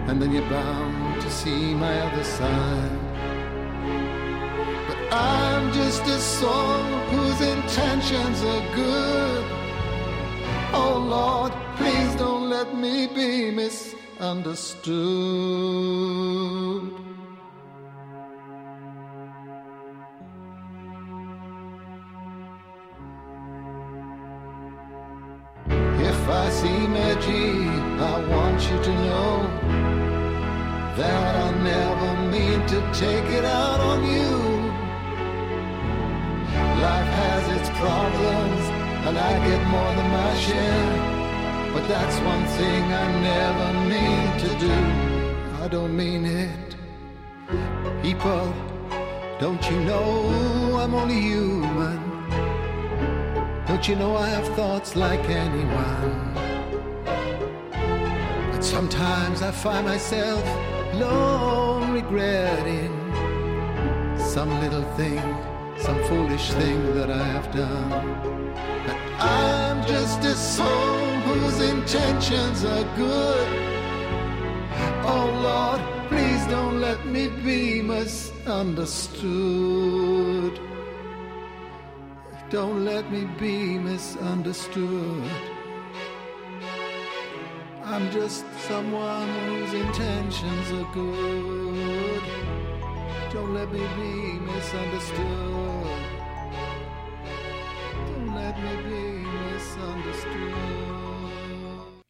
and then you're bound to see my other side. But I'm just a soul whose intentions are good. Oh Lord, please don't let me be misunderstood. If I see Maggie, I want you to know that I never mean to take it out on you. Life has its problems, and I get more than my share. But that's one thing I never mean to do. I don't mean it. People, don't you know I'm only human? Don't you know I have thoughts like anyone? But sometimes I find myself long regretting some little thing, some foolish thing that I have done. But I'm just a soul whose intentions are good. Oh Lord, please don't let me be misunderstood. Don't let me be misunderstood. I'm just someone whose intentions are good. Don't let me be misunderstood. Don't let me be misunderstood.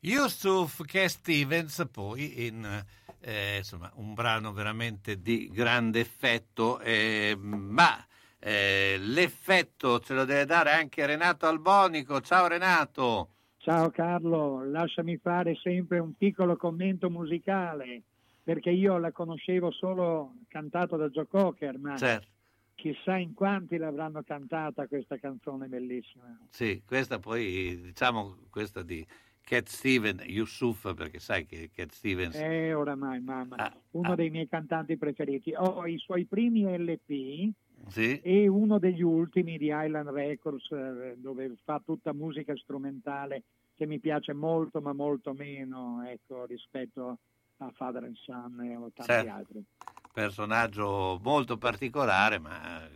Yusuf K. Stevens poi in eh, insomma, un brano veramente di grande effetto, eh, ma eh, l'effetto ce lo deve dare anche Renato Albonico. Ciao Renato. Ciao Carlo, lasciami fare sempre un piccolo commento musicale, perché io la conoscevo solo cantato da Joe Cocker, ma Certo. chissà in quanti l'avranno cantata questa canzone bellissima. Sì, questa poi, diciamo, questa di Cat Stevens, Yusuf, perché sai che Cat Stevens... Eh, oramai, mamma, Ah, uno dei miei cantanti preferiti. Ho i suoi primi LP Sì? e uno degli ultimi di Island Records, eh, dove fa tutta musica strumentale che mi piace molto, ma molto meno, ecco, rispetto a Father and Son e o tanti Certo. altri. personaggio molto particolare, ma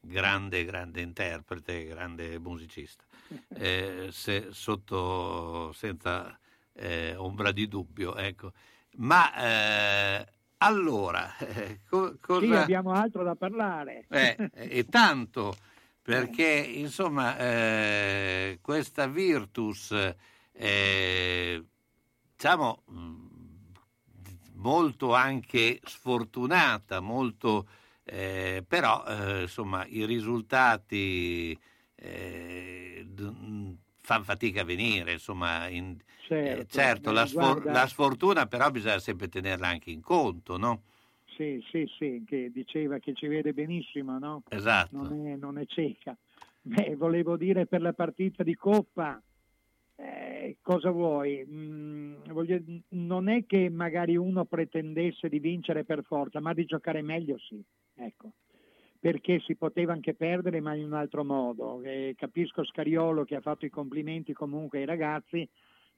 grande, grande interprete, grande musicista. Eh, se- sotto, senza eh, ombra di dubbio, ecco. Ma eh, allora, eh, co- Sì, cosa... abbiamo altro da parlare. Eh, e tanto, perché insomma eh, questa Virtus, eh, diciamo, mh, molto anche sfortunata, molto, eh, però eh, insomma i risultati d- fanno fatica a venire, insomma, in- eh, Certo, certo, la, sfor- guarda- la sfortuna però bisogna sempre tenerla anche in conto, no? Sì, sì, sì, che diceva che ci vede benissimo, no? Esatto. Non è, non è cieca. Beh, volevo dire per la partita di Coppa, eh, cosa vuoi? Mm, voglio- non è che magari uno pretendesse di vincere per forza, ma di giocare meglio sì, ecco. Perché si poteva anche perdere, ma in un altro modo. Eh, capisco Scariolo che ha fatto i complimenti comunque ai ragazzi,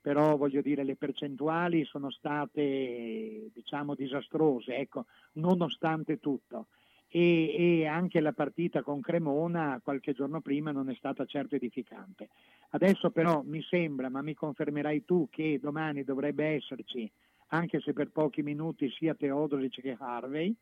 però voglio dire le percentuali sono state diciamo disastrose, ecco, nonostante tutto. E, e anche la partita con Cremona qualche giorno prima non è stata certo edificante. Adesso però mi sembra, ma mi confermerai tu, che domani dovrebbe esserci, anche se per pochi minuti, sia Teodoric che Harvey.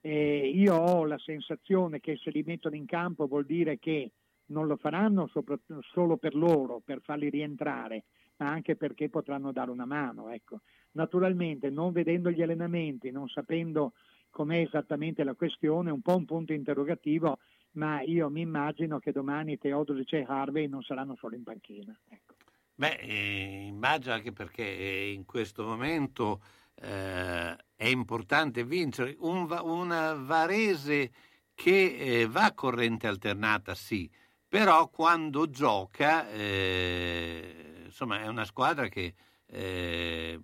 Eh, io ho la sensazione che se li mettono in campo vuol dire che non lo faranno sopra- solo per loro, per farli rientrare, ma anche perché potranno dare una mano. Ecco. Naturalmente, non vedendo gli allenamenti, non sapendo com'è esattamente la questione, è un po' un punto interrogativo, ma io mi immagino che domani Teodoric e Harvey non saranno solo in panchina. Beh, eh, immagino anche perché eh, in questo momento eh, è importante vincere. Un una Varese che eh, va a corrente alternata, sì, però quando gioca, eh, insomma, è una squadra che eh,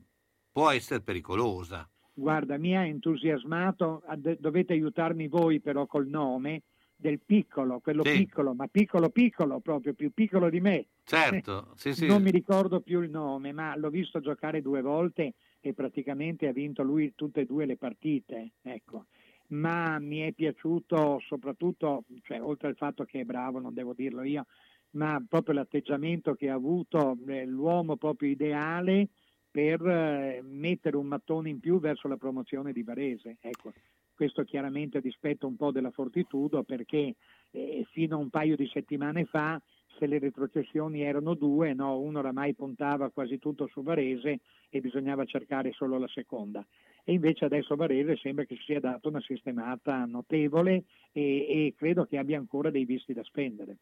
può essere pericolosa. Guarda, mi ha entusiasmato, dovete aiutarmi voi però col nome del piccolo, quello Sì. piccolo, ma piccolo piccolo proprio, più piccolo di me. Certo, sì, sì. Non mi ricordo più il nome, ma l'ho visto giocare due volte e praticamente ha vinto lui tutte e due le partite, ecco. Ma mi è piaciuto soprattutto, cioè, oltre al fatto che è bravo, non devo dirlo io, ma proprio l'atteggiamento che ha avuto eh, l'uomo proprio ideale per eh, mettere un mattone in più verso la promozione di Varese. Ecco, questo chiaramente a dispetto un po' della Fortitudo perché eh, fino a un paio di settimane fa se le retrocessioni erano due, no, uno oramai puntava quasi tutto su Varese e bisognava cercare solo la seconda. E invece adesso Varese sembra che si sia dato una sistemata notevole e, e credo che abbia ancora dei visti da spendere.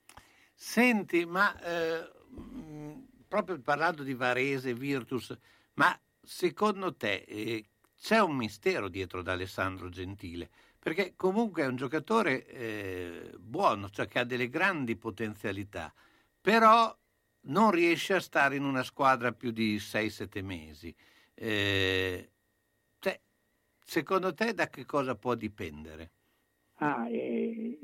Senti, ma eh, proprio parlando di Varese, Virtus, ma secondo te eh, c'è un mistero dietro ad Alessandro Gentile? Perché comunque è un giocatore eh, buono, cioè che ha delle grandi potenzialità, però non riesce a stare in una squadra più di 6-7 mesi. Cioè, secondo te da che cosa può dipendere? Ah, eh,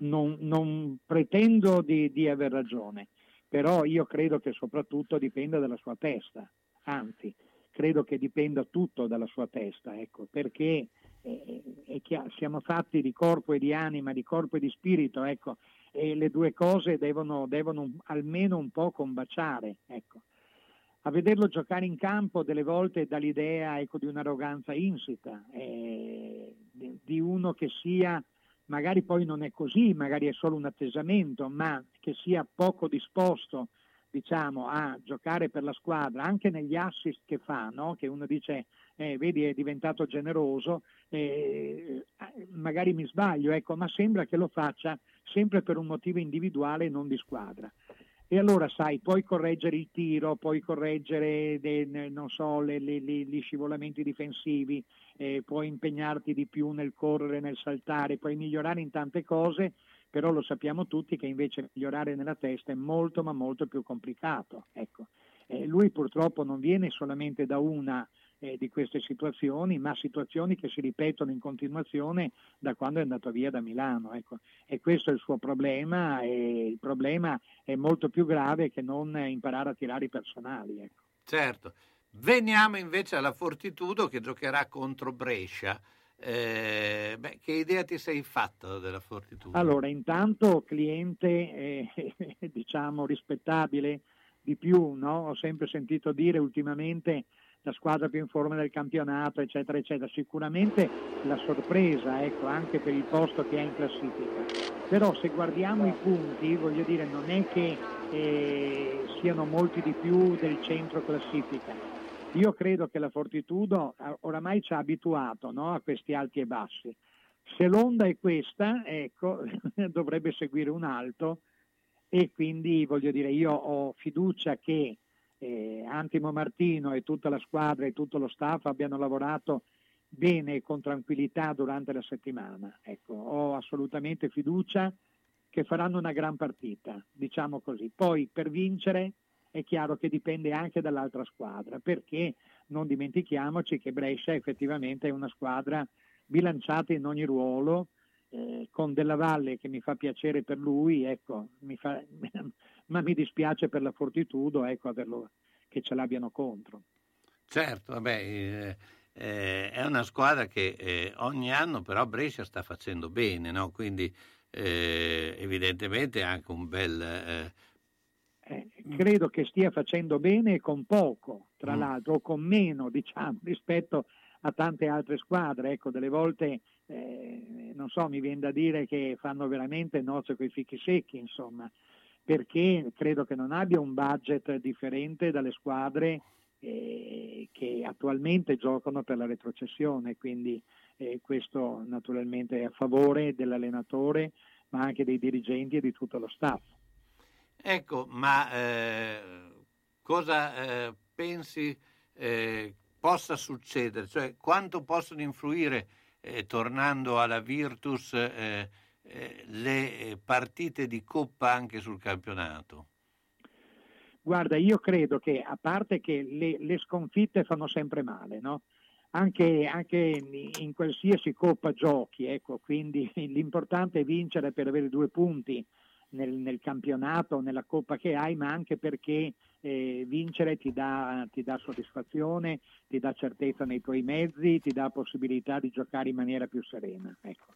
non, non pretendo di, di aver ragione, però io credo che soprattutto dipenda dalla sua testa, anzi, credo che dipenda tutto dalla sua testa, ecco, perché eh, chiaro, siamo fatti di corpo e di anima, di corpo e di spirito, ecco, e le due cose devono, devono almeno un po' combaciare, ecco. A vederlo giocare in campo delle volte dà l'idea ecco, di un'arroganza insita, eh, di uno che sia, magari poi non è così, magari è solo un attesamento, ma che sia poco disposto diciamo, a giocare per la squadra, anche negli assist che fa, no? che uno dice, eh, vedi è diventato generoso, eh, magari mi sbaglio, ecco, ma sembra che lo faccia sempre per un motivo individuale e non di squadra. E allora sai, puoi correggere il tiro, puoi correggere non so, le, le, le, gli scivolamenti difensivi, eh, puoi impegnarti di più nel correre, nel saltare, puoi migliorare in tante cose, però lo sappiamo tutti che invece migliorare nella testa è molto ma molto più complicato. Ecco. Eh, lui purtroppo non viene solamente da una eh, di queste situazioni, ma situazioni che si ripetono in continuazione da quando è andato via da Milano. Ecco. E questo è il suo problema e il problema è molto più grave che non imparare a tirare i personali. Ecco. Certo. Veniamo invece alla Fortitudo che giocherà contro Brescia. Eh, beh, che idea ti sei fatta della Fortitudo? Allora, intanto cliente eh, diciamo rispettabile di più, no? ho sempre sentito dire ultimamente la squadra più in forma del campionato, eccetera, eccetera. Sicuramente la sorpresa, ecco, anche per il posto che ha in classifica. Però se guardiamo i punti, voglio dire, non è che eh, siano molti di più del centro classifica. Io credo che la Fortitudo oramai ci ha abituato no, a questi alti e bassi. Se l'onda è questa, ecco, dovrebbe seguire un alto e quindi voglio dire, io ho fiducia che eh, Antimo Martino e tutta la squadra e tutto lo staff abbiano lavorato bene e con tranquillità durante la settimana. Ecco, ho assolutamente fiducia che faranno una gran partita, diciamo così. Poi per vincere è chiaro che dipende anche dall'altra squadra, perché non dimentichiamoci che Brescia effettivamente è una squadra bilanciata in ogni ruolo, eh, con Della Valle che mi fa piacere per lui, ecco, mi fa, ma mi dispiace per la Fortitudo ecco, averlo, che ce l'abbiano contro. Certo, vabbè, eh, eh, è una squadra che eh, ogni anno però Brescia sta facendo bene, no? quindi eh, evidentemente anche un bel... Eh, credo che stia facendo bene con poco, tra mm. l'altro, o con meno, diciamo, rispetto a tante altre squadre. Ecco, delle volte, eh, non so, mi viene da dire che fanno veramente nozze con i fichi secchi, insomma perché credo che non abbia un budget differente dalle squadre eh, che attualmente giocano per la retrocessione, quindi eh, questo naturalmente è a favore dell'allenatore, ma anche dei dirigenti e di tutto lo staff. Ecco, ma eh, cosa eh, pensi eh, possa succedere? Cioè, quanto possono influire, eh, tornando alla Virtus, eh, le eh, partite di Coppa anche sul campionato? Guarda, io credo che a parte che le, le sconfitte fanno sempre male, no? Anche, anche, in qualsiasi coppa giochi, ecco, quindi l'importante è vincere per avere due punti nel, nel campionato, nella coppa che hai, ma anche perché eh, vincere ti dà, ti dà, soddisfazione, ti dà certezza nei tuoi mezzi, ti dà possibilità di giocare in maniera più serena. Ecco.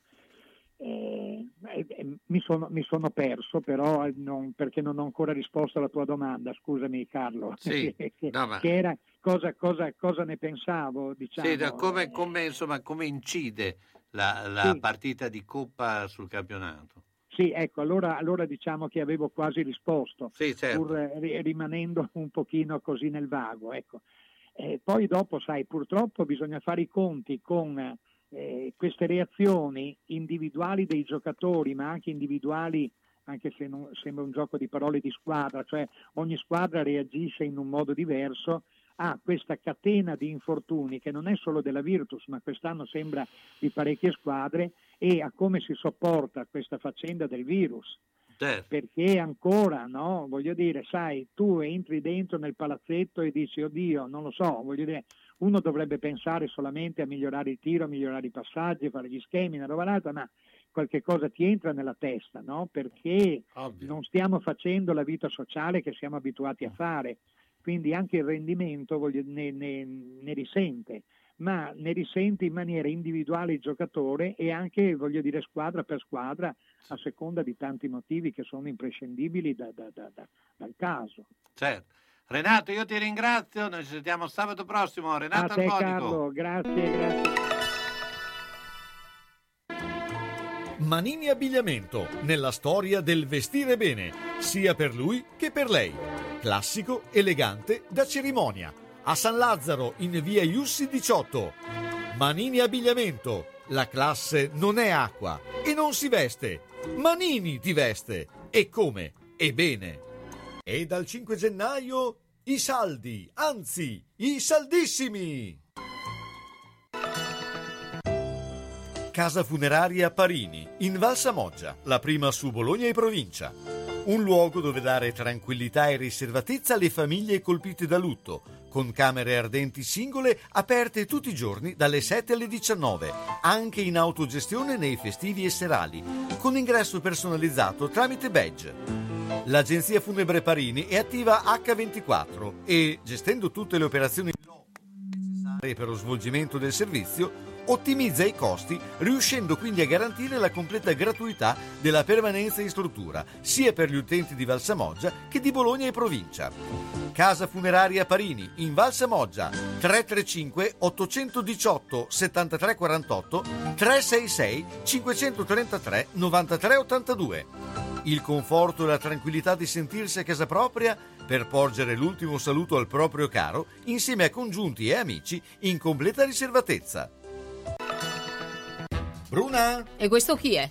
Eh, eh, mi, sono, mi, sono, perso però non, perché non ho ancora risposto alla tua domanda, scusami Carlo, sì, che, no, ma... che, era cosa, cosa, cosa, ne pensavo. Diciamo. Sì, come, come, insomma, come, incide la, la sì. partita di Coppa sul campionato? Sì, ecco, allora, allora, diciamo che avevo quasi risposto, sì, certo. pur eh, rimanendo un pochino così nel vago. Ecco. Eh, poi dopo, sai, purtroppo bisogna fare i conti con eh, queste reazioni individuali dei giocatori, ma anche individuali, anche se non, sembra un gioco di parole di squadra, cioè ogni squadra reagisce in un modo diverso a questa catena di infortuni che non è solo della Virtus, ma quest'anno sembra di parecchie squadre, e a come si sopporta questa faccenda del virus. Certo. Perché ancora, no? Voglio dire, sai, tu entri dentro nel palazzetto e dici, oddio, non lo so, voglio dire, uno dovrebbe pensare solamente a migliorare il tiro, a migliorare i passaggi, a fare gli schemi, una roba l'altra, ma qualche cosa ti entra nella testa, no? Perché Ovvio. non stiamo facendo la vita sociale che siamo abituati a fare, quindi anche il rendimento voglio, ne, ne, ne risente ma ne risente in maniera individuale il giocatore e anche, voglio dire, squadra per squadra, a seconda di tanti motivi che sono imprescindibili da, da, da, dal caso. Certo. Renato, io ti ringrazio, noi ci sentiamo sabato prossimo. Renato A te. Carlo, grazie, grazie. Manini Abbigliamento, nella storia del vestire bene, sia per lui che per lei. Classico, elegante, da cerimonia. A San Lazzaro in via Iussi 18. Manini Abbigliamento. La classe non è acqua e non si veste. Manini ti veste. E come? E bene. E dal 5 gennaio i saldi, anzi, i saldissimi. Casa funeraria Parini, in Val Samoggia, la prima su Bologna e provincia. Un luogo dove dare tranquillità e riservatezza alle famiglie colpite da lutto, con camere ardenti singole aperte tutti i giorni dalle 7 alle 19, anche in autogestione nei festivi e serali, con ingresso personalizzato tramite badge. L'agenzia funebre Parini è attiva H24 e, gestendo tutte le operazioni necessarie per lo svolgimento del servizio, ottimizza i costi, riuscendo quindi a garantire la completa gratuità della permanenza in struttura, sia per gli utenti di Valsamoggia che di Bologna e provincia. Casa funeraria Parini, in Valsamoggia, 335 818 7348 366 533 9382. Il conforto e la tranquillità di sentirsi a casa propria per porgere l'ultimo saluto al proprio caro insieme a congiunti e amici in completa riservatezza. Bruna? E questo chi è?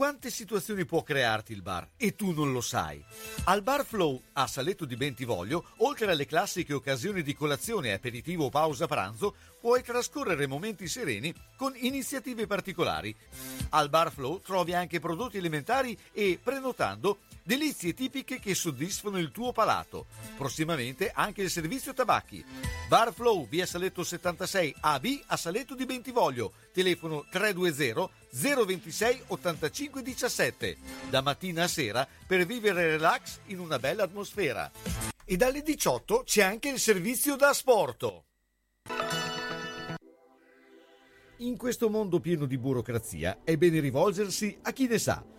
Quante situazioni può crearti il bar e tu non lo sai? Al Bar Flow a Saletto di Bentivoglio, oltre alle classiche occasioni di colazione, aperitivo o pausa pranzo, puoi trascorrere momenti sereni con iniziative particolari. Al Bar Flow trovi anche prodotti alimentari e, prenotando, delizie tipiche che soddisfano il tuo palato. Prossimamente anche il servizio tabacchi. Bar Flow, via Saletto 76 AB a Saletto di Bentivoglio. Telefono 320 026 85 17. Da mattina a sera per vivere relax in una bella atmosfera. E dalle 18 c'è anche il servizio da sporto. In questo mondo pieno di burocrazia è bene rivolgersi a chi ne sa.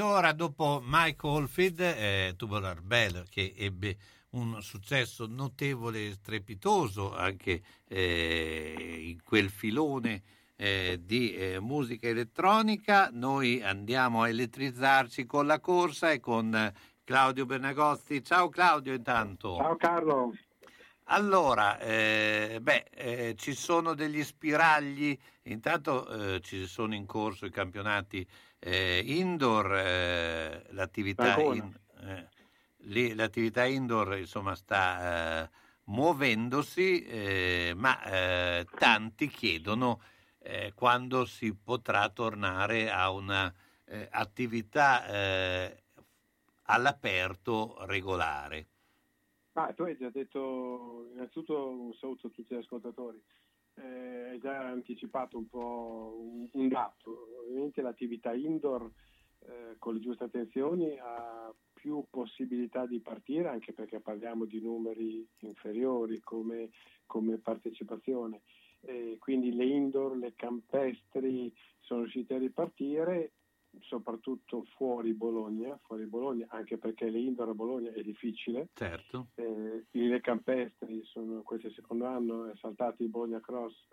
Ed ora, dopo Mike Oldfield, eh, Tubular Bell, che ebbe un successo notevole e strepitoso anche eh, in quel filone eh, di eh, musica elettronica, noi andiamo a elettrizzarci con la corsa e con Claudio Bernagozzi. Ciao Claudio intanto. Ciao Carlo. Allora, eh, beh, eh, ci sono degli spiragli, intanto eh, ci sono in corso i campionati eh, indoor, eh, l'attività, in- eh, lì l'attività indoor insomma sta eh, muovendosi, eh, ma eh, tanti chiedono quando si potrà tornare a una attività eh, all'aperto regolare. Ah, tu hai già detto, innanzitutto un saluto a tutti gli ascoltatori, Eh, hai già anticipato un po' un, un dato, ovviamente l'attività indoor eh, con le giuste attenzioni ha più possibilità di partire anche perché parliamo di numeri inferiori come, come partecipazione. Eh, quindi le indoor, le campestri sono riuscite a ripartire soprattutto fuori Bologna, fuori Bologna anche perché le indoor a Bologna è difficile. Certo. Eh, le campestri sono questo secondo anno è saltato il Bologna Cross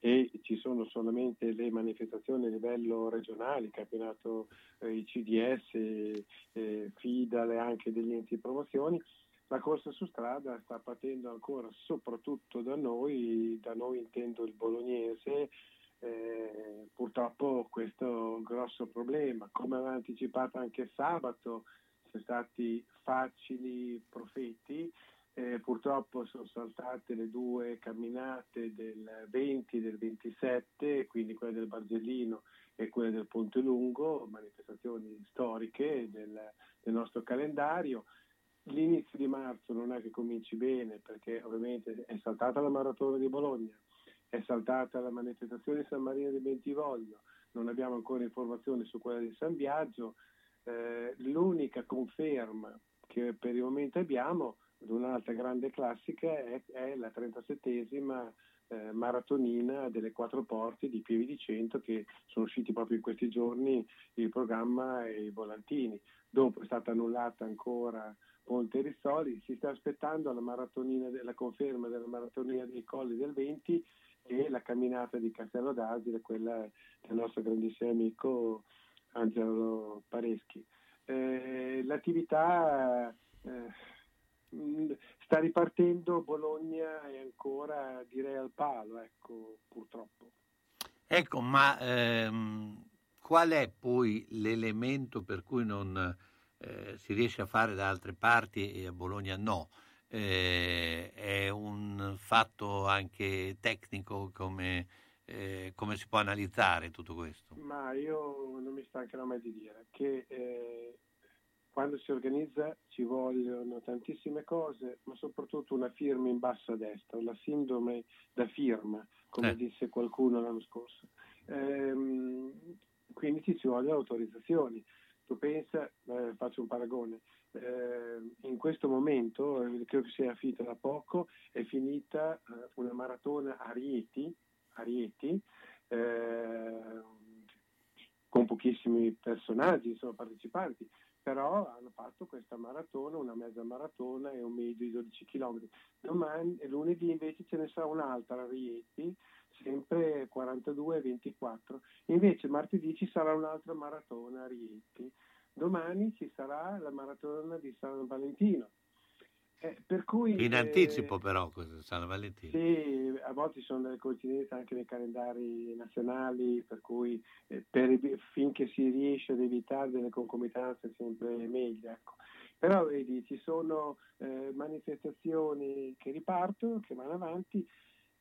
e ci sono solamente le manifestazioni a livello regionale, il campionato eh, i CDS, eh, FIDAL e anche degli enti di promozioni. La corsa su strada sta partendo ancora soprattutto da noi, da noi intendo il bolognese, eh, purtroppo questo grosso problema. Come aveva anticipato anche sabato, sono stati facili profeti, eh, purtroppo sono saltate le due camminate del 20 e del 27, quindi quelle del Bargellino e quelle del Ponte Lungo, manifestazioni storiche del, del nostro calendario. L'inizio di marzo non è che cominci bene perché ovviamente è saltata la maratona di Bologna, è saltata la manifestazione di San Marino di Bentivoglio, non abbiamo ancora informazioni su quella di San Biagio. Eh, l'unica conferma che per il momento abbiamo di un'altra grande classica è, è la 37esima eh, maratonina delle quattro porte di Pieve di Cento che sono usciti proprio in questi giorni il programma e i volantini. Dopo è stata annullata ancora Ponte Rizzoli, si sta aspettando la, la conferma della maratonina dei Colli del 20 e la camminata di Castello d'Asile, quella del nostro grandissimo amico Angelo Pareschi. Eh, l'attività eh, sta ripartendo, Bologna è ancora direi al palo, ecco, purtroppo. Ecco, ma ehm, qual è poi l'elemento per cui non eh, si riesce a fare da altre parti e a Bologna no? Eh, è un fatto anche tecnico come, eh, come si può analizzare tutto questo? Ma io non mi stancherò mai di dire che eh, quando si organizza ci vogliono tantissime cose, ma soprattutto una firma in basso a destra, la sindrome da firma, come Eh. disse qualcuno l'anno scorso. Ehm, quindi ci vogliono autorizzazioni. Tu pensa, eh, faccio un paragone, in questo momento, eh, credo che sia finita da poco, è finita eh, una maratona a Rieti, a Rieti eh, con pochissimi personaggi, insomma, partecipanti, però hanno fatto questa maratona, una mezza maratona e un medio di 12 km. Domani, e lunedì invece ce ne sarà un'altra a Rieti, sempre 42-24. Invece martedì ci sarà un'altra maratona a Rieti. Domani ci sarà la maratona di San Valentino. Eh, per cui, In eh, anticipo però, questo San Valentino. sì, a volte ci sono delle coincidenze anche nei calendari nazionali, per cui eh, per- finché si riesce ad evitare delle concomitanze è sempre meglio. ecco. Però vedi, ci sono eh, manifestazioni che ripartono, che vanno avanti.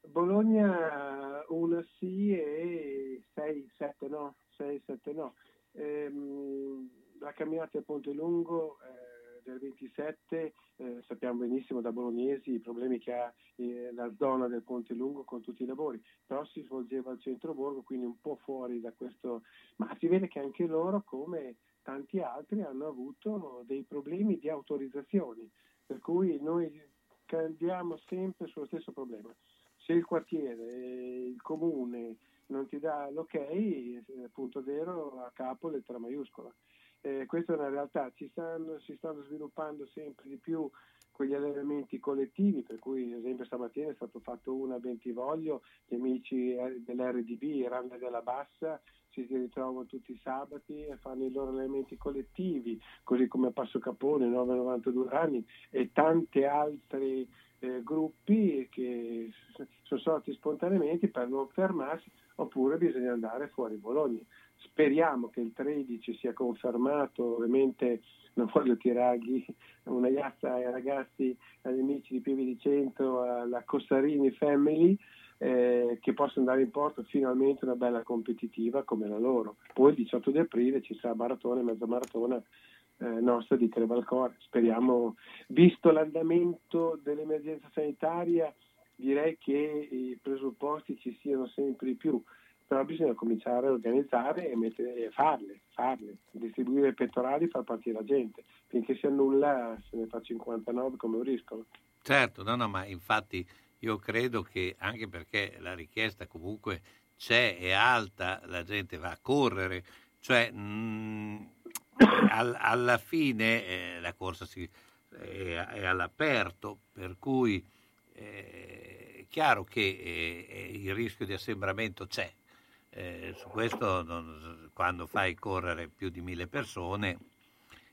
Bologna una sì e 6-7 no, 6-7 no. Ehm, la camminata a Ponte Lungo eh, del 27 eh, sappiamo benissimo da bolognesi i problemi che ha eh, la zona del Ponte Lungo con tutti i lavori, però si svolgeva al centro borgo, quindi un po' fuori da questo, ma si vede che anche loro, come tanti altri, hanno avuto dei problemi di autorizzazioni, per cui noi andiamo sempre sullo stesso problema. Se il quartiere, eh, il comune non ti dà l'ok, eh, punto zero a capo lettera maiuscola. Eh, questa è una realtà, stanno- si stanno sviluppando sempre di più quegli allenamenti collettivi, per cui ad esempio stamattina è stato fatto uno a Bentivoglio, gli amici eh, dell'RDB, Randa della Bassa, si ritrovano tutti i sabati e fanno i loro allenamenti collettivi, così come Passo Capone, 992 anni e tanti altri eh, gruppi che sono sorti spontaneamente per non fermarsi, oppure bisogna andare fuori Bologna. Speriamo che il 13 sia confermato, ovviamente non voglio tirargli una iazza ai ragazzi, agli amici di Pieve di Cento, alla Cossarini Family, eh, che possa andare in porto finalmente una bella competitiva come la loro. Poi il 18 di aprile ci sarà maratona e mezza maratona eh, nostra di Crevalcore. Speriamo, visto l'andamento dell'emergenza sanitaria, direi che i presupposti ci siano sempre di più, però bisogna cominciare a organizzare e, mettere, farle, farle, distribuire i pettorali e far partire la gente. Finché si annulla se ne fa 59 come un riscolo. Certo, no, no, ma infatti io credo che anche perché la richiesta comunque c'è, è alta, la gente va a correre, cioè mh, al- alla fine eh, la corsa si- è, è all'aperto, per cui eh, è chiaro che eh, il rischio di assembramento c'è. Eh, su questo non- quando fai correre più di mille persone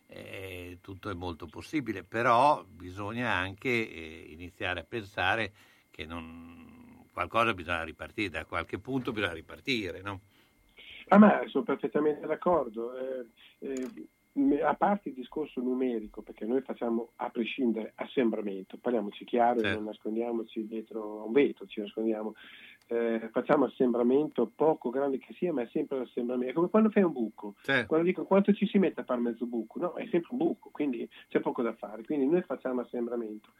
eh, tutto è molto possibile, però bisogna anche eh, iniziare a pensare che non- qualcosa bisogna ripartire, da qualche punto bisogna ripartire, no? Ah, ma sono perfettamente d'accordo. Eh, eh, a parte il discorso numerico, perché noi facciamo a prescindere assembramento, parliamoci chiaro e non nascondiamoci dietro a un vetro, ci nascondiamo. Eh, facciamo assembramento poco grande che sia, ma è sempre l'assembramento. È come quando fai un buco. Quando dico quanto ci si mette a fare mezzo buco, no, è sempre un buco, quindi c'è poco da fare. Quindi noi facciamo assembramento.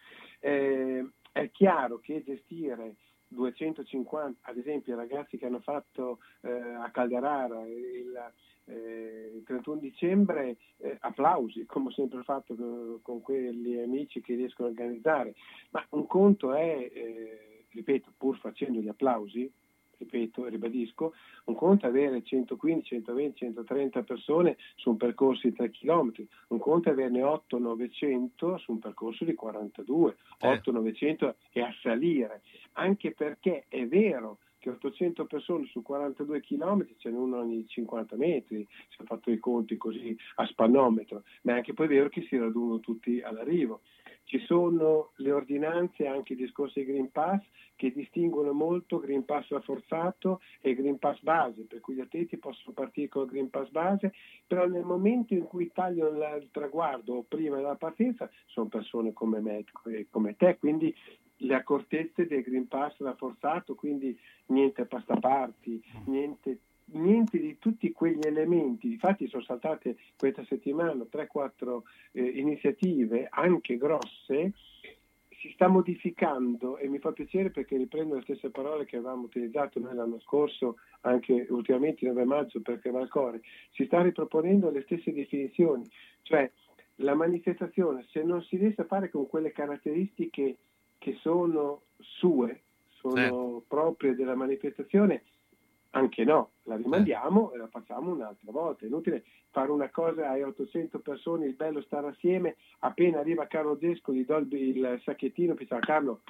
Eh, è chiaro che gestire 250, ad esempio i ragazzi che hanno fatto eh, a Calderara il, eh, il 31 dicembre, eh, applausi, come ho sempre fatto con, con quegli amici che riescono a organizzare, ma un conto è, eh, ripeto, pur facendo gli applausi, ripeto e ribadisco, un conto è avere 115, 120, 130 persone su un percorso di 3 km, un conto è averne 8-900 su un percorso di 42, 8-900 e a salire, anche perché è vero che 800 persone su 42 km ce n'è uno ogni 50 metri, si è fatto i conti così a spannometro, ma è anche poi vero che si radunano tutti all'arrivo. Ci sono le ordinanze, anche i discorsi di Green Pass, che distinguono molto Green Pass rafforzato e Green Pass base, per cui gli atleti possono partire con il Green Pass base, però nel momento in cui tagliano la- il traguardo o prima della partenza sono persone come me e come te, quindi le accortezze del Green Pass rafforzato, quindi niente passaparti, niente, niente di tutti quegli elementi. Infatti sono saltate questa settimana 3-4 eh, iniziative, anche grosse, si sta modificando e mi fa piacere perché riprendo le stesse parole che avevamo utilizzato noi l'anno scorso, anche ultimamente il 9 maggio per Crevalcore, si sta riproponendo le stesse definizioni, cioè la manifestazione se non si riesce a fare con quelle caratteristiche che sono sue, sono Certo. proprie della manifestazione, anche no, la rimandiamo e la facciamo un'altra volta. È inutile fare una cosa ai 800 persone, il bello stare assieme, appena arriva Carlo Zesco gli do il, il sacchettino, e dice "Ah, Carlo,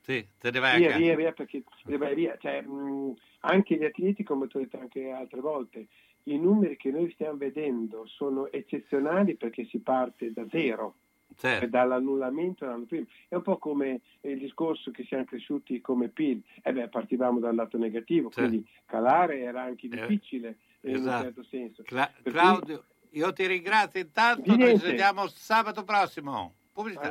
Sì, te ne vai via, via, via, perché vai via. Cioè, mh, anche gli atleti, come ti ho detto anche altre volte, i numeri che noi stiamo vedendo sono eccezionali perché si parte da zero. Certo. e Dall'annullamento l'anno prima. È un po' come il discorso che siamo cresciuti come PIL. Eh beh, partivamo dal lato negativo, quindi calare era anche difficile in un esatto. certo senso. Cla- Per cui- Claudio, io ti ringrazio intanto, Di noi ci vediamo sabato prossimo. Pubblicità.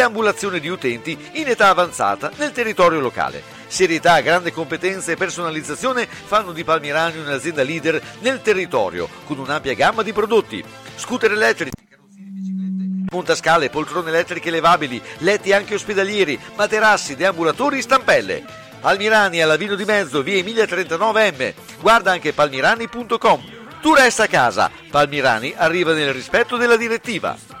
di utenti in età avanzata nel territorio locale. Serietà, grande competenza e personalizzazione fanno di Palmirani un'azienda leader nel territorio, con un'ampia gamma di prodotti. Scooter elettrici, montascale, poltrone elettriche levabili, letti anche ospedalieri, materassi, deambulatori, stampelle. Palmirani alla Vino di Mezzo, via Emilia 39M. Guarda anche palmirani.com. Tu resta a casa. Palmirani arriva nel rispetto della direttiva.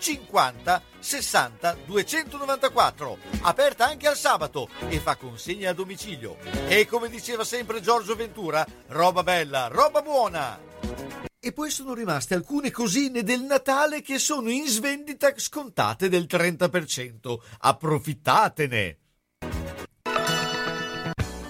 50 60 294. Aperta anche al sabato e fa consegna a domicilio. E come diceva sempre Giorgio Ventura, roba bella, roba buona. E poi sono rimaste alcune cosine del Natale che sono in svendita scontate del 30%. Approfittatene!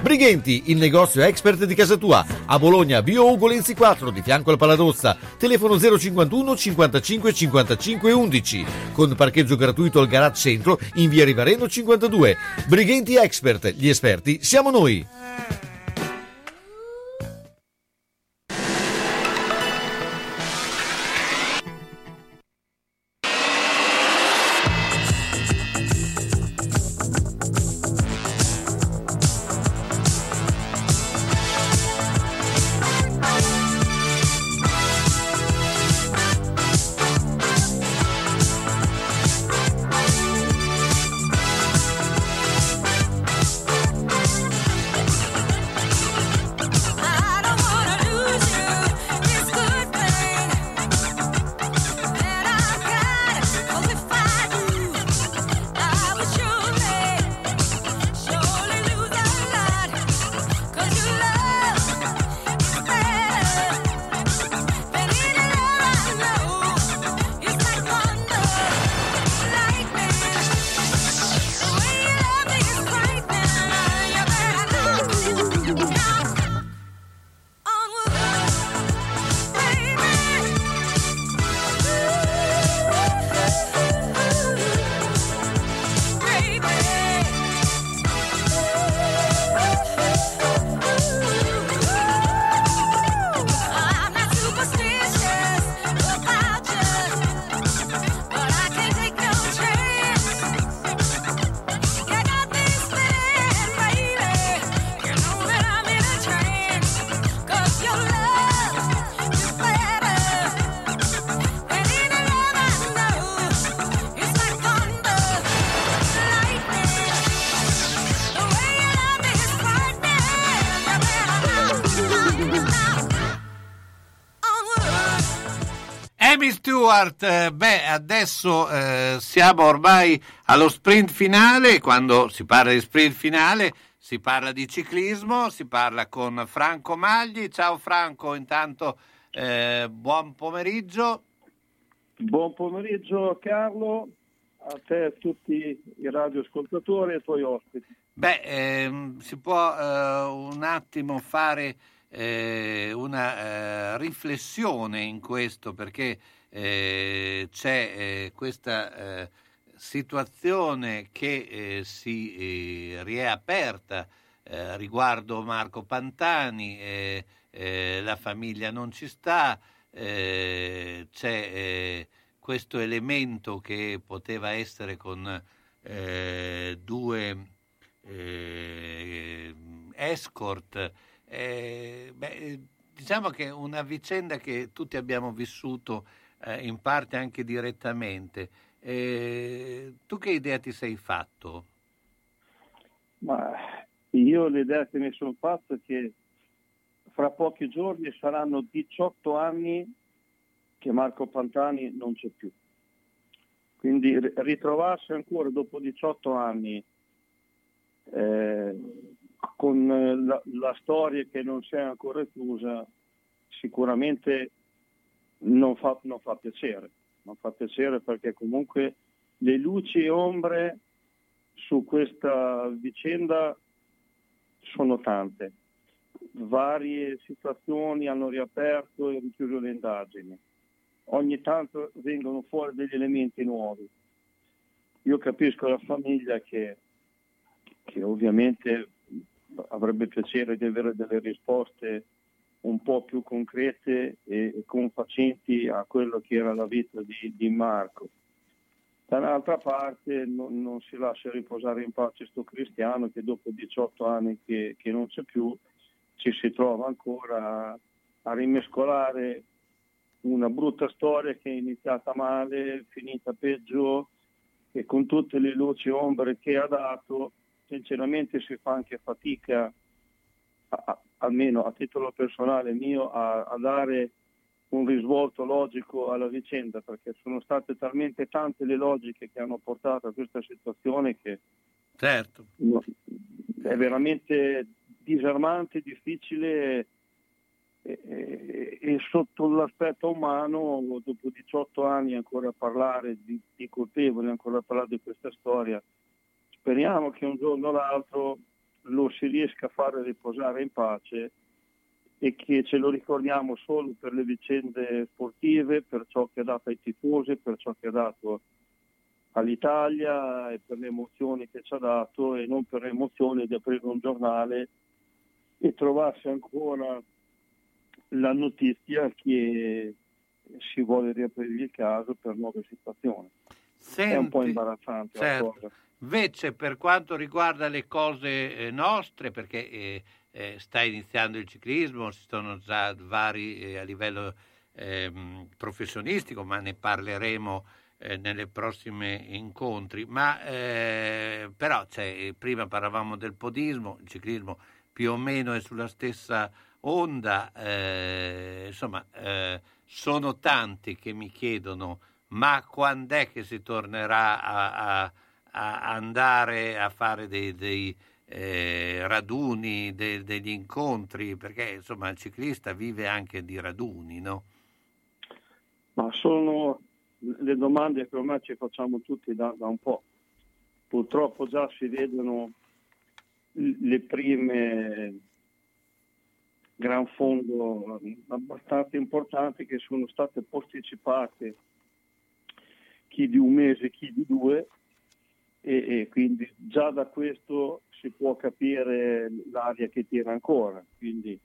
Brighenti, il negozio expert di casa tua, a Bologna, Bio Ugolenzi 4, di fianco al Paladozza, telefono 051 55 55 11, con parcheggio gratuito al garage centro in via Rivareno 52. Brighenti Expert, gli esperti siamo noi. Stewart, eh, beh, adesso eh, siamo ormai allo sprint finale. Quando si parla di sprint finale si parla di ciclismo, si parla con Franco Magli. Ciao Franco, intanto eh, buon pomeriggio. Buon pomeriggio Carlo, a te e a tutti i radioascoltatori e ai tuoi ospiti. Beh, ehm, si può eh, un attimo fare eh, una eh, riflessione in questo perché eh, c'è eh, questa eh, situazione che eh, si eh, riaperta riguardo Marco Pantani, la famiglia non ci sta, c'è questo elemento che poteva essere con due escort. eh, beh, diciamo che è una vicenda che tutti abbiamo vissuto eh, in parte anche direttamente. Eh, tu che idea ti sei fatto? Ma io l'idea che mi sono fatto è che fra pochi giorni saranno 18 anni che Marco Pantani non c'è più. Quindi ri- ritrovarsi ancora dopo 18 anni eh, con la, la storia che non si è ancora chiusa, sicuramente non fa, non fa piacere. Non fa piacere perché comunque le luci e ombre su questa vicenda sono tante. Varie situazioni hanno riaperto e richiuso le indagini. Ogni tanto vengono fuori degli elementi nuovi. Io capisco la famiglia che, che ovviamente avrebbe piacere di avere delle risposte un po' più concrete e, confacenti a quello che era la vita di, di Marco. Dall'altra parte non, non, si lascia riposare in pace sto cristiano che dopo 18 anni che, che non c'è più ci si trova ancora a, a rimescolare una brutta storia che è iniziata male, finita peggio e con tutte le luci e ombre che ha dato, sinceramente si fa anche fatica, a, almeno a titolo personale mio, a, a dare un risvolto logico alla vicenda perché sono state talmente tante le logiche che hanno portato a questa situazione che certo. è veramente disarmante, difficile e, e, e, sotto l'aspetto umano dopo 18 anni ancora parlare di, di colpevoli, ancora parlare di questa storia. Speriamo che un giorno o l'altro lo si riesca a fare riposare in pace e che ce lo ricordiamo solo per le vicende sportive, per ciò che ha dato ai tifosi, per ciò che ha dato all'Italia e per le emozioni che ci ha dato e non per le emozioni di aprire un giornale e trovarsi ancora la notizia che si vuole riaprire il caso per nuove situazioni. Senti, È un po' imbarazzante certo. la cosa. Invece per quanto riguarda le cose eh, nostre, perché eh, eh, sta iniziando il ciclismo, ci sono già vari eh, a livello ehm, professionistico, ma ne parleremo eh, nelle prossime incontri. Ma eh, però cioè, prima parlavamo del podismo, il ciclismo più o meno è sulla stessa onda, insomma sono tanti che mi chiedono ma quando è che si tornerà a, a, a andare a fare dei, dei eh, raduni, de, degli incontri, perché insomma il ciclista vive anche di raduni, no? Ma sono le domande che ormai ci facciamo tutti da, da un po'. Purtroppo già si vedono le prime gran fondo abbastanza importanti che sono state posticipate chi di un mese, chi di due e, e, quindi già da questo si può capire l'aria che tira ancora. Quindi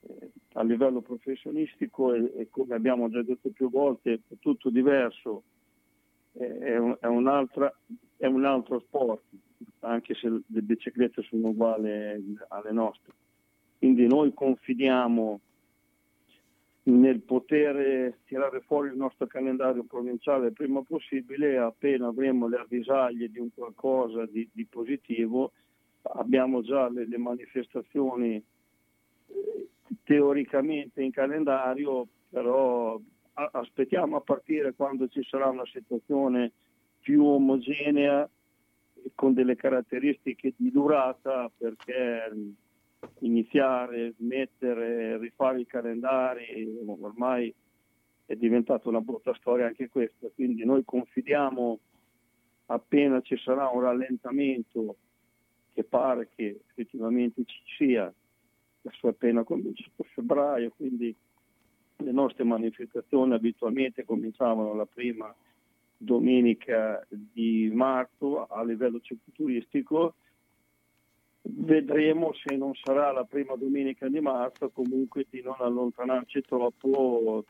eh, a livello professionistico e, e, come abbiamo già detto più volte è tutto diverso, eh, è, un, è, è, un, altro sport, anche se le biciclette sono uguali alle nostre. Quindi noi confidiamo nel poter tirare fuori il nostro calendario provinciale il prima possibile appena avremo le avvisaglie di un qualcosa di, di positivo abbiamo già le, le manifestazioni eh, teoricamente in calendario però aspettiamo a partire quando ci sarà una situazione più omogenea con delle caratteristiche di durata perché iniziare, smettere, rifare i calendari, ormai è diventata una brutta storia anche questa, quindi noi confidiamo appena ci sarà un rallentamento che pare che effettivamente ci sia, adesso appena cominciato febbraio, quindi le nostre manifestazioni abitualmente cominciavano la prima domenica di marzo a livello cicloturistico vedremo se non sarà la prima domenica di marzo, comunque di non allontanarci troppo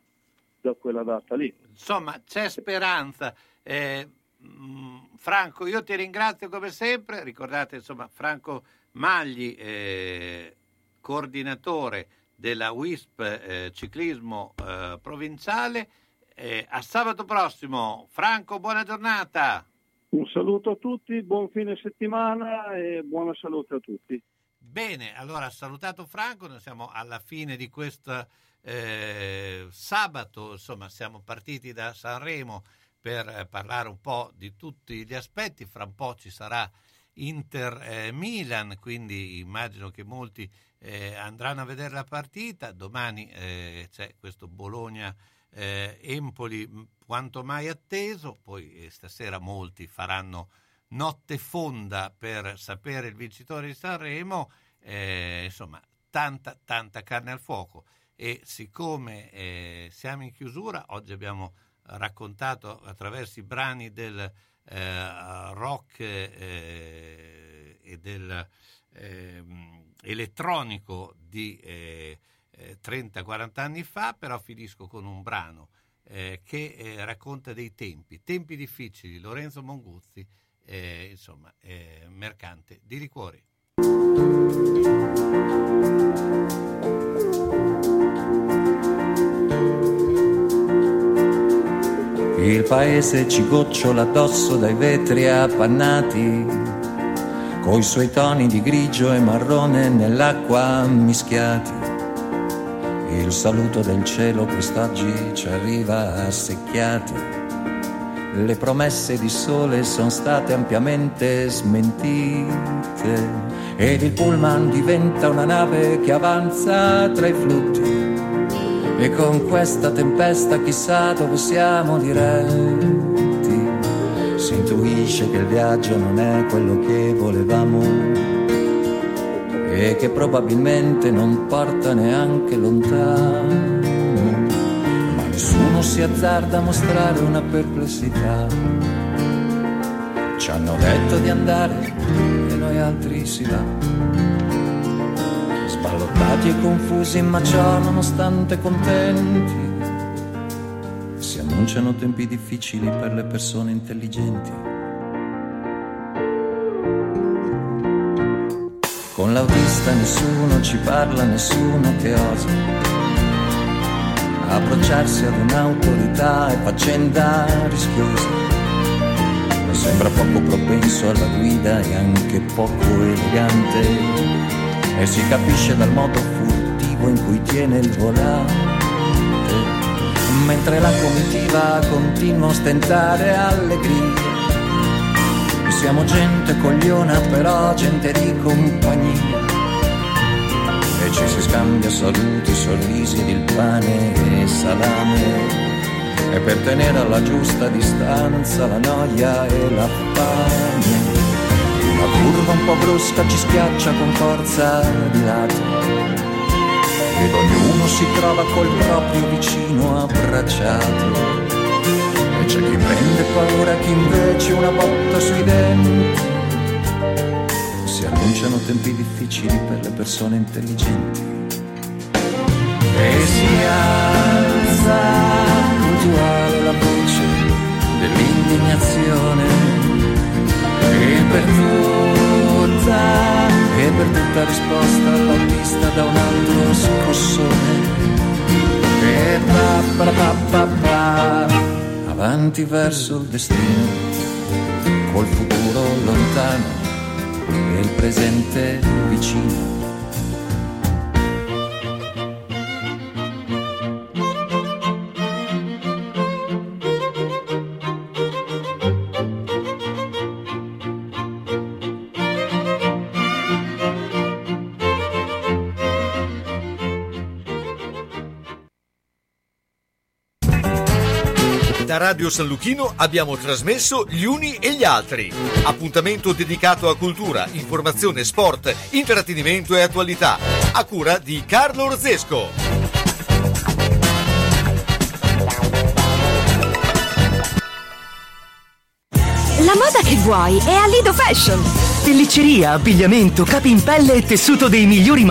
da quella data lì. Insomma, c'è speranza. Eh, Franco, io ti ringrazio come sempre. Ricordate, insomma, Franco Magli, eh, coordinatore della WISP eh, Ciclismo eh, Provinciale. a sabato prossimo. Franco, buona giornata. Un saluto a tutti, buon fine settimana e buona salute a tutti. Bene, allora salutato Franco, noi siamo alla fine di questo eh, sabato, insomma siamo partiti da Sanremo per eh, parlare un po' di tutti gli aspetti, fra un po' ci sarà Inter-Milan, quindi immagino che molti eh, andranno a vedere la partita, domani eh, c'è questo Bologna-Empoli quanto mai atteso, poi eh, stasera molti faranno notte fonda per sapere il vincitore di Sanremo, eh, insomma tanta tanta carne al fuoco. E siccome eh, siamo in chiusura, oggi abbiamo raccontato attraverso i brani del eh, rock eh, e del ehm, elettronico di 30-40 anni fa, però finisco con un brano che racconta dei tempi, tempi difficili, Lorenzo Monguzzi, insomma, mercante di liquori. Il paese ci gocciola addosso dai vetri appannati, coi suoi toni di grigio e marrone nell'acqua mischiati. Il saluto del cielo quest'oggi ci arriva a secchiati. Le promesse di sole sono state ampiamente smentite ed il pullman diventa una nave che avanza tra i flutti e con questa tempesta chissà dove siamo diretti. Si intuisce che il viaggio non è quello che volevamo e che probabilmente non porta neanche lontano. Ma nessuno si azzarda a mostrare una perplessità. Ci hanno detto di andare e noi altri si va sballottati e confusi, ma ciò nonostante contenti. Si annunciano tempi difficili per le persone intelligenti. Con l'autista nessuno ci parla, nessuno che osa approcciarsi ad un'autorità è faccenda rischiosa. Sembra poco propenso alla guida e anche poco elegante e si capisce dal modo furtivo in cui tiene il volante. Mentre la comitiva continua a stentare allegria. Siamo gente cogliona, però gente di compagnia. E ci si scambia saluti, sorrisi il pane e salame. E per tenere alla giusta distanza la noia e la fame una curva un po' brusca ci schiaccia con forza di lato ed ognuno si trova col proprio vicino abbracciato c'è chi prende paura chi invece una botta sui denti. Si annunciano tempi difficili per le persone intelligenti. E si alza puntuale la voce dell'indignazione. E per tutta, e per tutta risposta l'autista da un altro scossone. E pa pa pa pa pa, avanti verso il destino, col futuro lontano e il presente vicino. San Luchino abbiamo trasmesso Gli Uni e gli Altri. Appuntamento dedicato a cultura, informazione, sport, intrattenimento e attualità. A cura di Carlo Orzesco. La moda che vuoi è a Lido Fashion. Pellicceria, abbigliamento, capi in pelle e tessuto dei migliori